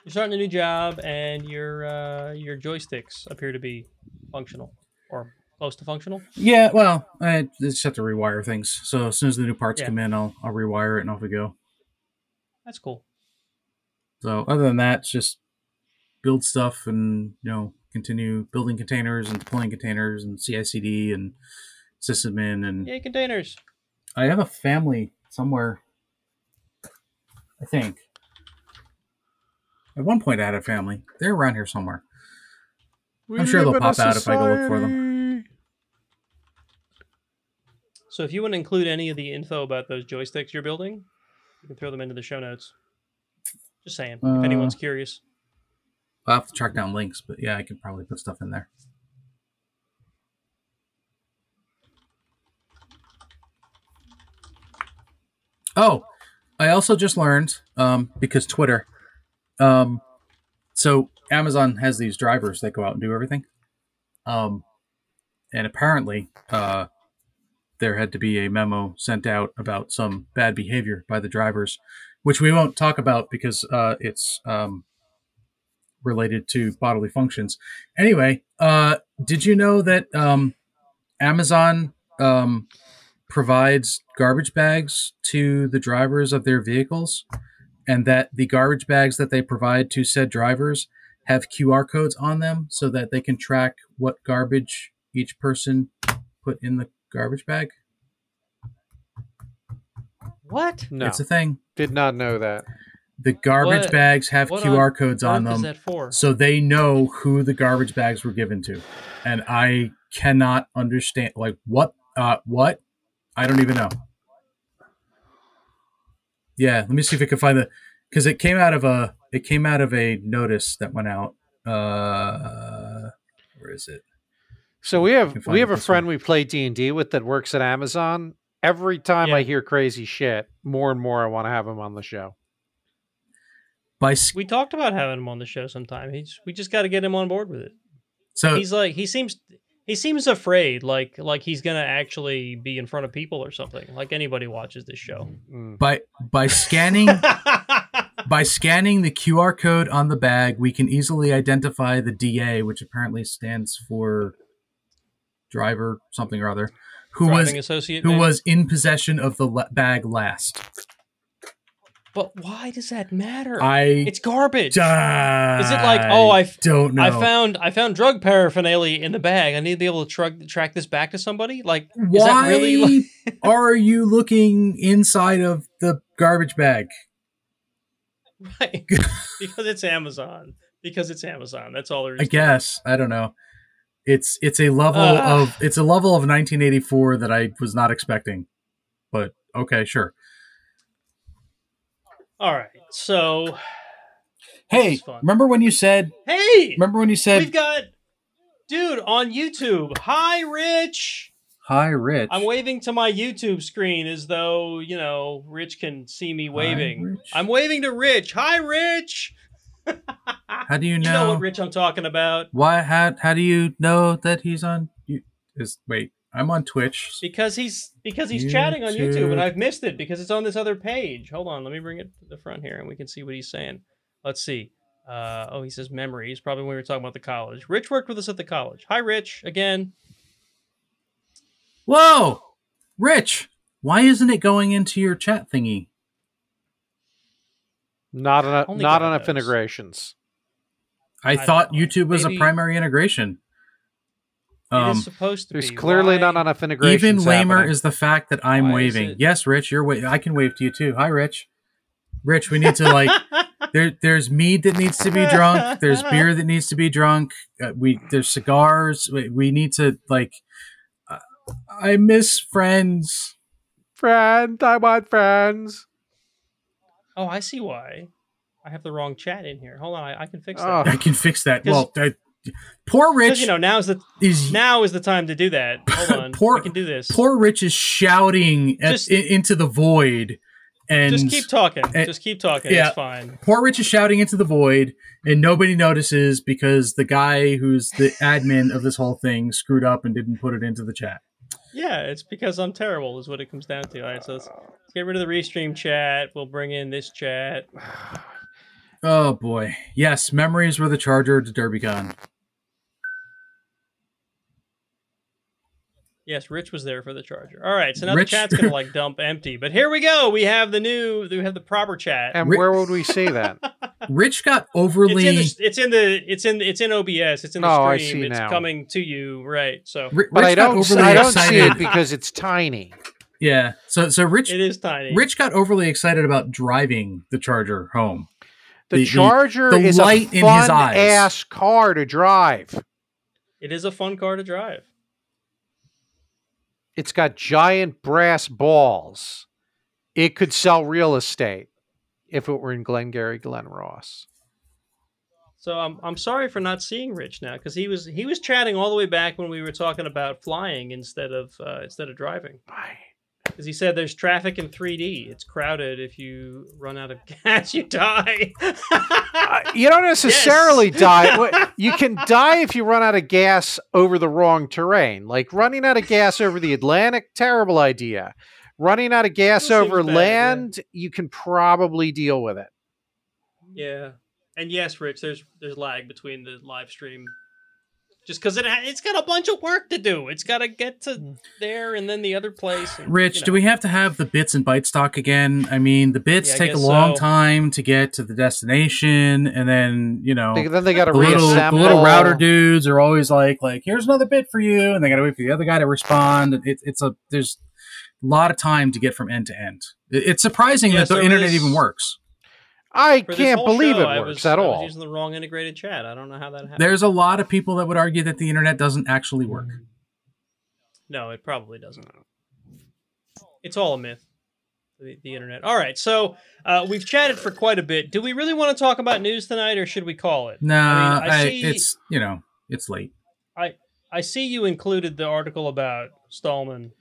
you're starting a new job, and your uh, your joysticks appear to be functional or close to functional. Yeah, well, I just have to rewire things. So as soon as the new parts Yeah. come in, I'll I'll rewire it and off we go. That's cool. So other than that, just build stuff and you know continue building containers and deploying containers and CI/CD and sysadmin and Yay, containers! I have a family somewhere. I think. At one point, I had a family. They're around here somewhere. I'm sure they'll pop out if I go look for them. So if you want to include any of the info about those joysticks you're building, you can throw them into the show notes. Just saying, Uh, if anyone's curious. I'll have to track down links, but yeah, I could probably put stuff in there. Oh, I also just learned um, because Twitter. Um, so Amazon has these drivers that go out and do everything. Um, and apparently, uh, there had to be a memo sent out about some bad behavior by the drivers, which we won't talk about because uh, it's um, related to bodily functions. Anyway, uh, did you know that um, Amazon um, provides garbage bags to the drivers of their vehicles, and that the garbage bags that they provide to said drivers have QR codes on them so that they can track what garbage each person put in the garbage bag? What? No, It's a thing. did not know that. The garbage What- bags have what QR on codes on them. so they know who the garbage bags were given to and i cannot understand like what uh what i don't even know yeah let me see if i can find the because it came out of a it came out of a notice that went out uh where is it So we have we have a friend way. we play D and D with that works at Amazon. Every time I hear crazy shit, more and more I want to have him on the show. by s- We talked about having him on the show sometime. He's we just got to get him on board with it. so He's like he seems he seems afraid, like like he's gonna actually be in front of people or something. Like anybody watches this show. Mm. by by scanning by scanning the QR code on the bag, we can easily identify the DA, which apparently stands for driver something or other, who was associate. who maybe? was in possession of the la- bag last. But why does that matter? I it's garbage. uh, Is it like, oh, I f- don't know. I found I found drug paraphernalia in the bag. I need to be able to track track this back to somebody. Like, is Why that really? Like, are you looking inside of the garbage bag? right? because it's Amazon. Because it's Amazon. That's all there is. I guess I don't know. It's it's a level Ah. of it's a level of 1984 that I was not expecting, but okay, sure. All right. So, Hey, remember when you said? hey, Remember when you said? we've got dude on YouTube. Hi, Rich. Hi, Rich. I'm waving to my YouTube screen as though you know Rich can see me waving. Rich. I'm waving to Rich. Hi, Rich. How do you know? You know? know what Rich I'm talking about Why? How? How do you know that he's on? You is wait. I'm on Twitch. because he's because he's chatting on YouTube YouTube. and I've missed it because it's on this other page. Hold on, let me bring it to the front here and we can see what he's saying. Let's see. Uh, oh, he says memories. Probably when we were talking about the college. Rich worked with us at the college. Hi, Rich. Again. Whoa, Rich. Why isn't it going into your chat thingy? Not enough. Only Not God enough integrations. I, don't thought. YouTube was Maybe- a primary integration. It Um, is supposed to There's be. clearly Why- not enough integrations. even lamer happening. is the fact that I'm Why waving. Yes, Rich, you're wa- I can wave to you too. Hi, Rich. Rich, we need to like. there, there's mead that needs to be drunk. There's beer that needs to be drunk. Uh, we there's cigars. We, we need to like. Uh, I miss friends. friend. I want friends. Oh, I see why. I have the wrong chat in here. Hold on, I, I can fix Oh. that. I can fix that. 'Cause- Well, I, poor Rich you know now's the is now is the time to do that. Hold on, Poor- we can do this. poor Rich is shouting at, Just- in, into the void, and Just keep talking. and- Just keep talking. yeah. It's fine. poor Rich is shouting into the void, and nobody notices because the guy who's the admin of this whole thing screwed up and didn't put it into the chat. Yeah, it's because I'm terrible, is what it comes down to. All right, so let's, let's get rid of the restream chat. We'll bring in this chat. Oh boy, yes, memories were the charger to DerbyCon. Yes, Rich was there for the charger. All right, so now Rich- the chat's gonna like dump empty. But here we go. We have the new. We have the proper chat. And Ri- where would we see that? Rich got It's overly. in, the, it's in the it's in it's in OBS. It's in the Oh, I stream. see it's now. coming to you, right? So Ri- But Rich I got don't. overly I don't see excited. it because it's tiny. yeah, so so Rich it is tiny. Rich got overly excited about driving the charger home. The, The- the- Charger the is light a in his fun eyes. ass car to drive. It is a fun car to drive. It's got giant brass balls. It could sell real estate. if it were in Glengarry Glen Ross. So I'm I'm sorry for not seeing Rich now because he was he was chatting all the way back when we were talking about flying instead of uh, instead of driving. Because he said there's traffic in 3D. It's crowded. If you run out of gas, you die. Uh, you don't necessarily die. You can die if you run out of gas over the wrong terrain. Like running out of gas over the Atlantic, terrible idea. Running out of gas over bad, yeah. land, you can probably deal with it. yeah. And yes, Rich, there's there's lag between the live stream. Just because it ha- it's got a bunch of work to do. It's got to get to hmm. there and then the other place. and, Rich, you do we have to have the bits and bytes talk again? I mean, the bits Yeah, take a long so. time to get to the destination, and then you know They- then they got to the little, the little router dudes are always like, like, here's another bit for you, and they got to wait for the other guy to respond. And It, it's a there's a lot of time to get from end to end. It- It's surprising Yeah, that the internet this- even works. I can't believe show, it works was, at I was all. using the wrong integrated chat. I don't know how that happened. There's a lot of people that would argue that the internet doesn't actually work. No, it probably doesn't. It's all a myth. The, the internet. All right, so uh, we've chatted for quite a bit. Do we really want to talk about news tonight, or should we call it? Nah, I mean, I I- see- it's you know it's late. I I see you included the article about Stallman,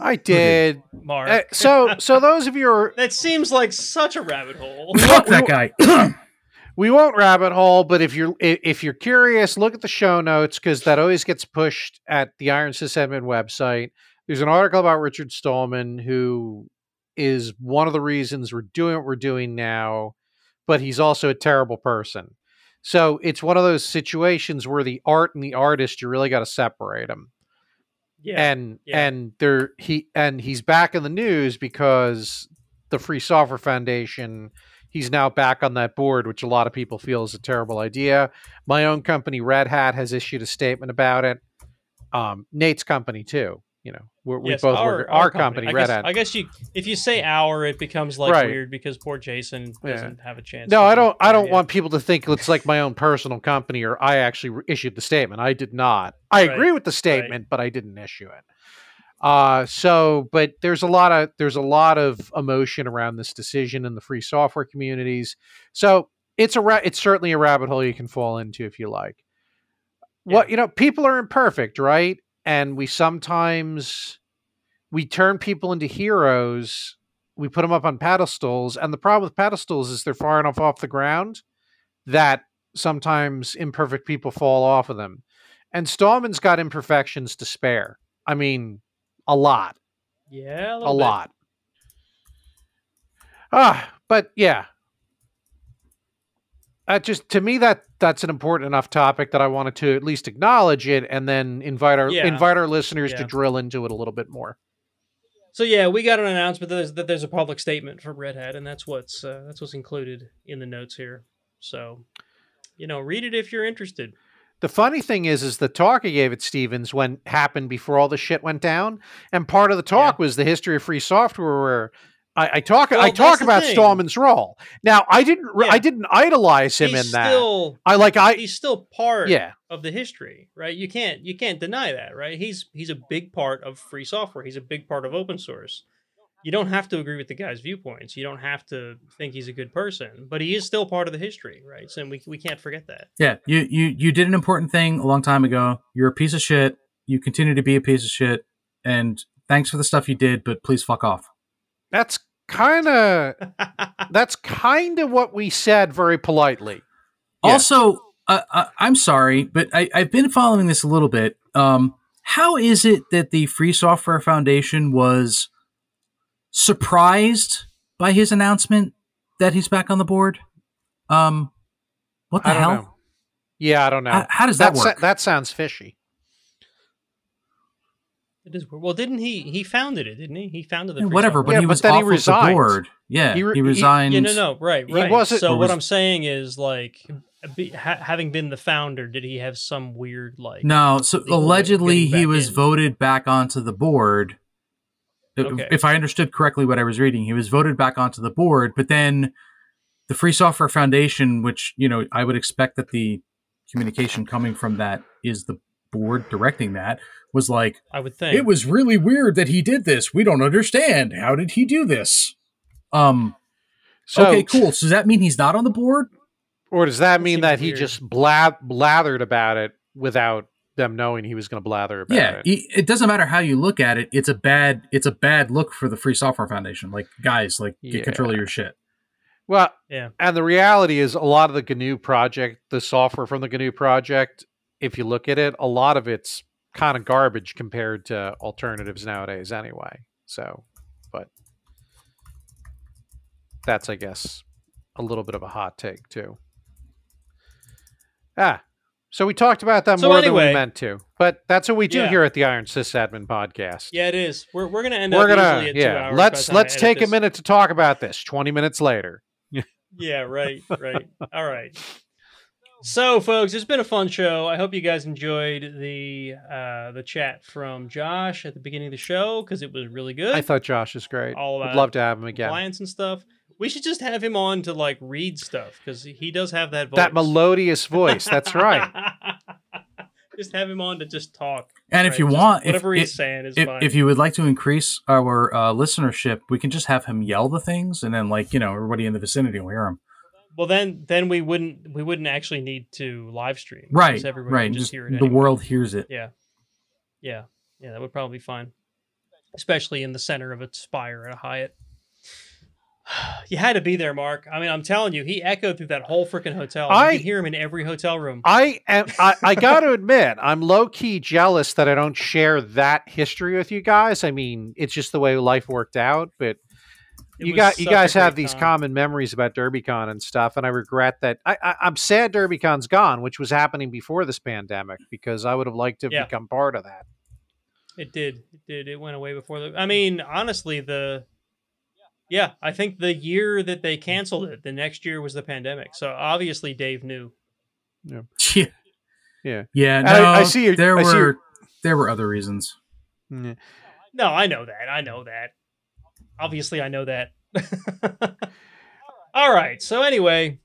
I did. Mark. Uh, so, so those of you are that seems like such a rabbit hole. Fuck that guy. we won't rabbit hole but if you're if you're curious look at the show notes because that always gets pushed at the iron sysadmin website there's an article about richard stallman who is one of the reasons we're doing what we're doing now but he's also a terrible person so it's one of those situations where the art and the artist you really got to separate them yeah, and yeah. and there he and he's back in the news because the Free Software Foundation he's now back on that board, which a lot of people feel is a terrible idea. My own company, Red Hat, has issued a statement about it. Um, Nate's company too. You know, we're, we Yes, both work our, company, I Red guess, Hat. I guess you, if you say our, it becomes like Right. weird because poor Jason Yeah. doesn't have a chance. no, I don't. I don't there want people to think it's like my own personal company or I actually issued the statement. I did not. I Right, agree with the statement, but I didn't issue it. Uh, so, but there's a lot of there's a lot of emotion around this decision in the free software communities. So it's a ra- it's certainly a rabbit hole you can fall into if you like. What you know, people are imperfect, right? And we sometimes we turn people into heroes we put them up on pedestals and the problem with pedestals is they're far enough off the ground that sometimes imperfect people fall off of them. And stallman's got imperfections to spare. I mean a lot. Yeah, a, a lot. Ah but yeah. Uh, just to me that that's an important enough topic that i wanted to at least acknowledge it and then invite our Yeah. invite our listeners Yeah. to drill into it a little bit more So yeah, we got an announcement that there's, that there's a public statement from Red Hat, and that's what's uh, that's what's included in the notes here. So, you know, read it if you're interested. The funny thing is, is the talk he gave at Stevens when happened before all the shit went down, and part of the talk was the history of free software. Where I, I talk, Well, I talk about thing. Stallman's role. Now, I didn't, Yeah. I didn't idolize him he's in that. still I like, I he's still part yeah, of the history, right? You can't you can't deny that, right? He's he's a big part of free software. He's a big part of open source. You don't have to agree with the guy's viewpoints. You don't have to think he's a good person, but he is still part of the history, right? So we we can't forget that. Yeah, you, you you did an important thing a long time ago. You're a piece of shit. You continue to be a piece of shit. And thanks for the stuff you did, but please fuck off. that's kind of that's kind of what we said very politely. Yeah. Also, uh, uh, I'm sorry, but I, I've been following this a little bit. Um, how is it that the Free Software Foundation was surprised by his announcement that he's back on the board? Um, what the I don't hell? know. Yeah, I don't know. How, how does that That sa- work? that sounds fishy. It is well, didn't he? He founded it, didn't he? He founded the Yeah, whatever, but Yeah, he but was then he off of resigned. the board. Yeah, He he, re- he- resigned. Yeah, no, no, right, He right. wasn't- so Or what was- I'm saying is, like, be, ha- having been the founder, did he have some weird, like, No, so legal way of allegedly he was in? voted back onto the board. Okay. If I understood correctly what I was reading, he was voted back onto the board, but then the Free Software Foundation, which, you know, I would expect that the communication coming from that is the board directing that, was like, I would think it was really weird that he did this. We don't understand. How did he do this? Um, So, okay, cool. So does that mean he's not on the board? Or does that That mean seems that he weird. just blab- blathered about it without them knowing he was going to blather about yeah, it? it. it doesn't matter how you look at it. It's a bad. It's a bad look for the Free Software Foundation. Like guys, like get Yeah. control of your shit. Well, Yeah. and the reality is a lot of the GNU project, the software from the GNU project, if you look at it, a lot of it's kind of garbage compared to alternatives nowadays anyway. So, but that's, I guess, a little bit of a hot take too. Ah, so we talked about that So more than we meant to, but that's what we do Yeah. here at the Iron Sysadmin podcast. Yeah, it is. We're, we're gonna end We're up gonna, easily at two yeah. hours. let's the time I let's take a minute to talk about this. Twenty minutes later. Yeah, right, right. All right. So, folks, it's been a fun show. I hope you guys enjoyed the uh, the chat from Josh at the beginning of the show because it was really good. I thought Josh is great. All Would about love to have him again. compliance and stuff. We should just have him on to like read stuff because he does have that voice. That melodious voice. That's right. just have him on to just talk. And if you Just want, if, whatever he's if, saying is if, fine. if you would like to increase our uh, listenership, we can just have him yell the things, and then like you know everybody in the vicinity will hear him. Well, then then we wouldn't we wouldn't actually need to live stream. Right, because everybody right. Just Just hear it the anyway. world hears it. Yeah. Yeah. Yeah, that would probably be fine. Especially in the center of a spire at a Hyatt. You had to be there, Mark. I mean, I'm telling you, he echoed through that whole freaking hotel. I- you could hear him in every hotel room. I am. I, I got to admit, I'm low key jealous that I don't share that history with you guys. I mean, it's just the way life worked out. But It you got you guys have these time. common memories about DerbyCon and stuff, and I regret that. I, I, I'm sad DerbyCon's gone, which was happening before this pandemic, because I would have liked to have Yeah. become part of that. It did. It did. It went away before the. I mean, honestly, the. Yeah, I think the year that they canceled it, the next year was the pandemic. So obviously, Dave knew. Yeah, Yeah. yeah. I- No, I see your- there I see were your- there were other reasons. Mm, yeah. No, I know that. I know that. Obviously, I know that. All right. So anyway,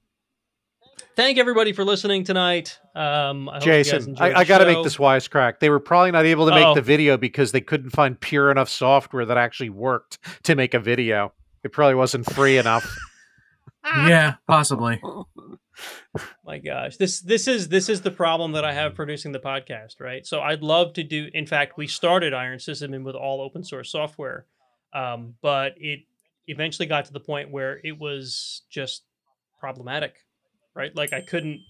thank everybody for listening tonight. Um, I hope you guys Jason, I, I got to make show. this wisecrack. They were probably not able to make Oh. the video because they couldn't find pure enough software that actually worked to make a video. It probably wasn't free enough. yeah, possibly. My gosh, this this is this is the problem that I have producing the podcast, right? So I'd love to do. In fact, we started Iron Sysadmin with all open source software, um, but it eventually got to the point where it was just problematic, right? Like I couldn't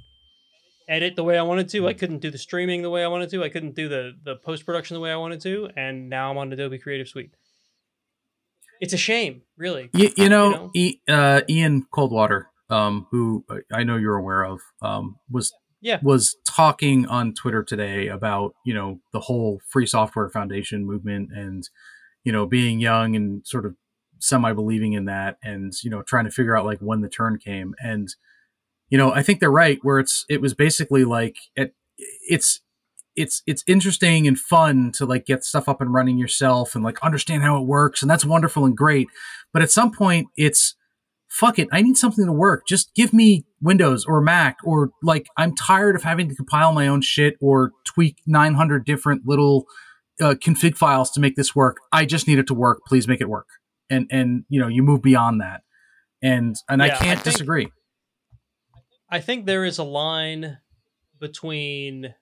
edit the way I wanted to. I couldn't do the streaming the way I wanted to. I couldn't do the the post production the way I wanted to. And now I'm on Adobe Creative Suite. It's a shame, really. You, you know, know? E- uh, Ian Coldwater, um, who I- I know you're aware of, um, was Yeah. was talking on Twitter today about you know the whole Free Software Foundation movement and you know being young and sort of semi believing in that and you know trying to figure out like when the turn came. And you know I think they're right where it's it was basically like it it's it's it's interesting and fun to like get stuff up and running yourself and like understand how it works and that's wonderful and great. But at some point it's fuck it i need something to work. Just give me windows or mac or like i'm tired of having to compile my own shit or tweak 900 different little uh, config files to make this work. I just need it to work. Please make it work. And and you know you move beyond that. And and i Yeah, I can't think- disagree. I think there is a line between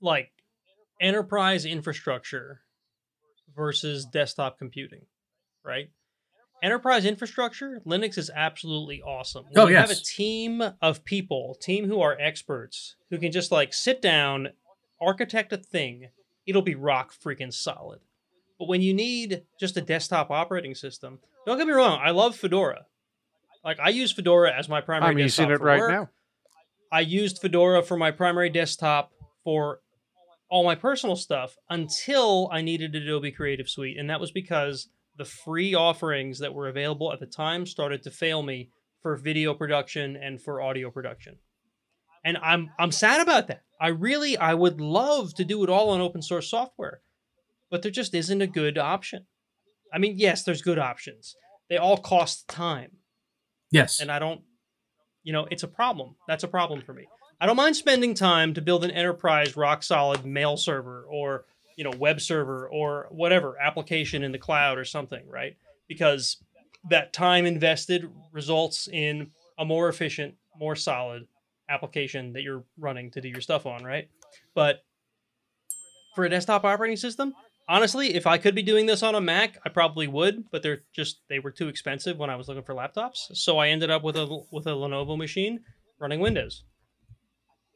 like enterprise infrastructure versus desktop computing, right? Enterprise infrastructure, Linux is absolutely awesome. When Oh, you have a team of people, team who are experts, who can just like sit down, architect a thing, it'll be rock freaking solid. But when you need just a desktop operating system, don't get me wrong, I love Fedora. Like I use Fedora as my primary I'm desktop using it for right work. now. I used Fedora for my primary desktop for all my personal stuff until I needed Adobe Creative Suite. And that was because the free offerings that were available at the time started to fail me for video production and for audio production. And I'm I'm sad about that. I really I would love to do it all on open source software, but there just isn't a good option. I mean, yes, there's good options. They all cost time yes and I don't, you know, it's a problem. That's a problem for me. I don't mind spending time to build an enterprise rock solid mail server or, you know, web server or whatever application in the cloud or something, right? Because that time invested results in a more efficient, more solid application that you're running to do your stuff on, right? But for a desktop operating system, honestly, if I could be doing this on a Mac, I probably would, but they're just they were too expensive when I was looking for laptops. So I ended up with a with a Lenovo machine running Windows.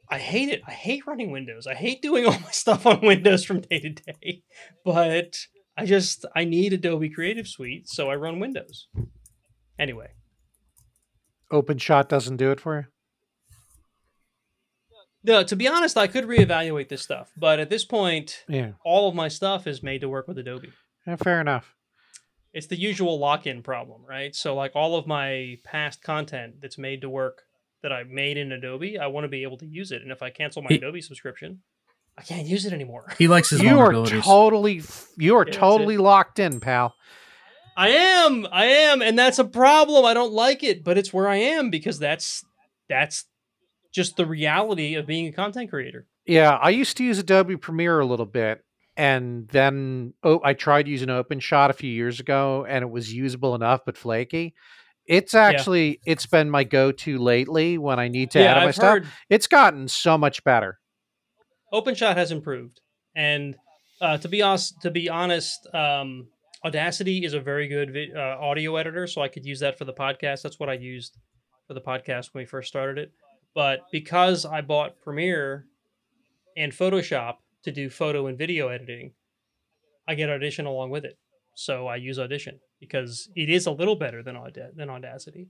I hate it. I hate running Windows. I hate doing all my stuff on Windows from day to day. But I just I need Adobe Creative Suite, so I run Windows. Anyway, OpenShot doesn't do it for you. No, to be honest, I could reevaluate this stuff, but at this point, Yeah, all of my stuff is made to work with Adobe. Yeah, fair enough. It's the usual lock-in problem, right? So like all of my past content that's made to work that I made in Adobe, I want to be able to use it. And if I cancel my He- Adobe subscription, I can't use it anymore. He likes his You are totally, you are Yeah, totally locked in, pal. I am, I am, and that's a problem. I don't like it, but it's where I am because that's that's just the reality of being a content creator. Yeah, I used to use Adobe Premiere a little bit, and then oh, I tried using OpenShot a few years ago, and it was usable enough but flaky. It's actually it's been my go-to lately when I need to yeah, edit my I've stuff. heard It's gotten so much better. OpenShot has improved, and uh, to be honest, to be honest, um, Audacity is a very good vi- uh, audio editor, so I could use that for the podcast. That's what I used for the podcast when we first started it. But because I bought Premiere and Photoshop to do photo and video editing, I get Audition along with it. So I use Audition because it is a little better than Aud- than Audacity,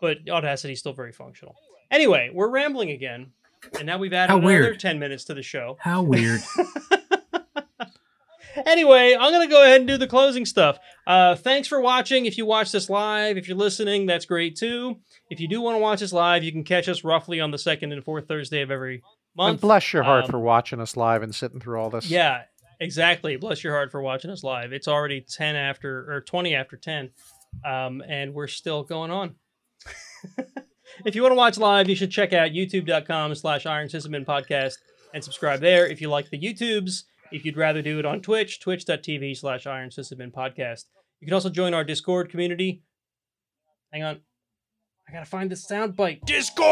but Audacity is still very functional. Anyway, we're rambling again, and now we've added How another weird. ten minutes to the show. How weird. anyway, I'm gonna go ahead and do the closing stuff. Uh, thanks for watching. If you watch this live, if you're listening, that's great too. If you do want to watch us live, you can catch us roughly on the second and fourth Thursday of every month. And bless your heart Um, for watching us live and sitting through all this. Yeah, exactly. Bless your heart for watching us live. It's already ten after or twenty after ten, um, and we're still going on. if you want to watch live, you should check out youtube.com slash Iron Sysadmin Podcast and subscribe there. If you like the YouTubes, if you'd rather do it on Twitch, twitch.tv slash Iron Sysadmin Podcast. You can also join our Discord community. Hang on. I gotta find the sound bite. Discord!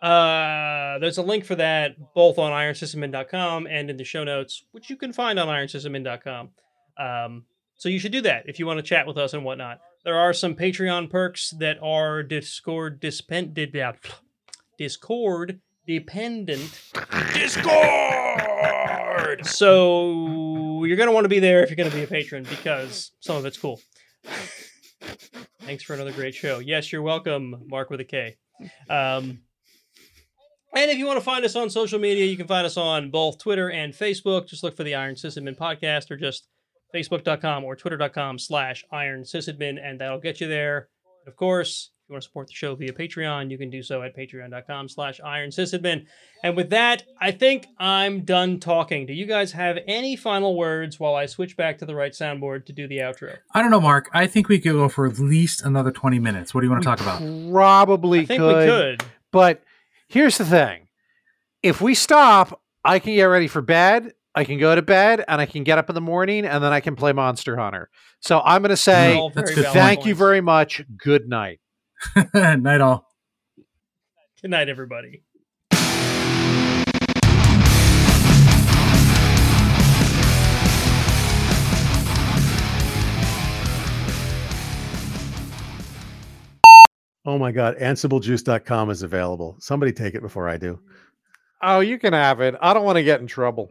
Uh, there's a link for that both on ironsysadmin.com and in the show notes, which you can find on ironsysadmin.com. Um, so you should do that if you want to chat with us and whatnot. There are some Patreon perks that are Discord dispen- Discord dependent. Discord. So you're gonna want to be there if you're gonna be a patron because some of it's cool. Thanks for another great show. Yes, you're welcome, Mark with a K. Um, and if you want to find us on social media, you can find us on both Twitter and Facebook. Just look for the Iron Sysadmin podcast or just facebook.com or twitter.com slash Iron Sysadmin, and that'll get you there. Of course, you want to support the show via Patreon, you can do so at patreon.com slash Iron Sysadmin. And with that, I think I'm done talking. Do you guys have any final words while I switch back to the right soundboard to do the outro? I don't know, Mark. I think we could go for at least another 20 minutes. What do you want to talk about? Probably I think could, we could. But here's the thing. If we stop, I can get ready for bed. I can go to bed and I can get up in the morning and then I can play Monster Hunter. So I'm going to say All that's very good. valid thank you very much. Good night. Night all. Good night, everybody. Oh my God. AnsibleJuice.com is available. Somebody take it before I do. Oh, you can have it. I don't want to get in trouble.